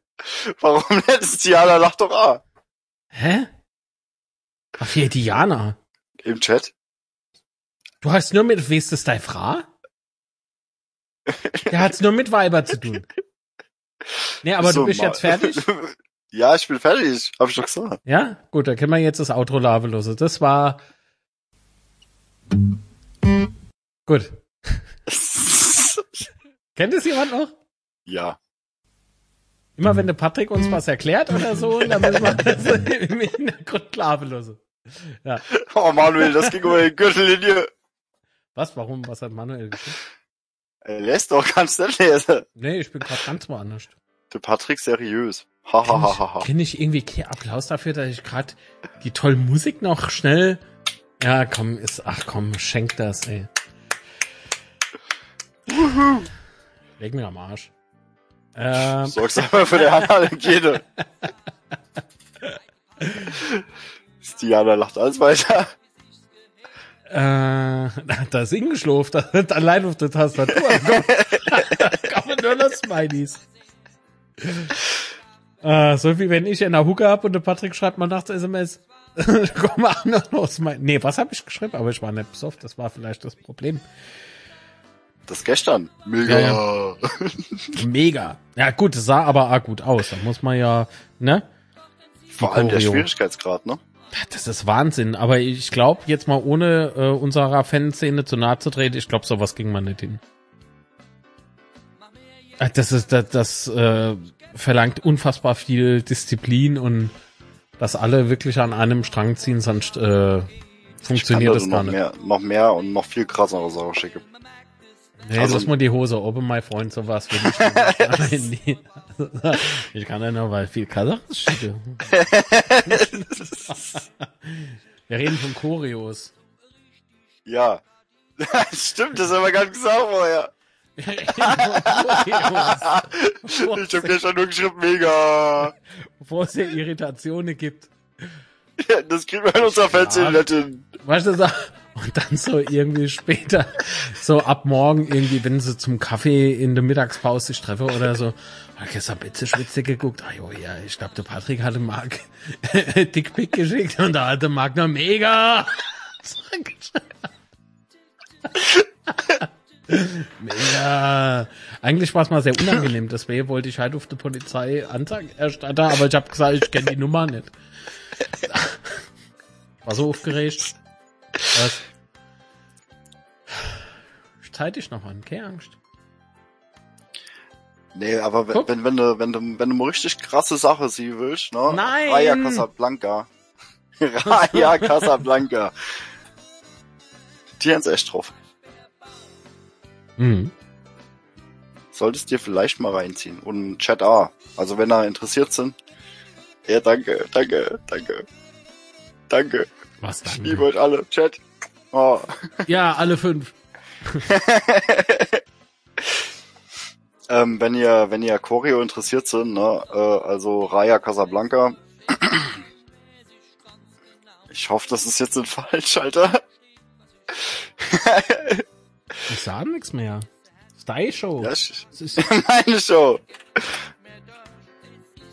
Warum letztes Jahr lacht doch A? Hä? Ach, hier, Diana. Im Chat? Du hast nur mit, weißt das deine Frau? Der hat's nur mit Weiber zu tun. Nee, aber So, du bist ma- jetzt fertig? ja, ich bin fertig. Hab ich doch gesagt. Ja? Gut, dann können wir jetzt das Outro lavelose. Das war, gut. Kennt es jemand noch? ja. Immer wenn der Patrick uns was erklärt oder so, dann müssen wir das im Hintergrund lavelose. Ja. Oh Manuel, das ging über die Gürtellinie. Was? Warum? Was hat Manuel geschrieben? Er lässt doch ganz nicht lesen. Nee, ich bin gerade ganz woanders. Der Patrick seriös. Ha, ha, ha, ha, ha. Kenne ich irgendwie keinen Applaus dafür, dass ich gerade die tolle Musik noch schnell. Ja, komm, ist, ach komm, schenk das, ey. Leg mir am Arsch. Ähm, Sorgst einmal für die Analogene. Diana lacht alles weiter. Äh, da ist hingeschlurft, da hat allein auf der Tastatur. Komm, kommen nur noch Smileys. Äh, so wie wenn ich in der Hucke hab und der Patrick schreibt mal nachts SMS. Komm auch noch noch Smiley. Nee, was habe ich geschrieben? Aber ich war nicht besoffen, das war vielleicht das Problem. Das gestern. Mega. Ja, Mega. Ja gut, es sah aber auch gut aus. Da muss man ja, ne? Vor allem der. Schwierigkeitsgrad, ne? Das ist Wahnsinn. Aber ich glaube, jetzt mal ohne äh, unserer Fanszene zu nahe zu treten, ich glaube, sowas ging man nicht hin. Äh, Das ist, das, das äh, verlangt unfassbar viel Disziplin und dass alle wirklich an einem Strang ziehen, sonst äh, funktioniert das kann gar da nicht. noch mehr, noch mehr und noch viel krassere Sachen schicken. Nee, Also- lass mal die Hose oben, mein Freund, sowas will ich nicht. Ich kann ja nur, weil viel Kasachisch schicke. Wir reden von Choreos. Ja. Stimmt, das haben wir gar nicht gesagt vorher. Wir reden von Choreos. Ich hab gestern nur geschrieben, mega. Bevor es ja Irritationen gibt. Ja, Das kriegen wir in unserer hin. Weißt du, so, und dann so irgendwie später, so ab morgen irgendwie, wenn sie zum Kaffee in der Mittagspause sich treffen oder so, hab ich gestern Bitze Schwitze geguckt. Ah, jo, ja, ich glaube, der Patrick hatte Marc Dickpick geschickt und da hatte Marc noch mega. mega. Eigentlich war es mal sehr unangenehm. Deswegen wollte ich halt auf die Polizei Anzeige erstatten, aber ich habe gesagt, ich kenne die Nummer nicht. War so aufgeregt. Was? Ich zeig dich noch an, keine Angst. Nee, aber wenn, Guck. wenn, wenn du, wenn du, wenn du mal richtig krasse Sache sehen willst, ne? Nein! Raya Casablanca. Raya Casablanca. Die haben's echt drauf. Mhm. Solltest dir vielleicht mal reinziehen. Und Chat A. Also wenn da interessiert sind. Ja, danke, danke, danke. Danke. Was Ich dann? liebe euch alle. Chat. Oh. Ja, alle fünf. Ähm, wenn ihr, wenn ihr Choreo interessiert sind, ne, äh, also Raya Casablanca. Ich hoffe, das ist jetzt nicht falsch, Alter. Ich sag nichts mehr. Style Show. Ja, ich, Das ist, meine Show.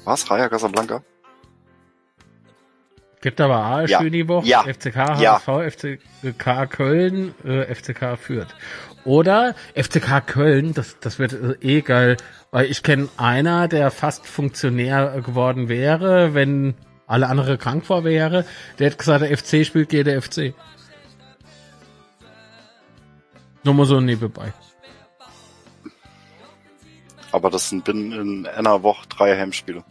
Was? Raya Casablanca? Gibt aber A, Ja. schöne Woche, Ja. FCK, Ja. HSV, FCK Köln, äh, FCK führt. Oder FCK Köln, das, das wird äh, eh geil, weil ich kenne einer, der fast Funktionär geworden wäre, wenn alle andere krank war wäre. Der hat gesagt, der FC spielt gegen der FC. Nur mal so nebenbei. Aber das sind binnen in einer Woche drei Heimspiele.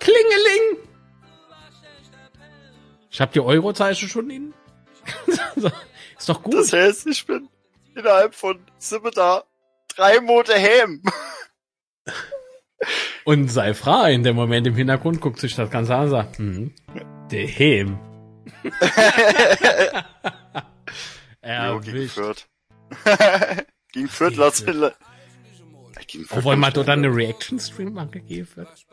Klingeling! Ich hab die Eurozeichen schon in. Ist doch gut. Das heißt, ich bin innerhalb von da drei Monate heim. Und sei frei, in dem Moment im Hintergrund guckt sich das Ganze an und sagt, hm, dem. Jo, gegen Erwischt. Fürth. gegen Fürth lass ihn. Gegen Obwohl man dort dann eine Reaction-Stream angegeben wird.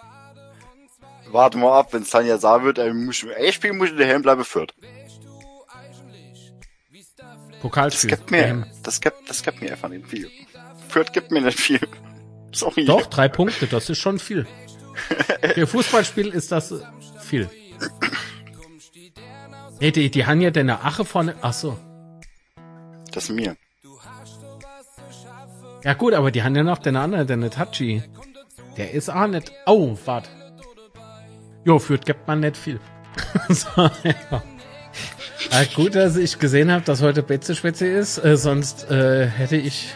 Warte mal ab, wenn Tanja sagen wird, ey, muss ich, ey, spielen muss ich daheim bleiben Fürth. Das Pokalspiel. gibt mir, Ähm, das gibt, das gibt mir einfach nicht viel. Fürth gibt mir nicht viel. Sorry. Doch, drei Punkte, das ist schon viel. Für Fußballspiel ist das viel. Nee, die, die haben ja deine Ache vorne. Ach so. Das ist mir. Ja gut, aber die haben ja noch den anderen, den Tachi. Der ist auch nicht. Oh, warte. Jo, führt gibt man nicht viel. so, ja. Ah, gut, dass ich gesehen habe, dass heute Betze-Schwätze ist. Äh, sonst äh, hätte ich.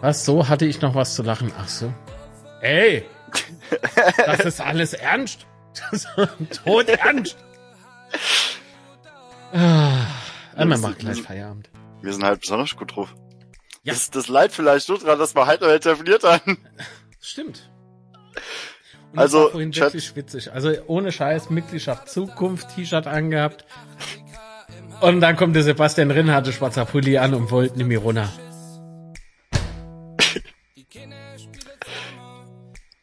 Was? So hatte ich noch was zu lachen. Ach so. Ey! Das ist alles ernst. Tot ernst. Ah, wir machen gleich Feierabend. Wir sind halt besonders gut drauf. Ja. Das, das leid vielleicht nur dran, dass wir halt noch etabliert haben. Stimmt. Und Also, das vorhin wirklich witzig. Also ohne Scheiß, Mitgliedschaft Zukunft, T-Shirt angehabt. Und dann kommt der Sebastian Rinn, hatte schwarzer Pulli an und wollte nämlich runter.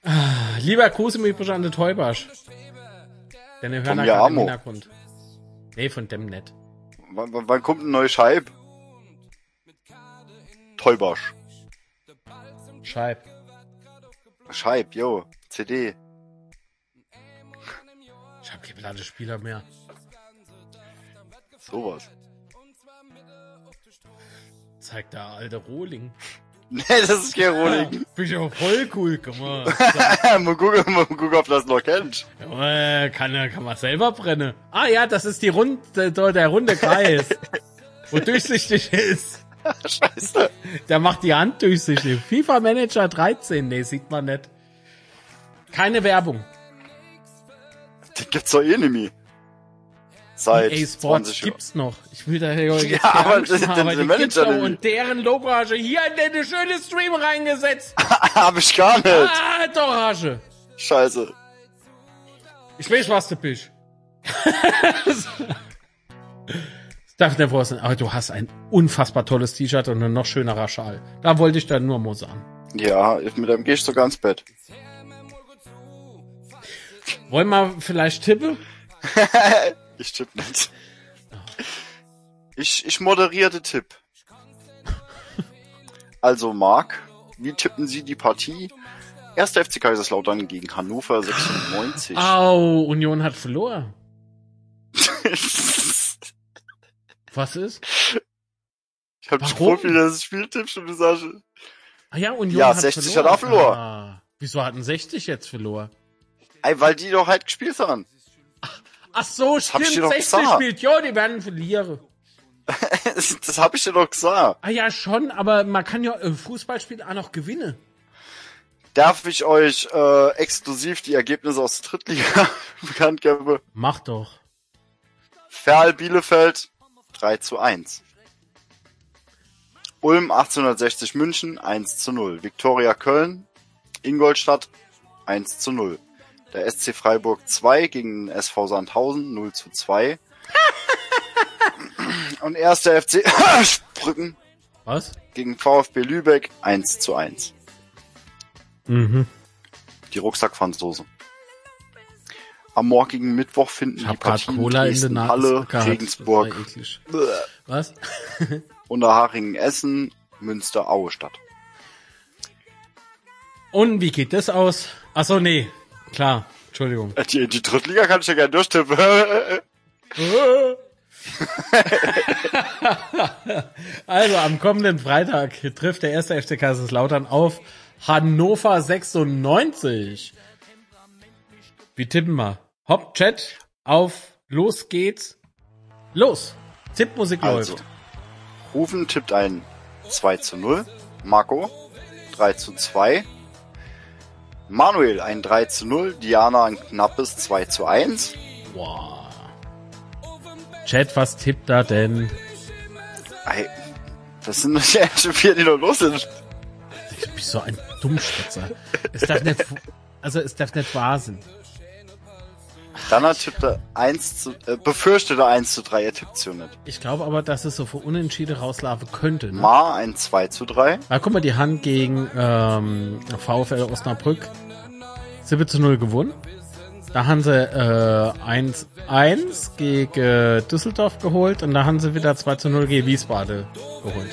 Ah, Lieber Gruß im Übrigen an den Teubasch. Denn wir hören gerade im. Hintergrund. Nee, von dem nicht. Wann, kommt ein neues Scheib? Teubosch. Scheib. Scheib, yo. CD. Ich hab keine Ladespieler mehr. Sowas. Zeigt der alte Rohling. Nee, das ist kein Rohling. Bin ich auch voll cool gemacht. mal gucken, mal gucken, ob das noch kennt. Junge, kann, kann man selber brennen. Ah ja, das ist die runde, der runde Kreis. wo durchsichtig ist. Scheiße. Der macht die Hand durchsichtig. FIFA Manager 13, nee, sieht man nicht. Keine Werbung. Den gibt's doch eh nicht mehr. Seit EA Sports 20 Jahren. gibt's noch. Ich will da jetzt Ja, aber den- machen, aber die gibt's Manager doch. nicht. Und deren du hier in den schönen Stream reingesetzt. Hab ich gar nicht. Ah, doch, Hasche. Scheiße. Ich weiß, was du bist. Das darf nicht sein, aber du hast ein unfassbar tolles T-Shirt und ein noch schönerer Schal. Da wollte ich dann nur mal sagen. Ja, mit dem geh ich sogar ins Bett. Wollen wir vielleicht tippen? Ich tipp nicht. Ich, ich moderierte Tipp. Also, Marc, wie tippen Sie die Partie? Erster FC Kaiserslautern gegen Hannover 96. Au, Union hat verloren. Was ist? ich hab dich? Profi, das Spiel tippst und du sagst, Ah ja, Union Ja, hat 60 verloren. hat auch verloren. Ah, wieso hatten 60 jetzt verloren? Ey, weil die doch halt gespielt haben. Ach so, hab stimmt, ich dir doch 60 gesagt. spielt. Jo, die werden verlieren. das hab ich dir doch gesagt. Ah ja, schon, aber man kann ja äh, Fußballspiel auch noch gewinnen. Darf ich euch äh, exklusiv die Ergebnisse aus der Drittliga bekannt geben? Mach doch. Ferl Bielefeld 3 zu 1. Ulm 1860 München 1 zu 0. Viktoria Köln, Ingolstadt 1 zu 0. Der SC Freiburg 2 gegen den SV Sandhausen 0 zu 2. Und erster FC Sprücken Was? gegen VfB Lübeck 1 zu 1. Mhm. Die Rucksackfansdose. Am morgigen Mittwoch finden Ich die Partien Cola in der Halle, gehabt. Regensburg. Was? Unterhachingen, Essen, Münster, Aue statt. Und wie geht das aus? Ach so, nee. Klar. Entschuldigung. Die, die Drittliga kann ich ja gerne durchtippen. Also am kommenden Freitag trifft der erste FC Kaiserslautern auf Hannover 96. Wie tippen wir? Hopp, Chat, auf, los geht's. Los. Tippmusik Also, läuft. Rufen tippt ein 2 zu 0. Marco 3 zu 2. Manuel ein 3 zu 0. Diana ein knappes 2 zu 1. Wow. Chat, was tippt da denn? Ey, das sind die ersten vier, die noch los sind. Ich bin so ein Dummschwätzer. Ist das nicht... also es darf nicht wahr sein. Dann hat tippte 1 zu, äh, befürchtete 1 zu 3, er tippt ja nicht. Ich glaube aber, dass es so für Unentschieden rauslaufen könnte. Ne? Ma ein 2 zu 3. Ah, guck mal, die Hand gegen ähm, VfL Osnabrück 7 zu 0 gewonnen. Da haben sie äh, 1-1 gegen Düsseldorf geholt und da haben sie wieder 2 zu 0 gegen Wiesbaden geholt.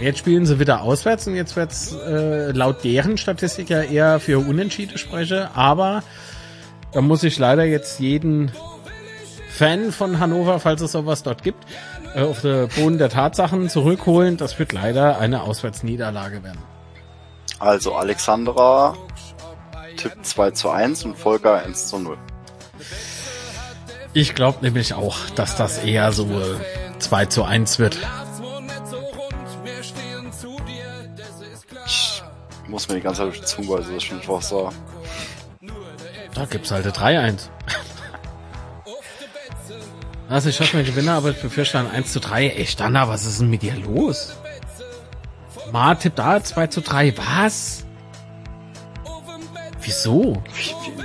Jetzt spielen sie wieder auswärts und jetzt wird's äh, laut deren Statistik ja eher für Unentschieden spreche, aber da muss ich leider jetzt jeden Fan von Hannover, falls es sowas dort gibt, äh, auf den Boden der Tatsachen zurückholen. Das wird leider eine Auswärtsniederlage werden. Also Alexandra tippt 2 zu 1 und Volker 1 zu 0. Ich glaube nämlich auch, dass das eher so äh, 2 zu 1 wird. Ich muss mir die ganze Zeit durch die Zunge beißen, das ist schon einfach so. Da gibt's halt eine 3-1. Also ich hoffe mir Gewinner, aber ich befürchte ein 1 zu 3. Ey, Standard, was ist denn mit dir los? Ma tippt da 2 zu 3. Was? Wieso? Wie, wie,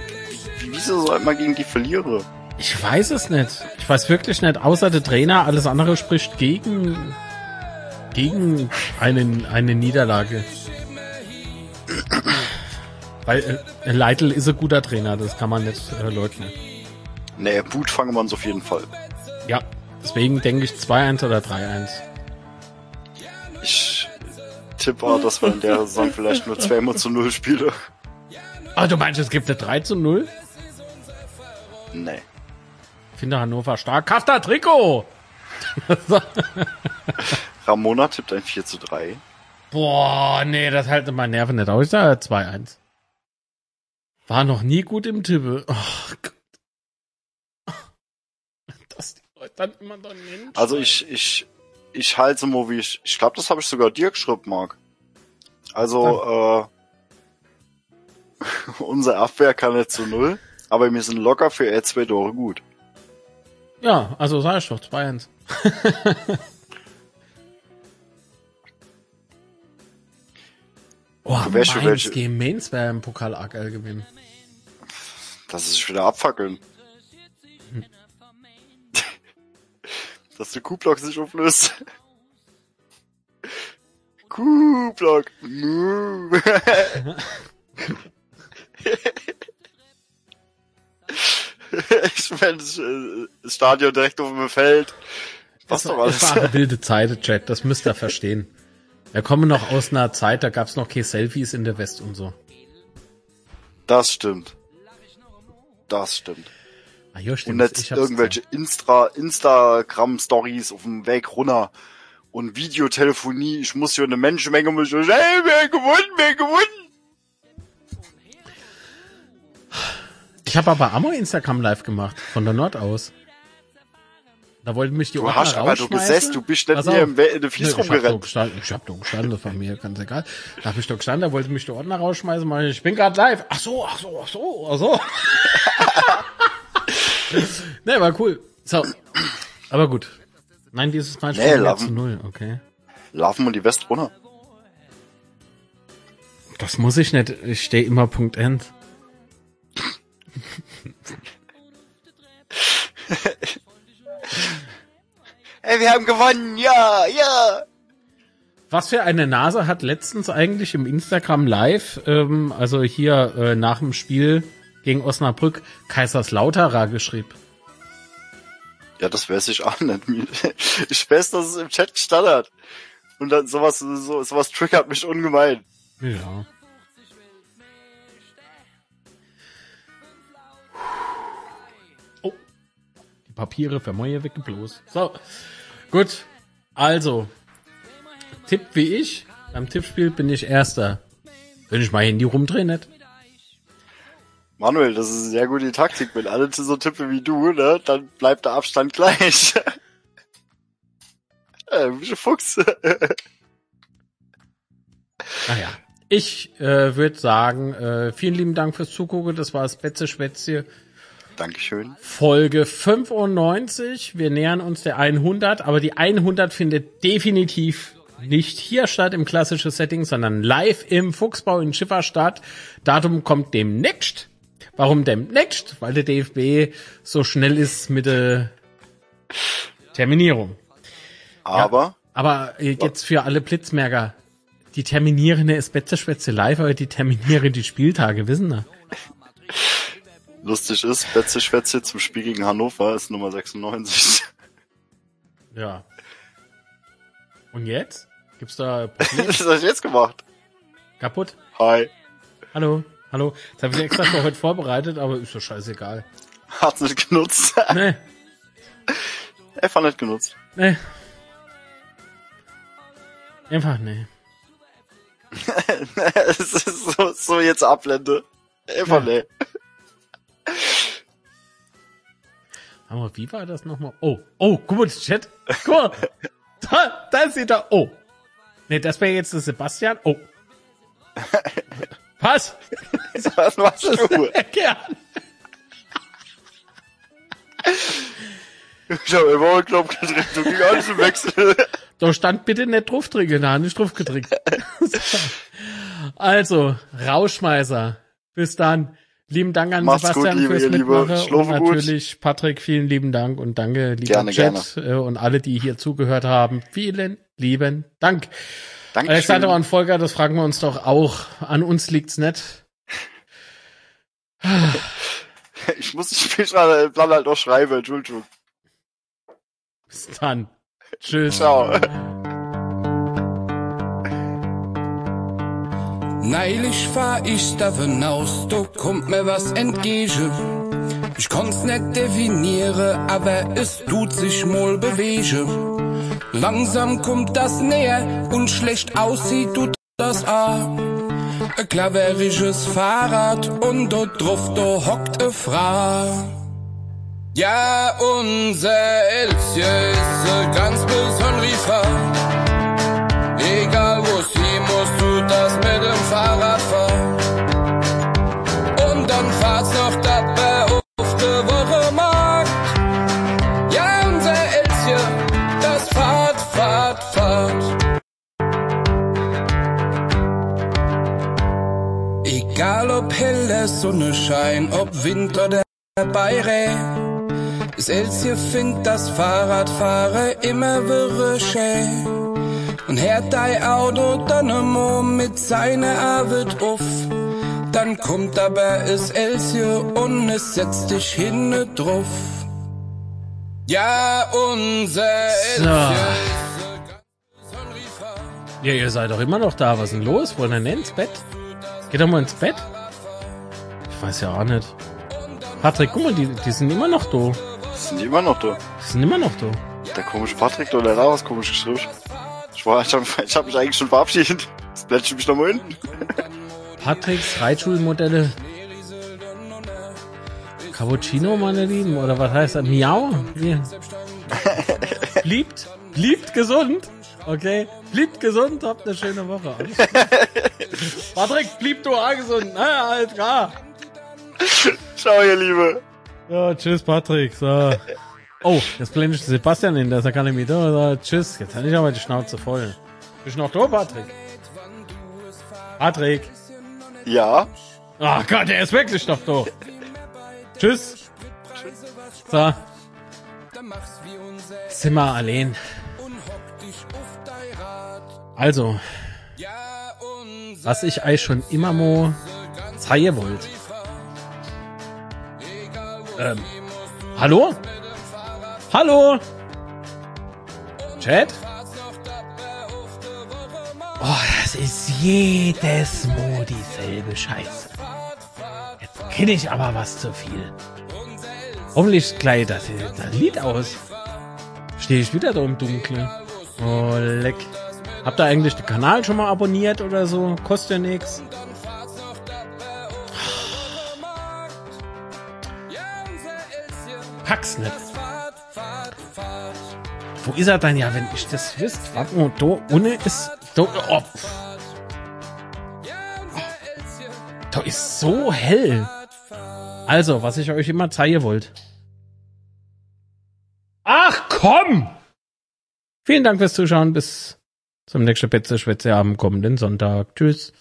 wie, wieso soll man gegen die verliere? Ich weiß es nicht. Ich weiß wirklich nicht, außer der Trainer, alles andere spricht gegen, gegen einen, eine Niederlage. Weil äh, Leitl ist ein guter Trainer, das kann man nicht äh, leugnen. Nee, Wut fangen wir uns auf jeden Fall. Ja, deswegen denke ich 2-1 oder 3-1. Ich tippe auch, dass wir in der Saison vielleicht nur zweimal zu null spielen. Ah, du meinst, es gibt eine 3 zu 0? Nee. Finde Hannover stark. Kafta Trikot! Ramona tippt ein 4 zu 3. Boah, nee, das halte meine Nerven nicht aus. Ich sage 2-1. War noch nie gut im Tippe. Oh Gott. Dass die Leute dann immer dann nennen. Also ich, ich, ich halte mal wie ich, ich glaube, das habe ich sogar dir geschrieben, Marc. Also, äh, unser Abwehr kann nicht zu null, aber wir sind locker für er zwei Tore gut. Ja, also sag ich doch, 2-1. oh, Mainz welche- gegen Mainz wäre im Pokal AKL gewinnen. Das ist wieder abfackeln. Dass der Q-Block sich auflöst. Mu. ich meine, das äh, Stadion direkt auf dem Feld. Was Das doch alles. das war eine wilde Zeit, Chat, das müsst ihr verstehen. Wir kommen noch aus einer Zeit, da gab's noch keine Selfies in der West und so. Das stimmt. Das stimmt. Ja, Und stimmt. nicht Ich hab's irgendwelche Insta Instagram-Stories auf dem Weg runter. Und Videotelefonie, ich muss hier eine Menschenmenge, muss ich, hey, wer gewonnen, wer gewonnen? Ich habe aber Ammo Instagram live gemacht, von der Nord aus. Da wollten mich die Du Ordner hast aber du gesessen, du bist nicht auf. im We- in den Nö, Fies ich hab doch rumgerannt. gestanden, ich hab doch gestanden, war mir ganz egal. Da hab ich doch gestanden, da wollte mich der Ordner rausschmeißen, meine ich, ich bin gerade live. Ach so, ach so, ach so, ach so. ne, war cool. So. Aber gut. Nein, dieses Mal Nee, Lappen. zu null, okay. Laufen wir die West runter. Das muss ich nicht, ich stehe immer Punkt End. Ey, wir haben gewonnen, ja, ja. Was für eine Nase hat letztens eigentlich im Instagram Live, ähm, also hier äh, nach dem Spiel gegen Osnabrück, Kaiserslauterer geschrieben? Ja, das weiß ich auch nicht. Ich weiß, dass es im Chat hat. Und dann sowas, so, sowas triggert mich ungemein. Ja. Oh. Die Papiere für Mäue weggebloß. So. Gut. Also. Tipp wie ich. Beim Tippspiel bin ich Erster. Wenn ich mein Handy rumdrehe, nicht. Manuel, das ist eine sehr gute Taktik. Wenn alle so tippen wie du, ne, dann bleibt der Abstand gleich. äh, Fuchs. Naja. Ich äh, würde sagen, äh, vielen lieben Dank fürs Zugucken. Das war das Betze Schwätze Dankeschön. Folge 95. Wir nähern uns der 100, aber die 100 findet definitiv nicht hier statt im klassischen Setting, sondern live im Fuchsbau in Schifferstadt. Datum kommt demnächst. Warum demnächst? Weil der DFB so schnell ist mit der Terminierung. Aber Aber jetzt für alle Blitzmerker. Die terminieren ist Betzeschwätze live, aber die terminieren die Spieltage, wissen wir. lustig ist, Betze Schwätze zum Spiel gegen Hannover ist Nummer 96. Ja. Und jetzt? Gibt's da Was hast du jetzt gemacht? kaputt? Hi. Hallo? Hallo? Das habe ich extra für heute vorbereitet, aber ist doch scheißegal. Hat's nicht genutzt. Nee, Einfach nicht genutzt. nee. Einfach nee. es ist so, so jetzt Ablende. Einfach Ja. nee. Aber wie war das nochmal? Oh, oh, guck mal, Chat. Guck mal. Da, da sieht er. Oh. Nee, das wäre jetzt der Sebastian. Oh. Was? Was machst du? Gern. Ich habe immer einen Knopf gedrückt, du ging alles im Wechsel. Da stand bitte nicht drauf drücken, da nicht drauf gedrückt. also, Rauschmeißer. Bis dann. Lieben Dank an Macht's Sebastian gut, liebe, fürs Liebe. Mitmachen. Und Schlafe gut. natürlich Patrick, vielen lieben Dank und danke, lieber Gerne, Chat äh, und alle, die hier zugehört haben. Vielen lieben Dank. Dankeschön. Alexander und Volker, das fragen wir uns doch auch. An uns liegt's nicht. Ich muss das Spiel schon Plan halt noch schreiben, Entschuldigung. Bis dann. Tschüss. Ciao. Neulich fahr ich davon aus, da kommt mir was entgegen. Ich konnt's nicht definieren, aber es tut sich mal bewege. Langsam kommt das näher und schlecht aussieht tut das auch. Ein klaverisches Fahrrad und dort drauf, da hockt e Frau. Ja, unser Elsie ist ein ganz besondere Frau. Egal wo sie musst du das mit dem Fahrrad fahren. Sonne scheint, ob Wind oder Beirä. Das Elsie findet das Fahrradfahren immer wirre schön. Und hört dein Auto dann mit seiner Arbeit auf. Dann kommt aber es Elsie und es setzt dich hinne drauf. Ja, unser So. Ja, ihr seid doch immer noch da. Was ist denn los? Wollen wir denn ins Bett? Geht doch mal ins Bett. Ich weiß ja auch nicht. Patrick, guck mal, die, die sind immer noch da. Sind die immer noch da? Die sind immer noch da. Der komische Patrick da was komisch geschrieben. Ich war, ich hab, ich hab mich eigentlich schon verabschiedet. Jetzt ich mich noch mal hin. Patricks Reitschulmodelle. Cappuccino, meine Lieben, oder was heißt das? Miau? Wie? Liebt, liebt gesund. Okay, blieb gesund, habt eine schöne Woche. Patrick, blieb du auch gesund. Na, alles klar. Ciao, ihr Liebe. Ja, tschüss, Patrick. So. Oh, jetzt blende ich Sebastian in, der ist ja gar nicht da. So, tschüss, jetzt hatte ich aber die Schnauze voll. Bist du noch da, Patrick? Patrick. Ja. Ach Gott, er ist wirklich noch da. Tschüss. So. Sind wir allein. Also, was ich euch schon immer mal zeigen wollte. Ähm, hallo? Hallo? Chat? Oh, das ist jedes Mal dieselbe Scheiße. Jetzt kenne ich aber was zu viel. Hoffentlich gleich das, das Lied aus. Stehe ich wieder da im Dunkeln. Oh, leck. Habt ihr eigentlich den Kanal schon mal abonniert oder so? Kostet ja nix. Pack's nicht. Wo ist er dann? Ja, wenn ich das wisst. Warte mal, da ohne ist... Da, oh. da ist so hell. Also, was ich euch immer zeigen wollte. Ach komm! Vielen Dank fürs Zuschauen. Bis Zum nächsten Petze Schwätze am kommenden Sonntag. Tschüss.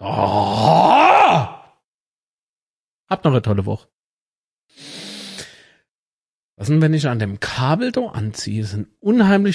Oh! Habt noch eine tolle Woche. Was denn, wenn ich an dem Kabel da anziehe? Sind unheimlich